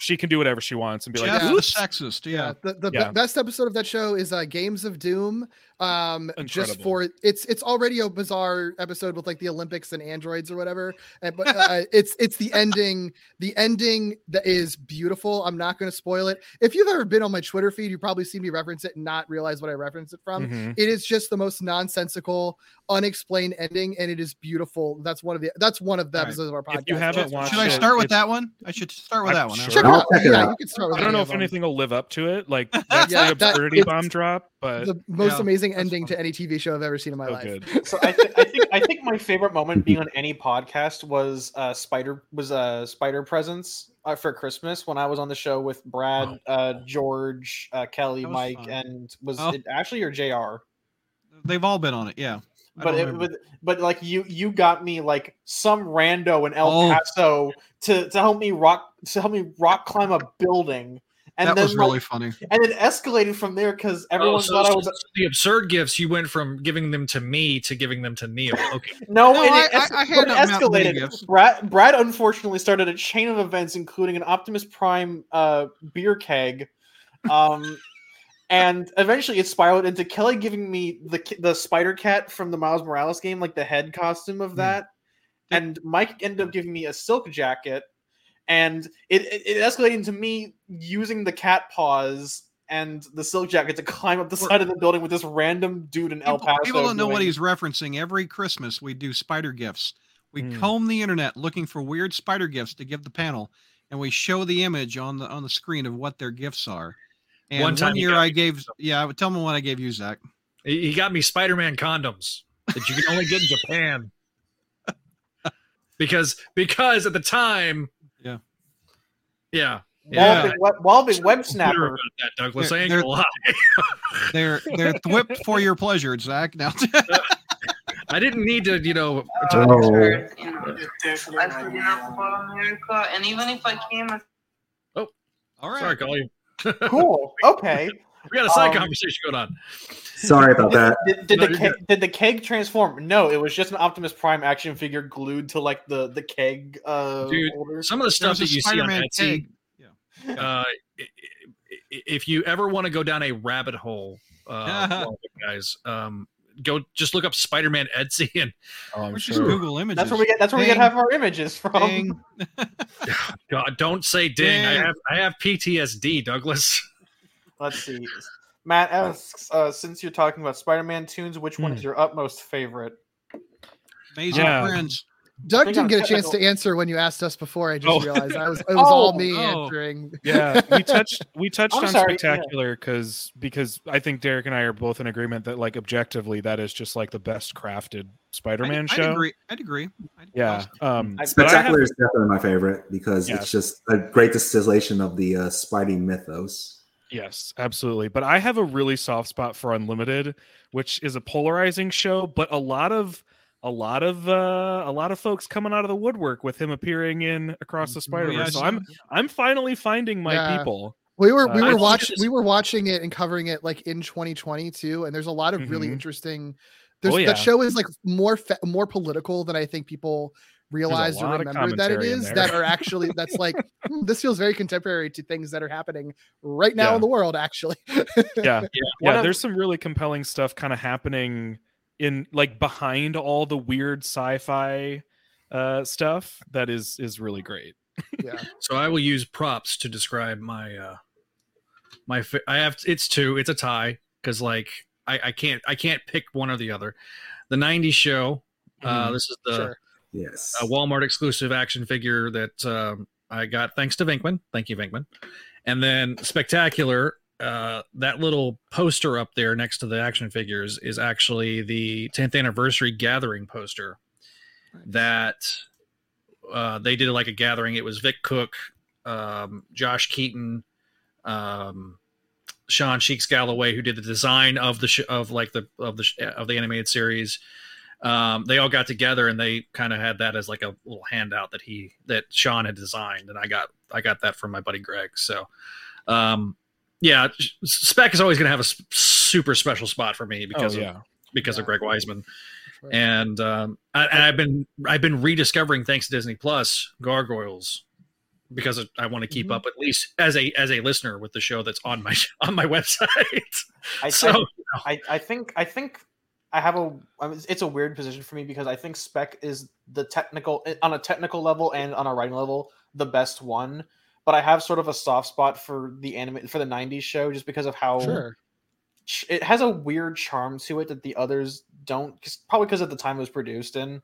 she can do whatever she wants and be like, Jeff Yeah. "Oops." sexist. Yeah. Yeah, the, the be- best episode of that show is uh, Games of Doom. Um, just for it's it's already a bizarre episode with like the Olympics and androids or whatever. And, but uh, it's it's the ending. The ending that is beautiful. I'm not going to spoil it. If you've ever been on my Twitter feed, you probably see me reference it and not realize what I reference it from. Mhm. It is just the most nonsensical, unexplained ending, and it is beautiful. That's one of the that's one of the All right. episodes of our podcast. If you haven't watched Should I it, start with that one? I should start with I'm that one. sure. Check it I'll out. check it Yeah, out. you can start with I don't know if them. anything will live up to it. Like that's Yeah, the absurdity it's bomb drop, but the most Yeah, amazing ending fun. to any TV show I've ever seen in my so life. good. So I, th- I think I think my favorite moment being on any podcast was uh, Spider was uh, Spider Presents uh, for Christmas when I was on the show with Brad, uh, George, uh, Kelly, Mike, fun. and was Oh. it Ashley or Jr. They've all been on it. Yeah. I But it, but but like you you got me like some rando in El Oh. Paso to to help me rock to help me rock climb a building. And that then was really like, funny. and it escalated from there because everyone Oh, so, thought I was so the absurd gifts you went from giving them to me to giving them to Neil. Okay. No, No, and I- it, I- es- I but it out Mountain Dew escalated. Brad, Brad unfortunately started a chain of events, including an Optimus Prime uh, beer keg, um, and eventually it spiraled into Kelly giving me the the Spider Cat from the Miles Morales game, like the head costume of that, and Mike ended up giving me a silk jacket, and it, it, it escalated into me using the cat paws. And the silk jacket to climb up the side of the building with this random dude in El Paso. people don't know what he's referencing. Every Christmas, we do spider gifts. We Hmm. comb the internet looking for weird spider gifts to give the panel, and we show the image on the on the screen of what their gifts are. And One one, time you year got I me gave, yeah, I would tell me what I gave you, Zach. He he got me Spider-Man condoms that you can only get in Japan. Because because at the time, Yeah. yeah, yeah. Walbing, web, Walbing Bitter web about snapper. that, Douglas. They're- I ain't they're- gonna lie. They're they're whipped for your pleasure, Zach. Now, I didn't need to, you know. Oh. Sure, you know, I still enough America, and even if I came, oh, all right. Sorry, Colin. Cool. Okay. We got a side Um, conversation going on. Sorry about that. Did, did No, the keg, did the keg transform? No, it was just an Optimus Prime action figure glued to like the the keg uh Dude, holder. Some of the stuff was a that you see on Spider-Man Etsy, keg. uh, i- i- if you ever want to go down a rabbit hole, uh, guys, um, go just look up Spider-Man Etsy and Oh, I'm sure. Google images. That's where we get that's where we get Ding. half our images from. God, don't say ding. I have I have PTSD, Douglas. Let's see. Matt asks, uh, since you're talking about Spider-Man tunes, which one Hmm. is your utmost favorite? Amazing Yeah. friends. Doug didn't on, get a chance to answer when you asked us before. I just Oh. realized I was it was all Oh, me oh. answering. yeah we touched we touched I'm on sorry, spectacular because because i think derek and i are both in agreement that like objectively that is just like the best crafted spider-man I'd, show I'd agree. I'd agree. I'd yeah um I- but I Spectacular have- is definitely my favorite because Yes. it's just a great distillation of the uh, Spidey mythos. yes absolutely but i have a really soft spot for unlimited which is a polarizing show but a lot of a lot of uh a lot of folks coming out of the woodwork with him appearing in across the spider Yeah, verse so I i'm i'm finally finding my Yeah. people We were we Uh, were think watching it's- we were watching it and covering it like in 2020 too, and there's a lot of really Mhm. interesting. There's Oh, yeah. that show is like more fa- more political than I think people realize or remember that it commentary in is. there. That are actually that's like hmm, this feels very contemporary to things that are happening right now Yeah. in the world. Actually, yeah One yeah of- there's some really compelling stuff kind of happening in like behind all the weird sci-fi uh stuff that is is really great yeah. So I will use props to describe my uh my fi- I have it's two. It's a tie because like I I can't I can't pick one or the other. The '90s show. Uh, Mhm. this is the Sure. Yes. a Walmart exclusive action figure that um, I got thanks to Vinkman. Thank you, Vinkman. And then Spectacular, uh, that little poster up there next to the action figures is actually the 10th anniversary gathering poster that uh, they did like a gathering. It was Vic Cook, um, Josh Keaton, um, Sean Cheeks Galloway, who did the design of the sh- of like the of the sh- of the animated series. Um, they all got together and they kind of had that as like a little handout that he that Sean had designed, and I got I got that from my buddy Greg. So, um, yeah, Spec is always going to have a s- super special spot for me because oh, of yeah. because of Greg Weisman Sure. and um, I, and I've been I've been rediscovering thanks to Disney Plus Gargoyles because I want to keep Mhm. up at least as a as a listener with the show that's on my on my website. I, so I, I think I think I have a I mean, it's a weird position for me because I think Spec is the technical eh, on a technical level and on a writing level the best one. But I have sort of a soft spot for the anime for the '90s show just because of how Sure. ch- it has a weird charm to it that the others don't. 'cause- Probably because at the time it was produced in.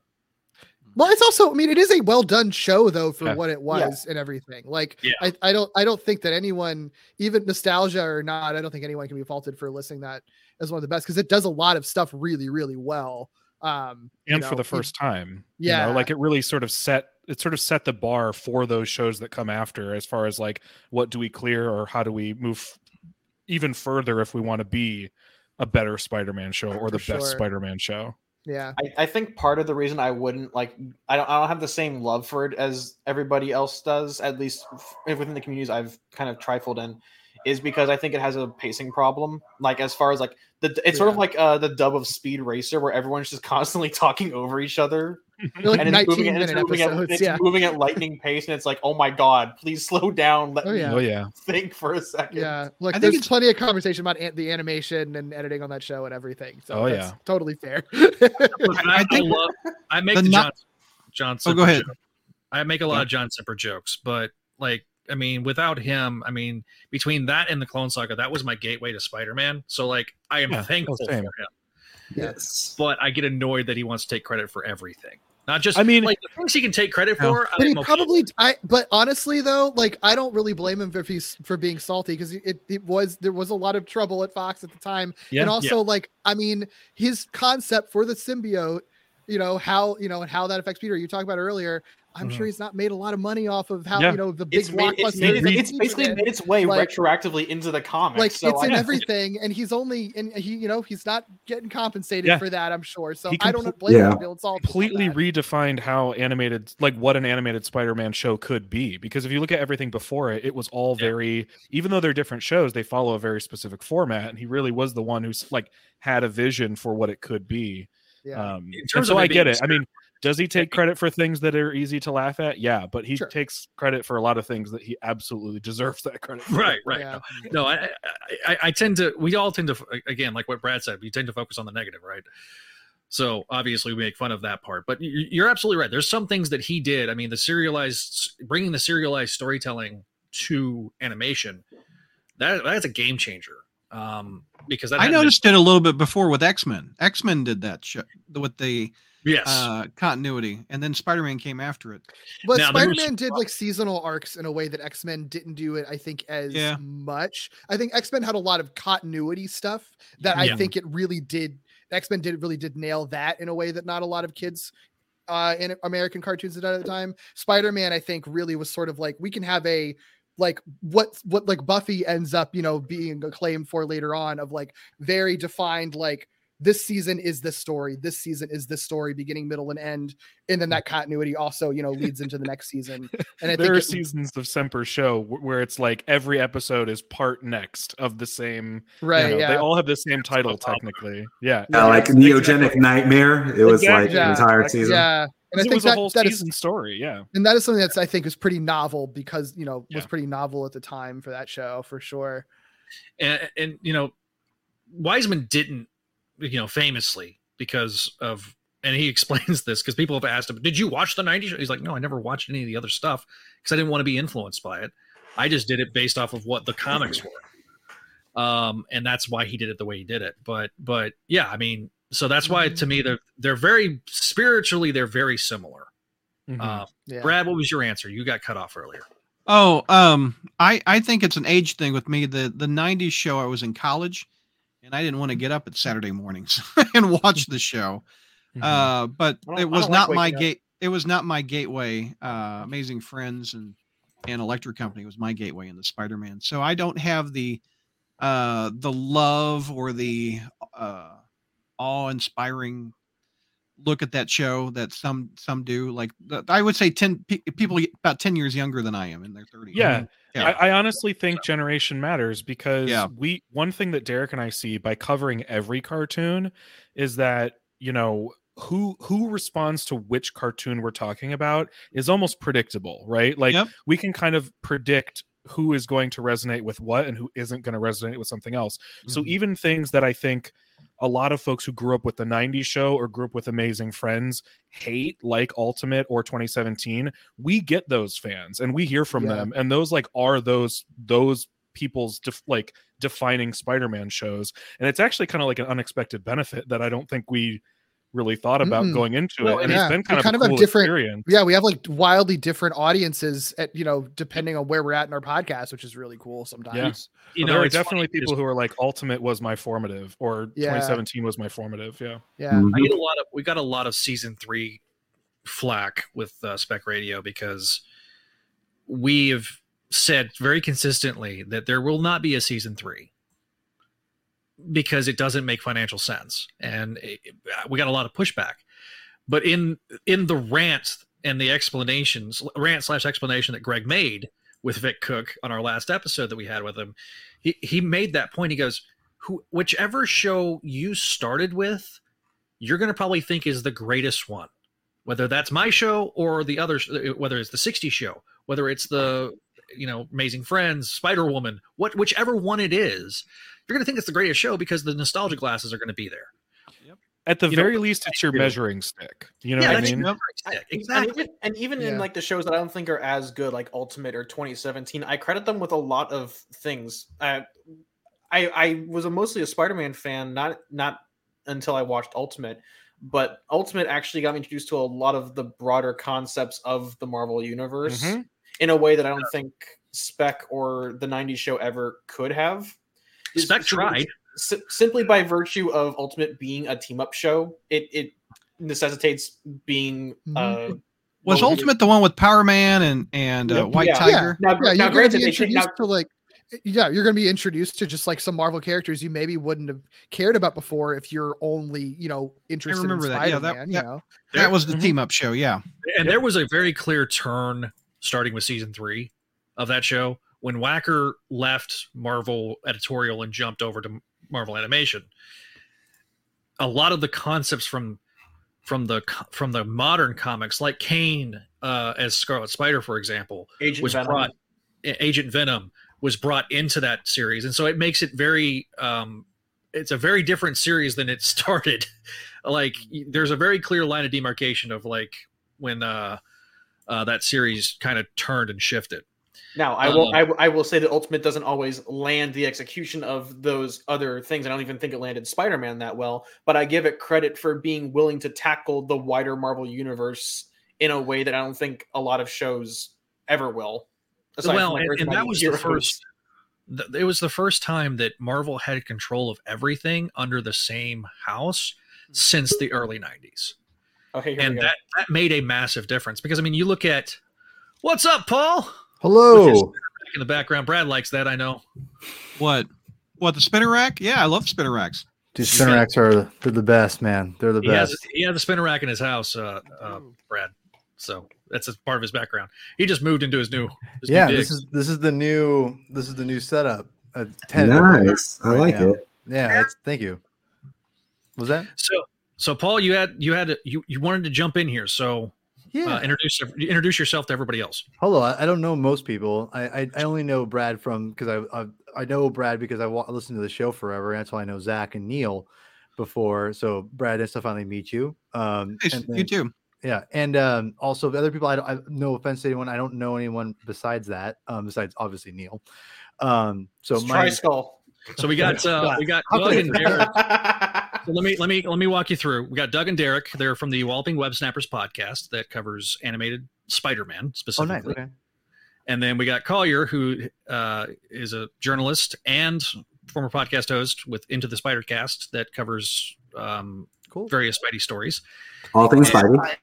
Well, it's also, I mean, it is a well done show though for Yeah. what it was and everything. Like, Yeah. I, I don't, I don't think that anyone, even nostalgia or not, I don't think anyone can be faulted for listing that as one of the best because it does a lot of stuff really, really well. Um, you and for know, the it- first time. Yeah. You know, like it really sort of set it sort of set the bar for those shows that come after as far as like what do we clear or how do we move even further if we want to be a better Spider-Man show or For the best. Spider-Man show. yeah, I, I think part of the reason I wouldn't like I don't I don't have the same love for it as everybody else does, at least f- within the communities I've kind of trifled in, is because I think it has a pacing problem. Like as far as like the it's sort of like uh the dub of Speed Racer where everyone's just constantly talking over each other. They're like and it's moving, 19 at, minute moving at, episodes. it's Yeah. moving at lightning pace, and it's like, oh my god, please slow down. Let Oh, me yeah. Oh yeah. think for a second. Yeah, look, I think there's it's- plenty of conversation about an- the animation and editing on that show and everything. So Oh, that's yeah. totally fair. I, I think- I, love, I make the the, not- John John. Oh, go ahead. joke. I make a lot of John Semper jokes, but like I mean, without him, I mean, between that and the Clone Saga, that was my gateway to Spider-Man. So like, I am Yeah, thankful for him, Yes. but I get annoyed that he wants to take credit for everything. Not just I mean- like the things he can take credit No. for. but he I'm probably I but honestly though, like I don't really blame him if he's for being salty because it, it was there was a lot of trouble at Fox at the time. Yeah. and also like I mean his concept for the symbiote, you know, how you know and how that affects Peter, you talked about earlier. I'm Mhm. sure he's not made a lot of money off of how Yeah. you know the big It's, made, it's, blockbuster. made, movies it's basically in. made its way Like- retroactively into the comics. like so it's in I- everything and he's only and he you know he's not getting compensated Yeah. for that i'm sure so He i don't blame him Yeah. for feeling salty about completely redefined how animated like what an animated spider-man show could be because if you look at everything before it it was all Yeah. very even though they're different shows they follow a very specific format and he really was the one who's like had a vision for what it could be yeah um In and so of i get it i mean does he take credit for things that are easy to laugh at yeah but he Sure. takes credit for a lot of things that he absolutely deserves that credit for. Right, right. Yeah. No, I, I, I, I tend to. We all tend to, again, like what Brad said, we tend to focus on the negative, right? So obviously, we make fun of that part. But you- you're absolutely right. There's some things that he did. I mean, the serialized, bringing the serialized storytelling to animation, that that's a game changer. Um, because I hadn't been- noticed it a little bit before with X Men. X Men did that show with the yes, uh, continuity, and then Spider Man came after it. but Now, spider-man did like seasonal arcs in a way that x-men didn't do it i think as Yeah. much i think x-men had a lot of continuity stuff that i Yeah. think it really did x-men did really did nail that in a way that not a lot of kids uh in american cartoons did at the time spider-man i think really was sort of like we can have a like what what like buffy ends up you know being acclaimed for later on of like very defined like this season is this story this season is this story beginning middle and end and then that continuity also you know leads into the next season and i there think are it- seasons of Semper show where it's like every episode is part next of the same. you right know, yeah They all have the same title technically. Yeah. Yeah, like Neogenic Nightmare. It was like Exactly. the entire Yeah, season. yeah and i it think was a that, whole that is season story. Yeah. and that is something that's i think is pretty novel because you know was pretty novel at the time for that show for sure and, and you know, Wiseman didn't, you know, famously because of, and he explains this because people have asked him, "Did you watch the '90s?" show?" He's like, "No, I never watched any of the other stuff because I didn't want to be influenced by it. I just did it based off of what the comics were." Um, and that's why he did it the way he did it. But, but yeah, I mean, so that's why to me they're they're very spiritually they're very similar. Mhm. Uh, yeah Brad, what was your answer? You got cut off earlier. Oh, um, I I think it's an age thing with me. The the '90s show, I was in college, and I didn't want to get up at Saturday mornings and watch the show. Mhm. Uh, but it was don't like my gate. It was not my gateway. Uh, Amazing Friends and and Electric Company was my gateway into Spider-Man. So I don't have the uh, the love or the uh, awe-inspiring look at that show that some some do. Like I would say, ten people about ten years younger than I am in their 30s. Yeah, Yeah. I, I honestly think generation matters because Yeah. we one thing that Derek and I see by covering every cartoon is that you know who who responds to which cartoon we're talking about is almost predictable, right? Like Yep. we can kind of predict who is going to resonate with what and who isn't going to resonate with something else. So Mhm. even things that I think a lot of folks who grew up with the 90s show or grew up with Amazing Friends hate, like Ultimate or 2017, we get those fans and we hear from Yeah. them. And those like are those those people's def- like defining Spider-Man shows. And it's actually kind of like an unexpected benefit that I don't think we really thought about Mm-mm. going into Well, it. And yeah, it's been we kind of kind a of have cool different- experience. Yeah, we have like wildly different audiences at you know depending on where we're at in our podcast, which is really cool sometimes. You So know, there are it's funny definitely people who are like Ultimate was my formative or Yeah. 2017 was my formative. Yeah. Yeah. Mhm. I get a lot of we got a lot of season three flack with uh, Spec Radio because we've said very consistently that there will not be a season three because it doesn't make financial sense, and it, we got a lot of pushback. But in in the rant and the explanations, rant slash explanation that Greg made with Vic Cook on our last episode that we had with him, he he made that point. He goes, "Who, whichever show you started with." you're going to probably think is the greatest one whether that's my show or the others whether it's the 60 show whether it's the you know amazing friends spider woman what whichever one it is you're going to think it's the greatest show because the nostalgia glasses are going to be there At the You know, very least, it's your measuring stick. You know yeah what I mean? your Yep. stick. And- exactly And even, and even in like the shows that I don't think are as good, like Ultimate or 2017, I credit them with a lot of things. Uh, I I was a, mostly a Spider-Man fan, not not until I watched Ultimate, but Ultimate actually got me introduced to a lot of the broader concepts of the Marvel universe Mhm. in a way that I don't think Spec or the 90s show ever could have. Spec Simply- tried si- simply by virtue of Ultimate being a team up show, it it necessitates being uh Was well, Ultimate the one with Power Man and and uh, White yeah. Tiger? Now, Yeah, now you're going to granted, be they introduced now- to like, yeah, you're going to be introduced to just like some Marvel characters you maybe wouldn't have cared about before if you're only, you know, interested remember in that. Yeah, Spider-Man. that- you yeah. know, That was the Mhm. team up show. Yeah. and there was a very clear turn starting with season three of that show when Wacker left Marvel editorial and jumped over to Marvel Animation. A lot of the concepts from from the from the modern comics, like Kaine uh, as Scarlet Spider, for example, Agent was Venom. brought Agent Venom was brought into that series, and so it makes it very. Um, it's a very different series than it started. like there's a very clear line of demarcation of like when uh, uh, that series kind of turned and shifted. Now, I will Um, I, w- I will say that Ultimate doesn't always land the execution of those other things. I don't even think it landed Spider-Man that well, but I give it credit for being willing to tackle the wider Marvel universe in a way that I don't think a lot of shows ever will. well, and, and that was the first. It was the first time that Marvel had control of everything under the same house since the early '90s. Okay, here and we go. that that made a massive difference because I mean, you look at what's up, Paul, Hello. in the background. Brad likes that, I know. What? What the spinner rack? Yeah, I love spinner racks. Dude, spinner racks are they're the best, man. They're the He has best. he has a spinner rack in his house, uh, uh, Brad. So that's a part of his background. He just moved into his new. His Yeah, dig. this is this is the new this is the new setup. A 10 Nice. I like now. it. Yeah, that's, thank you. Was that? so. So Paul, you had you had you you wanted to jump in here, so Yeah. uh, introduce introduce yourself to everybody else. Hello. I, I don't know most people. I I, I only know Brad from because I, I I know Brad because I wa- listened to the show forever. And that's why I know Zach and Neil before. So Brad, nice to finally meet you. Um, Nice, and you too. Yeah, and um, also the other people. I don't. I, no offense to anyone. I don't know anyone besides that. Um, besides obviously Neil. Um, so It's my Tri-Skull. So we got uh, we got How Doug could and Derek. So let me let me let me walk you through. We got Doug and Derek. They're from the Walloping Websnappers podcast that covers animated Spider-Man oh nice. specifically. Okay. And then we got Collier, who uh, is a journalist and former podcast host with Into the Spider Cast that covers um, Cool. various Spidey stories. All things Spidey.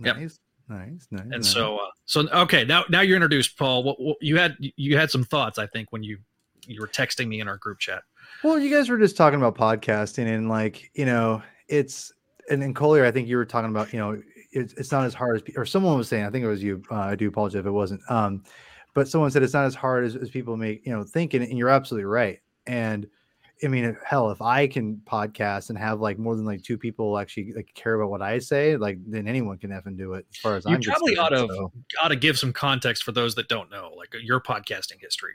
Yep. Nice. Nice, nice. And nice. so, uh, so okay, now now you're introduced, Paul. What, what, you had you had some thoughts, I think, when you you were texting me in our group chat. Well, you guys were just talking about podcasting and like, you know, it's and in Collier, I think you were talking about, you know, it's, it's not as hard as or someone was saying, I think it was you. Uh, I do apologize if it wasn't. Um, but someone said it's not as hard as, as people make, you know, think, and, and you're absolutely right. And I mean, if- hell, if I can podcast and have like more than like two people actually like care about what I say, like then anyone can effing do it. As far as You I'm probably ought to so. ought to give some context for those that don't know, like your podcasting history.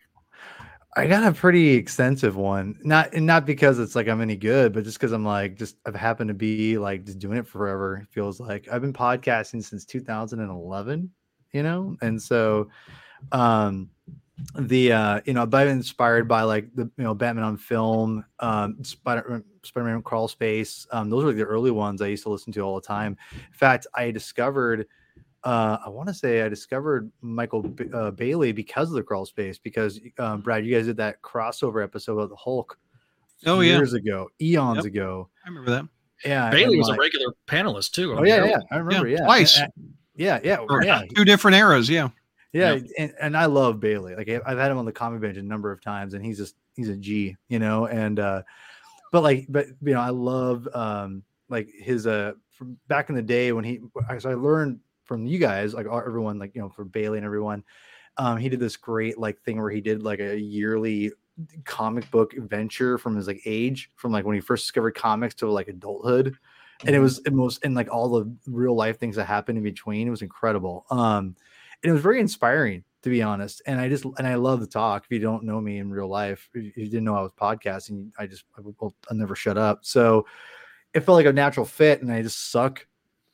I got a pretty extensive one. Not not because it's like I'm any good, but just because I'm like just I've happened to be like just doing it forever. It feels like I've been podcasting since 2011, you know, and so um the uh you know I've been inspired by like the you know Batman on film, um Spider Spider-Man Crawl Space. Um, those were like the early ones I used to listen to all the time. In fact, I discovered uh, I want to say I discovered Michael B- uh, Bailey because of the crawl space. Because um, Brad, you guys did that crossover episode of the Hulk Oh, yeah. years ago, eons Yep. ago. I remember that. Yeah, Bailey and was a regular panelist too. Oh yeah, yeah, I remember. Yeah, twice. And- and- yeah, yeah, Or yeah, Two different eras. Yeah. yeah. Yep. And, and I love Bailey. Like I- I've had him on the comic binge a number of times, and he's just he's a G, you know. And uh, but like, but you know, I love um like his uh from back in the day when he so I learned from you guys like everyone like you know for Bailey and everyone. Um, he did this great like thing where he did like a yearly comic book adventure from his like age from like when he first discovered comics to like adulthood. And it was it was and like all the real life things that happened in between it was incredible. Um and it was very inspiring to be honest. And i just and i love the talk if you don't know me in real life if you didn't know i was podcasting i just i would well, i'll never shut up. So it felt like a natural fit and i just suck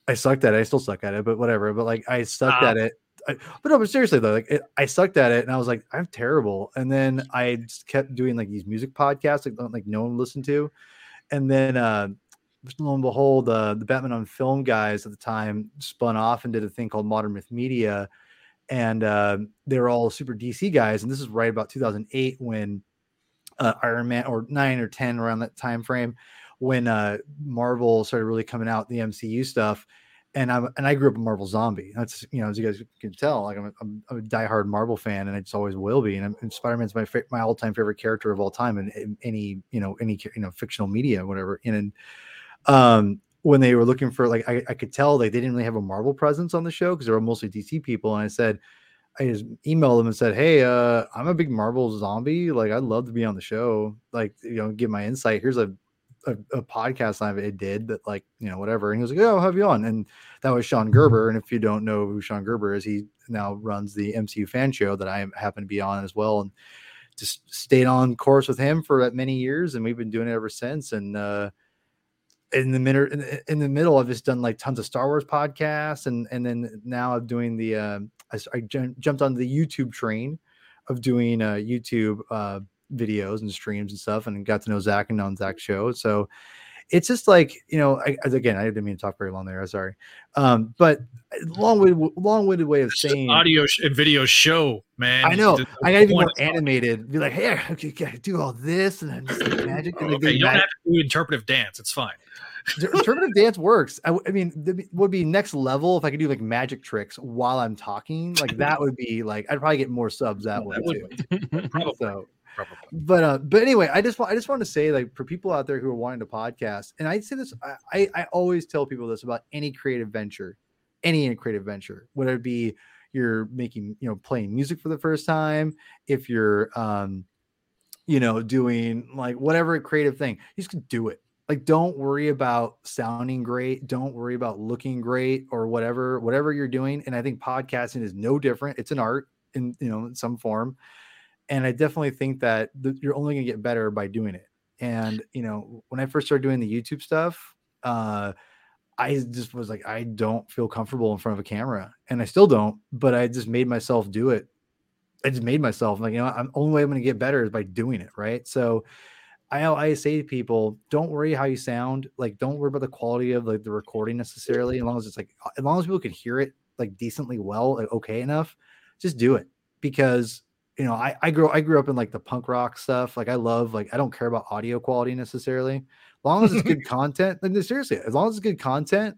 i sucked at it i still suck at it but whatever but like i sucked Ah. at it I, but no, but seriously though, like it, I sucked at it, and I was like, I'm terrible. And then I just kept doing like these music podcasts, like like no one listened to. And then uh, lo and behold, uh, the Batman on Film guys at the time spun off and did a thing called Modern Myth Media, and uh, they were all super DC guys. And this is right about 2008 when uh, Iron Man or nine or ten around that time frame when uh, Marvel started really coming out the MCU stuff. And I'm and I grew up a Marvel zombie. That's you know as you guys can tell, like I'm a, I'm, a diehard Marvel fan, and I just always will be. And, and Spider Man's my my all time favorite character of all time in, in any you know any you know fictional media, whatever. And, and um, when they were looking for like I, I could tell like they didn't really have a Marvel presence on the show because they were mostly DC people. And I said, I just emailed them and said, Hey, uh, I'm a big Marvel zombie. Like I'd love to be on the show. Like, you know, give my insight. Here's a a, a podcast I it did that like, you know, whatever. And he was like, Oh, I'll have you on. And that was Sean Gerber. And if you don't know who Sean Gerber is, he now runs the MCU fan show that I happen to be on as well. And just stayed on course with him for that many years. And we've been doing it ever since. And uh in the middle in, the- in the middle i've just done like tons of star wars podcasts and and then now i'm doing the um i, I jum- jumped on the youtube train of doing uh youtube uh videos and streams and stuff and got to know zach and on zach's show so it's just like you know I, again i didn't mean to talk very long there i'm sorry um but long-winded long-winded way of It's saying audio sh- and video show, man. I know. I gotta be more animated. Be like, hey, okay, do all this and then just like magic. And Okay, do you don't mag- have to do interpretive dance. It's fine. interpretive dance works. I mean, th- would be next level if I could do like magic tricks while I'm talking. Like that would be like I'd probably get more subs that way That would too. Probably. So, But uh, but anyway, I just want I just want to say like for people out there who are wanting to podcast, and I say this, I I, I always tell people this about any creative venture, any creative venture, whether it be you're making you know playing music for the first time, if you're um, you know doing like whatever creative thing, you just do it. Like don't worry about sounding great don't worry about looking great or whatever whatever you're doing and i think podcasting is no different. It's an art in you know in some form and i definitely think that th- you're only going to get better by doing it and you know when i first started doing the youtube stuff uh i just was like i don't feel comfortable in front of a camera and i still don't but i just made myself do it i just made myself like you know i'm only way i'm going to get better is by doing it right so I I say to people, don't worry how you sound. Like, don't worry about the quality of like the recording necessarily. As long as it's like, as long as people can hear it like decently well, like okay enough, just do it. Because you know, I I grew I grew up in like the punk rock stuff. Like, I love like I don't care about audio quality necessarily. As long as it's good content, like seriously, as long as it's good content,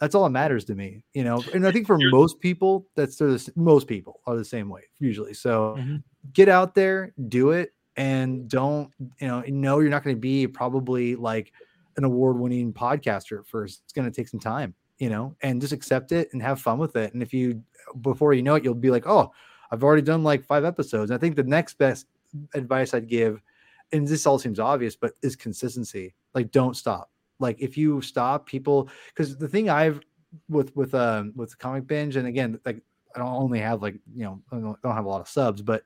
That's all that matters to me, you know. And I think for most people, that's they're the most people are the same way usually. So Mhm. get out there, do it, and don't you know know you're not going to be probably like an award-winning podcaster at first. It's going to take some time, you know, and just accept it and have fun with it. And if you before you know it, you'll be like, oh, I've already done like five episodes. I think the next best advice I'd give, and this all seems obvious, but is consistency. Like, don't stop. Like, if you stop, people, because the thing I've with with um with comic binge, and again, like I don't only have like you know I don't, don't have a lot of subs, but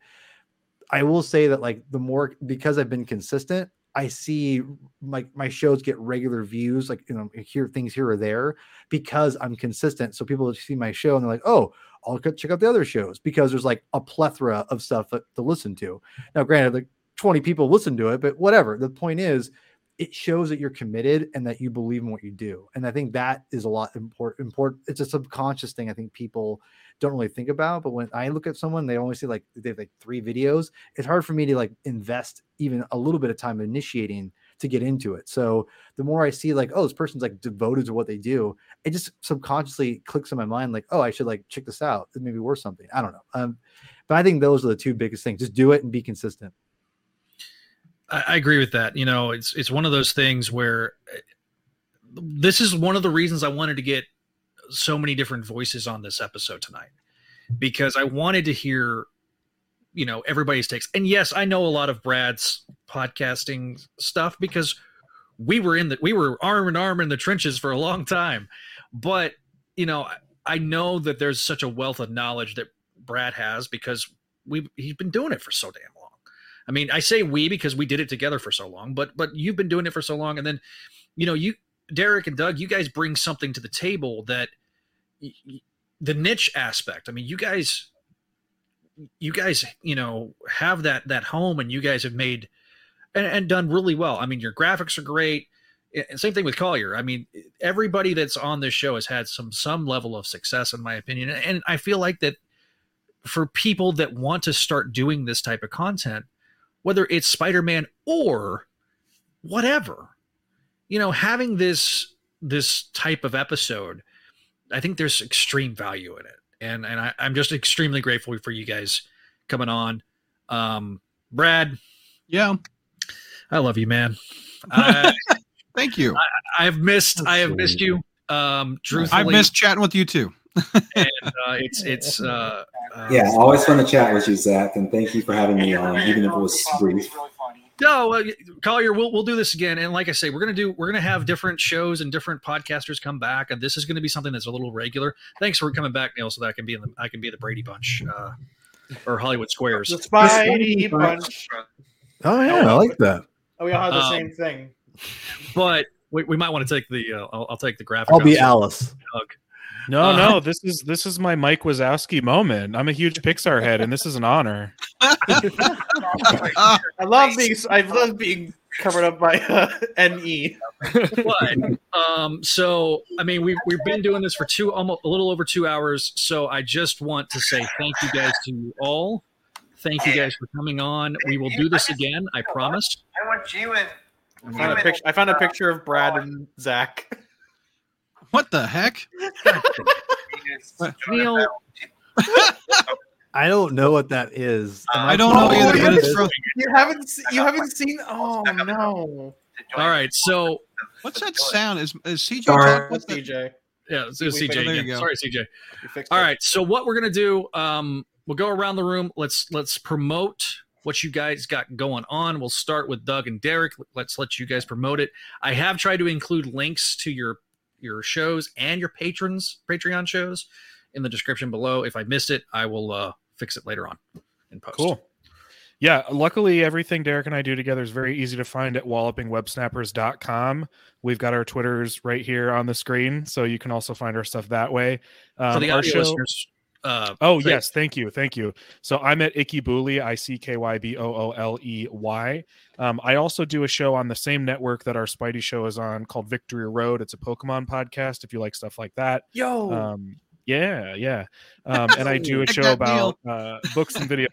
I will say that like the more because I've been consistent, I see like my shows get regular views, like you know, hear things here or there because I'm consistent. So people see my show and they're like, oh, I'll check out the other shows because there's like a plethora of stuff to listen to. Now, granted, like 20 people listen to it, but whatever. The point is, it shows that you're committed and that you believe in what you do. And I think that is a lot important. Important. It's a subconscious thing. I think people don't really think about. But when I look at someone, they only see like they have like three videos. It's hard for me to like invest even a little bit of time initiating to get into it. So the more I see like, oh, this person's like devoted to what they do, it just subconsciously clicks in my mind like, oh, I should like check this out. It may be worth something. I don't know. Um, but I think those are the two biggest things. Just do it and be consistent. I, I agree with that. You know, it's it's one of those things where uh, this is one of the reasons I wanted to get so many different voices on this episode tonight because I wanted to hear you know everybody's takes. And yes, I know a lot of Brad's podcasting stuff because we were in the we were arm in arm in the trenches for a long time. But, you know, I, know that there's such a wealth of knowledge that Brad has because we he's been doing it for so damn long. I mean, I say we because we did it together for so long, but but you've been doing it for so long, and then, you know, you Derek and Doug, you guys bring something to the table that the niche aspect. I mean, you guys, you guys, you know, have that that home, and you guys have made and, and done really well. I mean, your graphics are great. And same thing with Collier. I mean, everybody that's on this show has had some some level of success, in my opinion, and I feel like that for people that want to start doing this type of content, whether it's Spider-Man or whatever, you know, having this this type of episode, I think there's extreme value in it, and and I, I'm just extremely grateful for you guys coming on. Um, Brad, Yeah. I love you, man. I, Thank you. I've missed That's I have missed you. Um, truthfully, I've missed chatting with you too. and uh, it's it's uh, uh, Yeah, always fun to chat with you, Zach, and thank you for having me on, even if it was brief. No, uh, Collier, we'll we'll do this again. And like I say, we're gonna do we're gonna have different shows and different podcasters come back, and this is gonna be something that's a little regular. Thanks for coming back, Neil, so that I can be in the I can be the Brady Bunch uh, or Hollywood Squares. The Spidey Bunch. Oh yeah, I like that. Oh, we all have the Um, same thing. But we, we might want to take the uh, I'll, I'll take the graphic. I'll be. Alice. Doug. No, Uh, no, this is this is my Mike Wazowski moment. I'm a huge Pixar head, and this is an honor. I love being I love being covered up by uh, NE. but um so i mean we've, we've been doing this for two almost a little over two hours so i just want to say thank you guys to you all thank you guys for coming on we will do this again i promise I want you and I found a picture. I found a picture of Brad and Zach. What the heck? Neil, I don't know what that is. Am I don't know either, look but it's from. You haven't se- you haven't seen? Oh no! all right so What's that sound? Is is CJ Sorry. talking? What's What's that? DJ? yeah it's, it's cj there you again. go. sorry cj You fixed all it. right so what we're gonna do um we'll go around the room. Let's let's promote what you guys got going on. We'll start with doug and derek. Let's let you guys promote it. I have tried to include links to your your shows and your patrons patreon shows in the description below. If i missed it i will uh fix it later on in post. Cool. Yeah, luckily everything Derek and I do together is very easy to find at wallopingwebsnappers.com. We've got our Twitters right here on the screen, so you can also find our stuff that way. Um, for the our audio show- listeners uh Oh yes, thank you, thank you. So I'm at Icky Booley, I C K Y B O O L E Y. Um, I also do a show on the same network that our Spidey show is on, called Victory Road. It's a Pokemon podcast. If you like stuff like that, Yo, um, yeah, yeah. Um, and I do a show about uh, books and video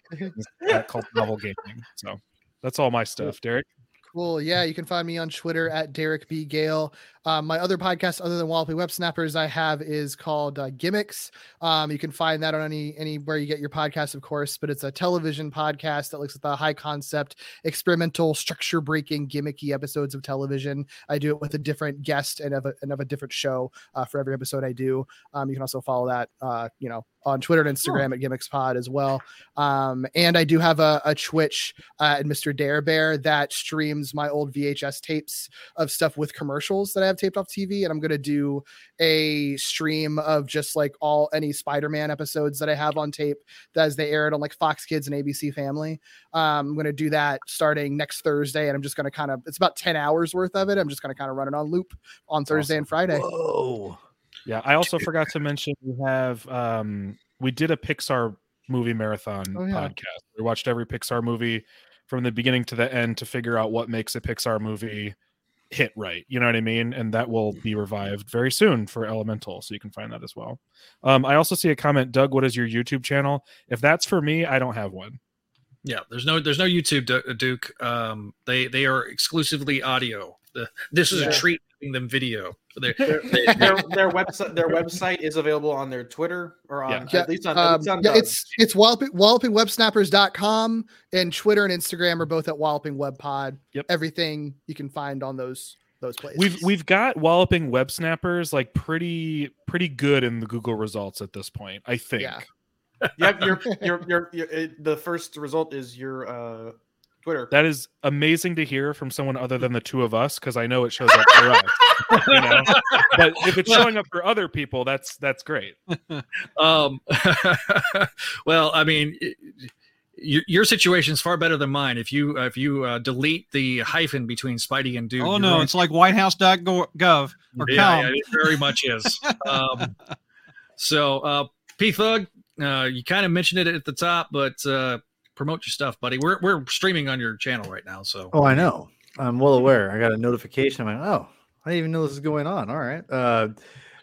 uh, called Novel Gaming. So that's all my stuff, Derek. Cool. Yeah, you can find me on Twitter at Derek B. Gale. Um, my other podcast, other than Walloping Websnappers, I have is called uh, Gimmicks. Um, you can find that on any anywhere you get your podcast, of course. But it's a television podcast that looks at the high concept, experimental, structure breaking, gimmicky episodes of television. I do it with a different guest and of a, and of a different show uh, for every episode I do. Um, you can also follow that, uh, you know, on Twitter and Instagram at Gimmicks Pod as well. Um, and I do have a, a Twitch uh, at Mr. Dare Bear that streams my old VHS tapes of stuff with commercials that I have taped off TV. And I'm going to do a stream of just like all any Spider Man episodes that I have on tape that as they aired on like Fox Kids and ABC Family. Um, I'm going to do that starting next Thursday. And I'm just going to kind of, it's about 10 hours worth of it. I'm just going to kind of run it on loop on Thursday and Friday. Whoa. Yeah, I also forgot to mention we have um we did a Pixar movie marathon Oh, yeah. podcast. We watched every Pixar movie from the beginning to the end to figure out what makes a Pixar movie hit right. You know what I mean? And that will be revived very soon for Elemental, so you can find that as well. Um, I also see a comment, Doug. What is your YouTube channel? If that's for me, I don't have one. Yeah, there's no there's no YouTube, Duke. Um, they they are exclusively audio. The, this is Yeah. a treat giving them video. They're, their, their, their website their website is available on their Twitter or on Yeah. at least on, Um, at on yeah, it's it's walloping, wallopingwebsnappers.com and Twitter and Instagram are both at Walloping Web Pod. Yep. Everything you can find on those those places. We've we've got walloping websnappers like pretty pretty good in the Google results at this point. I think. Yeah. Yep, your your your, your it, the first result is your uh Twitter. That is amazing to hear from someone other than the two of us because I know it shows up for us. You know? But if it's showing up for other people, that's that's great. um, well, I mean, it- your, your situation is far better than mine. If you uh, if you uh, delete the hyphen between Spidey and Dude, oh no, going- it's like whitehouse.gov or yeah, com. yeah, it very much is. um, so, uh, P Thug, uh, you kind of mentioned it at the top, but uh, promote your stuff, buddy. We're we're streaming on your channel right now, so Oh, I know. I'm well aware. I got a notification. I'm like, oh, I didn't even know this is going on. All right. Uh,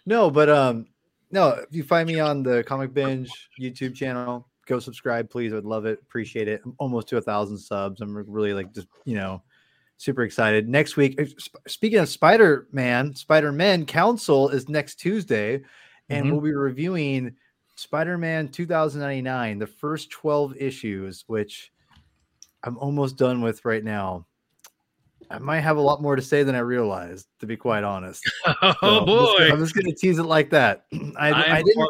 no, but um, no. If you find me on the Comic Binge YouTube channel, go subscribe, please. I would love it. Appreciate it. I'm almost to a thousand subs. I'm really like just you know super excited. Next week, uh, speaking of Spider Man, Spider Man Council is next Tuesday, and Mhm. we'll be reviewing Spider Man 2099, the first 12 issues, which I'm almost done with right now. I might have a lot more to say than I realized, to be quite honest. oh So I'm just boy, I'm just gonna tease it like that. I, I, didn't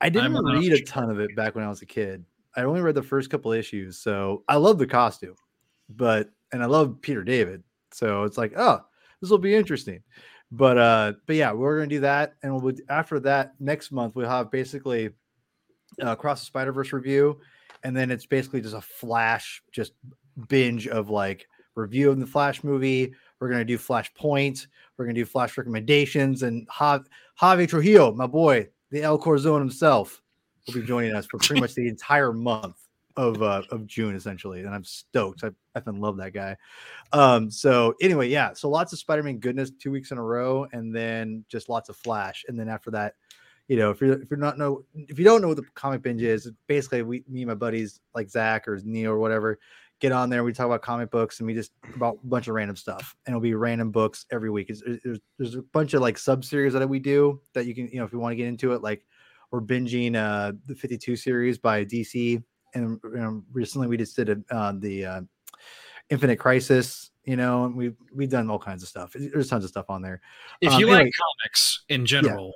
I didn't I'm read a ton of it back when I was a kid. I only read the first couple issues, so I love the costume, but and I love Peter David, so it's like, oh, this will be interesting. But uh, but yeah, we're gonna do that, and we'll after that next month we'll have basically uh, Cross the Spider Verse review, and then it's basically just a flash, just binge of like review of the Flash movie. We're gonna do Flash Point. We're gonna do Flash recommendations, and Jav- Javi Trujillo, my boy, the El Corazon himself, will be joining us for pretty much the entire month of uh, of June, essentially. And I'm stoked. I effing love that guy. Um, so anyway, yeah. So lots of Spider-Man goodness two weeks in a row, and then just lots of Flash, and then after that. You know, if you're if you're not know if you don't know what the comic binge is, basically we me and my buddies like Zach or Neil or whatever get on there. We talk about comic books and we just about a bunch of random stuff, and it'll be random books every week. It's, it's- there's, a bunch of like sub series that we do that you can you know if you want to get into it. Like we're binging uh the 52 series by DC, and you know, recently we just did a, uh, the uh, Infinite Crisis. You know, and we've we've done all kinds of stuff. There's tons of stuff on there. if um, you like comics in general,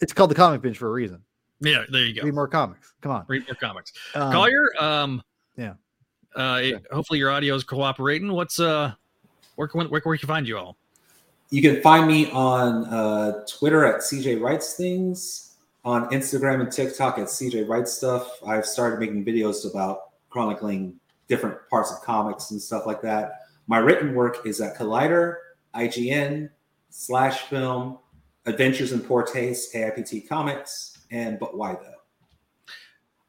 It's called the Comic binge for a reason. yeah, there you go. Read more comics. Come on. Read more comics. Um, Collier, um, yeah. Uh, it- hopefully your audio is cooperating. What's uh, where can where, where can you find you all? You can find me on uh, Twitter at CJ Writes Things, on Instagram and TikTok at CJ Writes Stuff. I've started making videos about chronicling different parts of comics and stuff like that. My written work is at Collider, IGN, Slash Film, Adventures in Poor Taste, AIPT Comics, and But Why Though?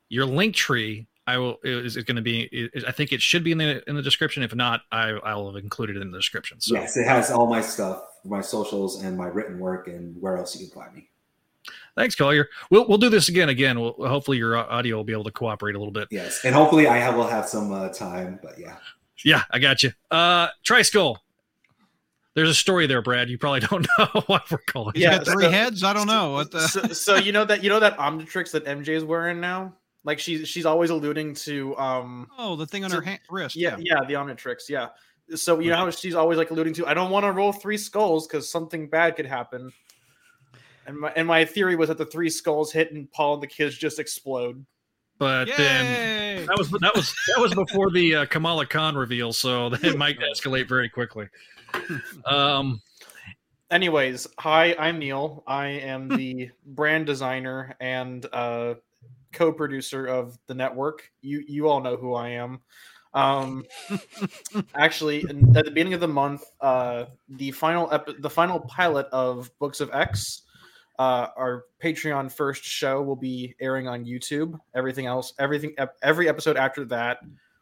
Your link tree, I will is it going to be? Is, I think it should be in the in the description. If not, I I will have included it in the description. So Yes, it has all my stuff, my socials, and my written work, and where else you can find me. Thanks, Collier. We'll we'll do this again. Again, we'll, hopefully your audio will be able to cooperate a little bit. Yes, and hopefully I have, will have some uh, time, but yeah. Yeah, I got you. Uh, Triskull, There's a story there, Brad. You probably don't know what we're calling. He's Yeah, got three so- heads. I don't know what the. so, so you know that you know that Omnitrix that MJ is wearing now. Like she's she's always alluding to um Oh, the thing on So- her hand, wrist. yeah yeah the Omnitrix yeah. So you know how she's always like alluding to I don't want to roll three skulls because something bad could happen. And my and my theory was that the three skulls hit and Paul and the kids just explode. But then that was that was that was before the uh, Kamala Khan reveal, so it might escalate very quickly. Um, Anyways, hi, I'm Neil. I am the brand designer and uh, co-producer of the network. You you all know who I am. Um, actually, at the beginning of the month, uh, the final epi- the final pilot of Books of X, uh, our Patreon first show, will be airing on YouTube. Everything else, everything, every episode after that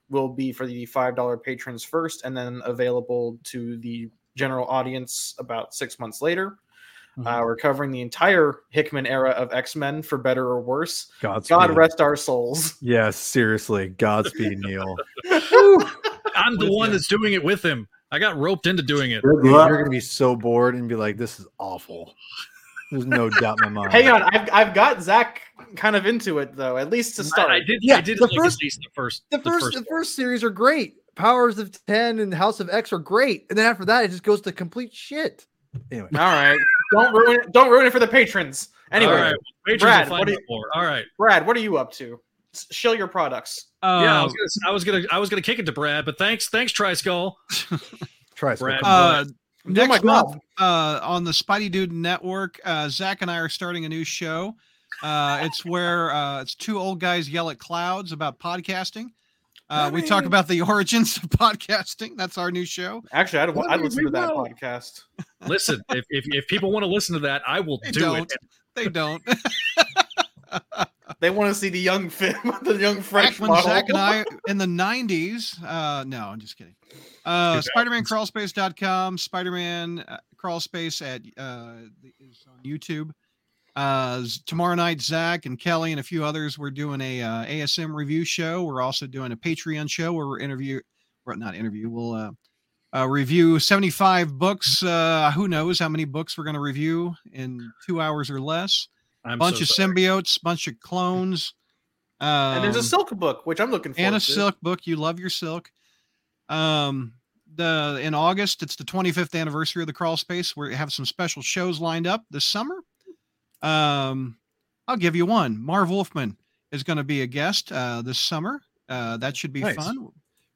will be for the five dollar patrons first, and then available to the general audience about six months later. Uh, we're covering the entire Hickman era of X Men, for better or worse. Godspeed. God rest our souls. Yes, seriously. Godspeed, Neil. I'm the one that's doing it with him. I got roped into doing it. Good Dude, luck. you're gonna be so bored and be like, "This is awful." There's no doubt in my mind. Hang on, I've, I've got Zach kind of into it though, at least to start. I, I did. Yeah, I did the like first- at least the first. The first, the one. first series are great. Powers of Ten and House of X are great, and then after that, it just goes to complete shit. Anyway, All right, don't ruin it. Don't ruin it for the patrons. Anyway, All right, patrons Brad, will what find do you- more. All right. Brad, what are you up to? S- Shill your products. yeah, I Uh, was, gonna, I was gonna I was gonna kick it to Brad, but thanks thanks Triskull. try Brad. some. uh, Do next my month job. uh, on the Spidey Dude Network, uh, Zach and I are starting a new show. Uh, it's where uh, it's two old guys yell at clouds about podcasting. Uh, we talk about the origins of podcasting. That's our new show. Actually, I'd, I'd listen to that reload. podcast. Listen, if, if if people want to listen to that, I will They do don't. it. They don't. They want to see the young Finn, the young French Back when model. Zach and I in the 90s, uh, no, I'm just kidding. Uh, 2000s. SpiderManCrawlspace.com, Spider-Man uh, Crawlspace at uh, is on YouTube. Uh, tomorrow night, Zach and Kelly and a few others, we're doing a uh, ASM review show. We're also doing a Patreon show where we're interview, or not interview, we'll uh, uh, review 75 books. Uh, who knows how many books we're going to review in two hours or less. I'm bunch so of sorry. symbiotes, bunch of clones. Um, and there's a silk book, which I'm looking for. and a to. silk book. You love your silk. Um, the in August, it's the 25th anniversary of the Crawl Space. We have some special shows lined up this summer. Um, I'll give you one. Marv Wolfman is going to be a guest uh, this summer. Uh, that should be Nice. fun.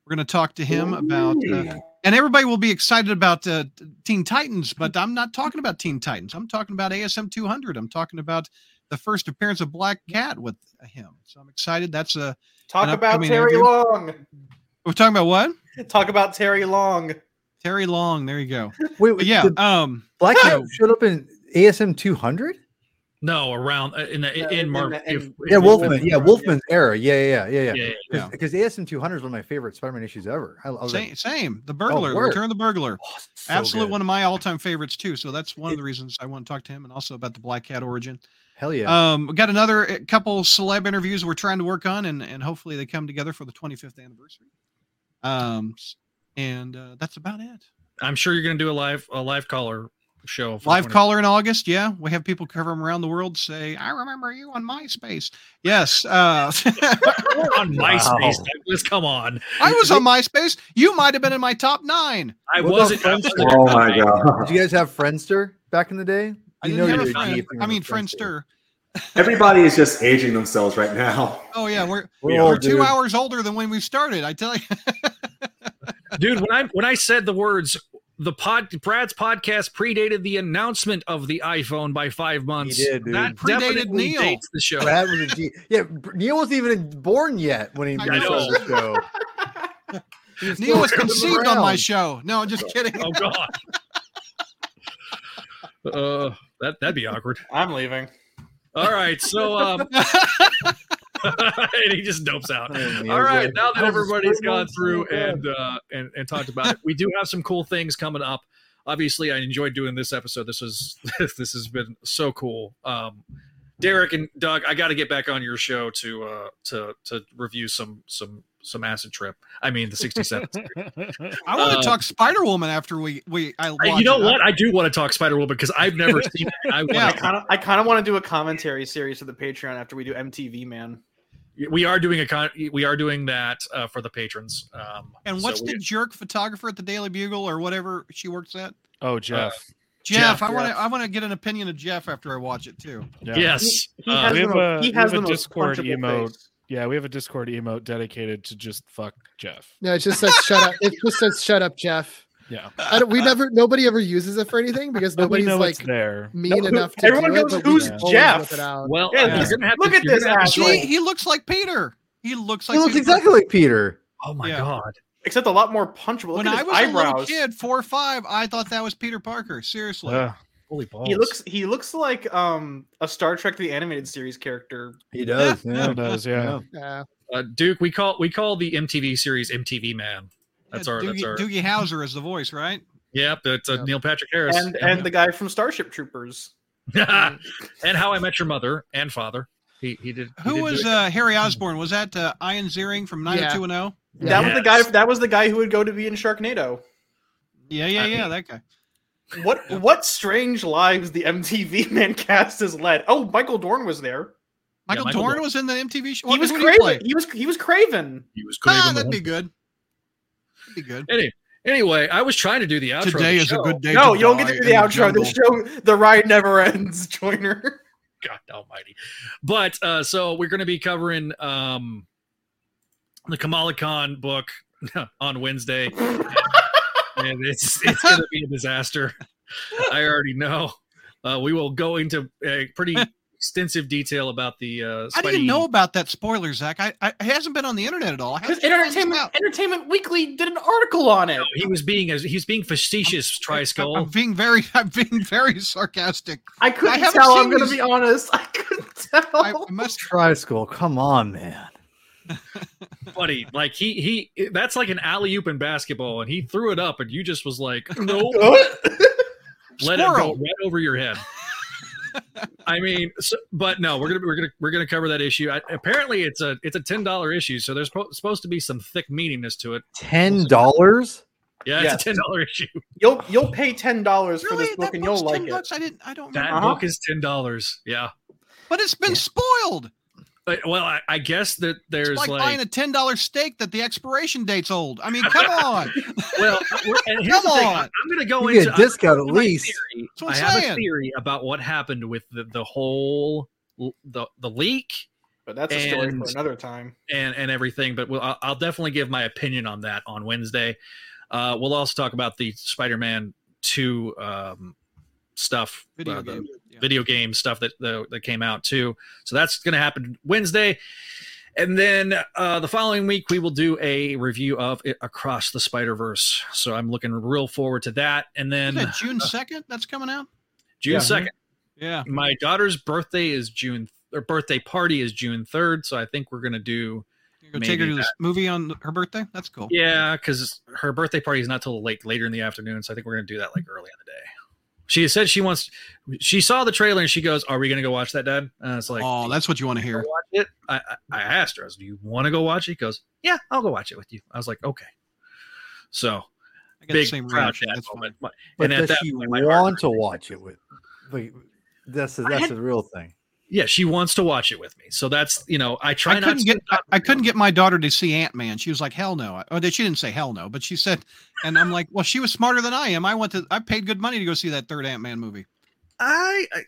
We're going to talk to him about, uh, and everybody will be excited about uh, Teen Titans, but I'm not talking about Teen Titans. I'm talking about ASM 200. I'm talking about the first appearance of Black Cat with him. So I'm excited. That's a Talk about Terry interview. Long. we're talking about what? Talk about Terry Long. Terry Long. There you go. Wait, But yeah. Um. Black Cat so- showed up in ASM 200. No, around uh, in the Yeah, in, in Mark. the- if- Yeah, if- Wolfman. Wolfman, Yeah, yeah. Wolfman's era. Yeah, yeah, yeah, yeah, Yeah, yeah. yeah. Yeah. Because ASM 200 is one of my favorite Spider-Man issues ever. I, I Same. like, Same. The burglar. the word. Return of the burglar. oh, so Absolute good. one of my all-time favorites too. So that's one of the reasons I want to talk to him, and also about the Black Cat origin. Hell yeah. Um. We got another uh, couple celeb interviews we're trying to work on, and and hopefully they come together for the 25th anniversary. Um. And uh, that's about it. I'm sure you're going to do a live a live caller show. for Live caller in August. Yeah, we have people cover from around the world say, "I remember you on MySpace." Yes. Uh, We're on MySpace. Wow. Douglas, come on. I was on MySpace. You might have been in my top nine. I What wasn't. Friendster? Oh my god! Did you guys have Friendster back in the day? I You didn't know you're friend. deep I mean, Friendster. Friendster. Everybody is just aging themselves right now. Oh yeah, we're We're we're old, two dude. hours older than when we started. I tell you. dude when i when i said the words the pod brad's podcast predated the announcement of the iphone by five months did, dude. that Predated Neil. dates the show Brad was a G. Yeah, Neil wasn't even born yet when he I started the show. Was Neil was conceived on my show. No, I'm just kidding. oh god uh that that'd be awkward I'm leaving. all right so um and he just dopes out Oh, All right, now that everybody's gone through and uh, and and talked about it, we do have some cool things coming up. Obviously, I enjoyed doing this episode. This was this has been so cool. Um, Derek and Doug, I got to get back on your show to uh to to review some some some acid trip. I mean the 67. I want to Uh, talk Spider Woman after we we. I I- watch you know it. what? I do want to talk Spider Woman because I've never seen it. I Yeah. I wanna- kind of, I kind of want to do a commentary series for the Patreon after we do MTV Man. We are doing a con- we are doing that uh, for the patrons. Um, And so what's we- the jerk photographer at the Daily Bugle or whatever she works at? oh, Jeff. Jeff. Jeff, I want to. I want to get an opinion of Jeff after I watch it too. yeah. yes, He uh, has we the have most- a- he we has have the a most Discord punchable emote. face. Yeah, we have a Discord emote dedicated to just fuck Jeff. No, it just says shut up. It just says shut up, Jeff. Yeah. I don't, we never, nobody ever uses it for anything because nobody's like there. mean No, enough to everyone do knows it. who's Jeff. whip it out. well, Yeah, gonna have look to, at this gonna have to See, he looks like Peter. He looks like He looks Peter exactly like Peter. Oh my Yeah. god! Except a lot more punchable. Look when at I his was a little kid, four or five, I thought that was Peter Parker. Seriously. Uh, holy balls. He looks he looks like um a Star Trek the animated series character. He does. Yeah. Yeah. It does, yeah. Yeah. Uh, Duke, we call we call the MTV series MTV Man. That's Yeah, our that's Doogie, our. Doogie Howser is the voice, right? Yep, that's uh, Yep. Neil Patrick Harris. And and the guy from Starship Troopers. and How I Met Your Mother and Father. He he did. he Who did was uh, Harry Osborn? Was that uh, Ian Ziering from Yeah. 90210? That was the guy that was the guy who would go to be in Sharknado. Yeah, yeah, I yeah, mean- that guy. What what strange lives the MTV man cast has led. Oh, Michael Dorn was there. Michael, Michael Dorn Dorn. was in the MTV show. He was who did he? Kraven. He was he was Kraven. He was Ah, Kraven the that'd be good. That'd be good. Any, anyway, I was trying to do the outro. of Today the is a good day. No, to you don't get to do the outro. The jungle. show, the ride never ends. Joiner. God Almighty! But uh, so we're going to be covering um, the Kamala Khan book on Wednesday, and it's it's going to be a disaster. I already know. Uh, we will go into a pretty extensive detail about the. Uh, I didn't know about that spoiler, Zach. I, I it hasn't been on the internet at all. Because did you find this Entertainment? Entertainment Weekly did an article on it. He was being as he's being facetious, I'm Triskull. being very, I'm being very sarcastic. I couldn't I tell. I'm going to be honest. I couldn't tell. I, I must. Triskull. Come on, man. Buddy, like he he that's like an alley oop in basketball, and he threw it up, and you just was like, no, let it go right over your head. I mean, so, but no, we're gonna we're gonna we're gonna cover that issue. I, apparently, it's a it's a ten dollar issue, so there's po- supposed to be some thick meaniness to it. Ten dollars? Yeah, Yes. it's a ten dollar issue. You'll you'll pay ten dollars for Really, this book that and you'll like 10 it. bucks? I didn't. I don't. That Remember. Book is ten dollars. Yeah. But it's been spoiled. But, well, I, I guess that there's It's like, like, buying a ten dollar steak that the expiration date's old. I mean, come on. well, we're- and here's Come the thing. on. I'm gonna go You into get a discount at least. That's what I I'm have a theory about what happened with the, the whole the the leak But that's a story And- for another time. and and everything. But we'll, I'll, I'll definitely give my opinion on that on Wednesday. Uh, we'll also talk about the Spider-Man Two um, stuff, Video uh, the game. Yeah. video game stuff that that that came out too. So that's going to happen Wednesday. And then uh, the following week, we will do a review of it Across the Spider Verse. So I'm looking real forward to that. And then that June second? That's coming out. June Yeah. 2nd, Yeah. my daughter's birthday is June, or birthday party is June 3rd. So I think we're going to do, You're gonna take her to this movie on her birthday. That's cool. yeah, because her birthday party is not till late, later in the afternoon. So I think we're going to do that like early in the day. She said she wants, she saw the trailer and she goes, Are we going to go watch that, Dad? And it's like, oh, that's what you want to hear. watch it. I, I I asked her, I was, Do you want to go watch it? He goes, Yeah, I'll go watch it with you. I was like, Okay. So I got the big same proud reaction. dad That's fine. moment. But- But and at does that she point, want to watch it with? Like, that's the, I that's had- the real thing. Yeah, she wants to watch it with me. So that's you know, I try I not couldn't to get I, I couldn't get my daughter to see Ant Man. She was like, "Hell no!" Or she didn't say "hell no," but she said, and I'm like, "Well, she was smarter than I am. I went to I paid good money to go see that third Ant Man movie. I I,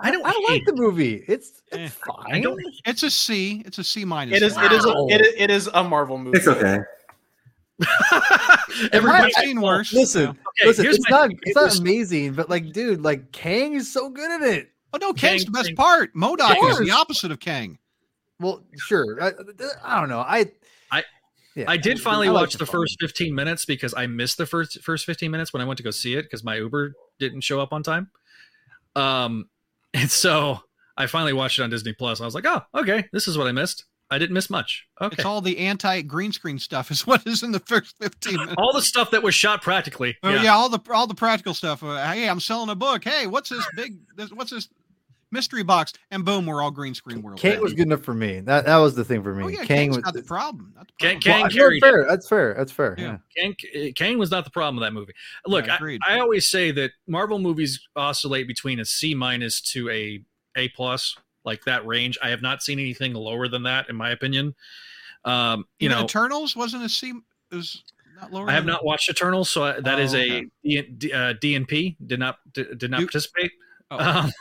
I don't I don't like hate the movie. It's, Eh, it's fine. I don't It's a C. It's a C minus. It is. It is. A, Wow. it, is- it is a Marvel movie. It's okay. Everybody, I've seen worse. Listen, so. okay, listen. It's my not thing. it's not amazing, but like, dude, like Kang is so good at it. Oh no, Kang's the best Kang- part. MODOK is the opposite of Kang. Well, sure. I, I don't know. I I- yeah, I did finally I like watch the fun. first 15 minutes because I missed the first first 15 minutes when I went to go see it because my Uber didn't show up on time. Um, and so I finally watched it on Disney Plus. I was like, oh, okay, this is what I missed. I didn't miss much. Okay, It's all the anti green screen stuff is what is in the first 15 minutes. all the stuff that was shot practically. Oh yeah. all the all the practical stuff. Uh, hey, I'm selling a book. Hey, what's this big? This, what's this mystery box, and boom, we're all green screen world. Kang was good enough for me. That that was the thing for me. Oh yeah, Kang Kang's was not the problem. Not the problem. Kang Well, that's carried it. fair. That's fair. That's fair. Yeah. Yeah. Kang, Kang was not the problem of that movie. Look, Yeah, I. I always say that Marvel movies oscillate between a C minus to a A plus, like that range. I have not seen anything lower than that, in my opinion. Um, you Even know, Eternals wasn't a C. It was not lower. I have not watched Eternals, so I, that is Oh, a okay. D, D, uh, DNP. Did not did, did not You- participate. Oh. Um, I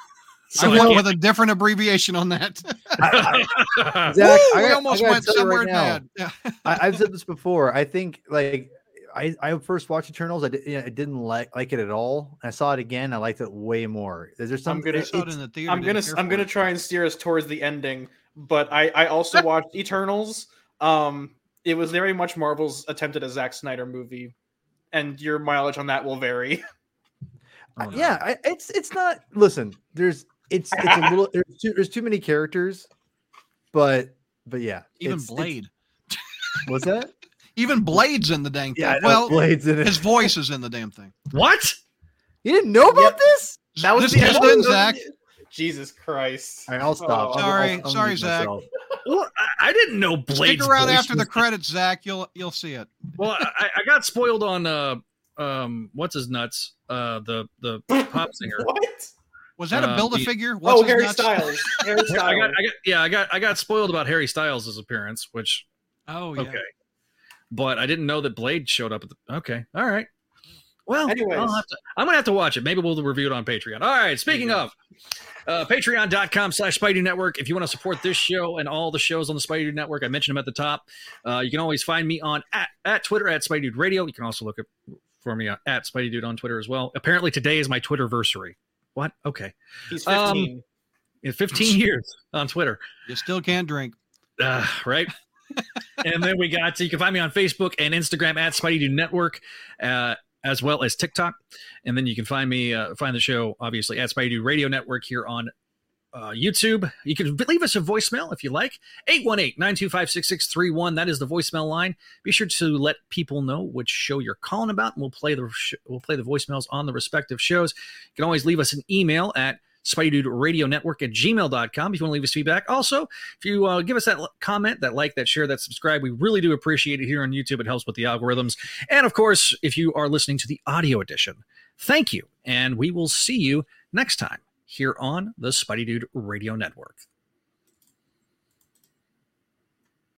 so I went with a different abbreviation on that. Zach, Woo, I almost I went somewhere right now, bad. I, I've said this before. I think like I, I first watched Eternals. I, did, yeah, I didn't like like it at all. I saw it again. I liked it way more. Is there something? gonna- It, it in the theater, I'm gonna I'm gonna try and steer us towards the ending, but I I also watched Eternals. Um, it was very much Marvel's attempt at a Zack Snyder movie, and your mileage on that will vary. Oh, no. yeah, I, it's it's not. Listen, there's it's it's a little there's too, there's too many characters, but but yeah, Even it's- it's- Blade. What's that? Even Blade's in the dang thing. Yeah, well, Blade's in it. his voice is in the damn thing. what? You didn't know about Yeah. this? That was this the just end in, of- Zach. Jesus Christ! All right, I'll stop. Oh. I'll- I'll- Sorry, I'll sorry, Zach. Well, I, I didn't know Blade. Stick around after the credits, Zach. You'll you'll see it. Well, I, I got spoiled on uh um what's his nuts uh the the pop singer. What? Was that a Uh, build a the- figure? oh, his Harry nuts? Styles. Harry I got, I got yeah I got I got spoiled about Harry Styles' appearance, which Oh yeah. okay, but I didn't know that Blade showed up at the okay all right. Well, Anyways. I'll have to, I'm gonna have to watch it. Maybe we'll review it on Patreon. All right. Speaking of, uh, patreon.com slash Spidey Network. If you want to support this show and all the shows on the Spidey Network, I mentioned them at the top. Uh, you can always find me on at, at Twitter at Spidey Dude Radio. You can also look up for me uh, at Spidey Dude on Twitter as well. Apparently today is my Twitterversary. What? Okay. He's Um, 15. In 15 years on Twitter. You still can't drink. Uh, right. and then we got you can find me on Facebook and Instagram at Spidey Dude Network, uh, as well as TikTok. And then you can find me uh, find the show obviously at Spidey Dude Radio Network here on uh, YouTube. You can leave us a voicemail if you like. 818-925-6631. That is the voicemail line. Be sure to let people know which show you're calling about, and we'll play the sh- we'll play the voicemails on the respective shows. You can always leave us an email at Spidey Radio Network at gmail.com if you want to leave us feedback. Also, if you uh, give us that l- comment, that like, that share, that subscribe, we really do appreciate it here on YouTube. It helps with the algorithms. And of course, if you are listening to the audio edition, thank you. And we will see you next time here on the Spidey Dude Radio Network.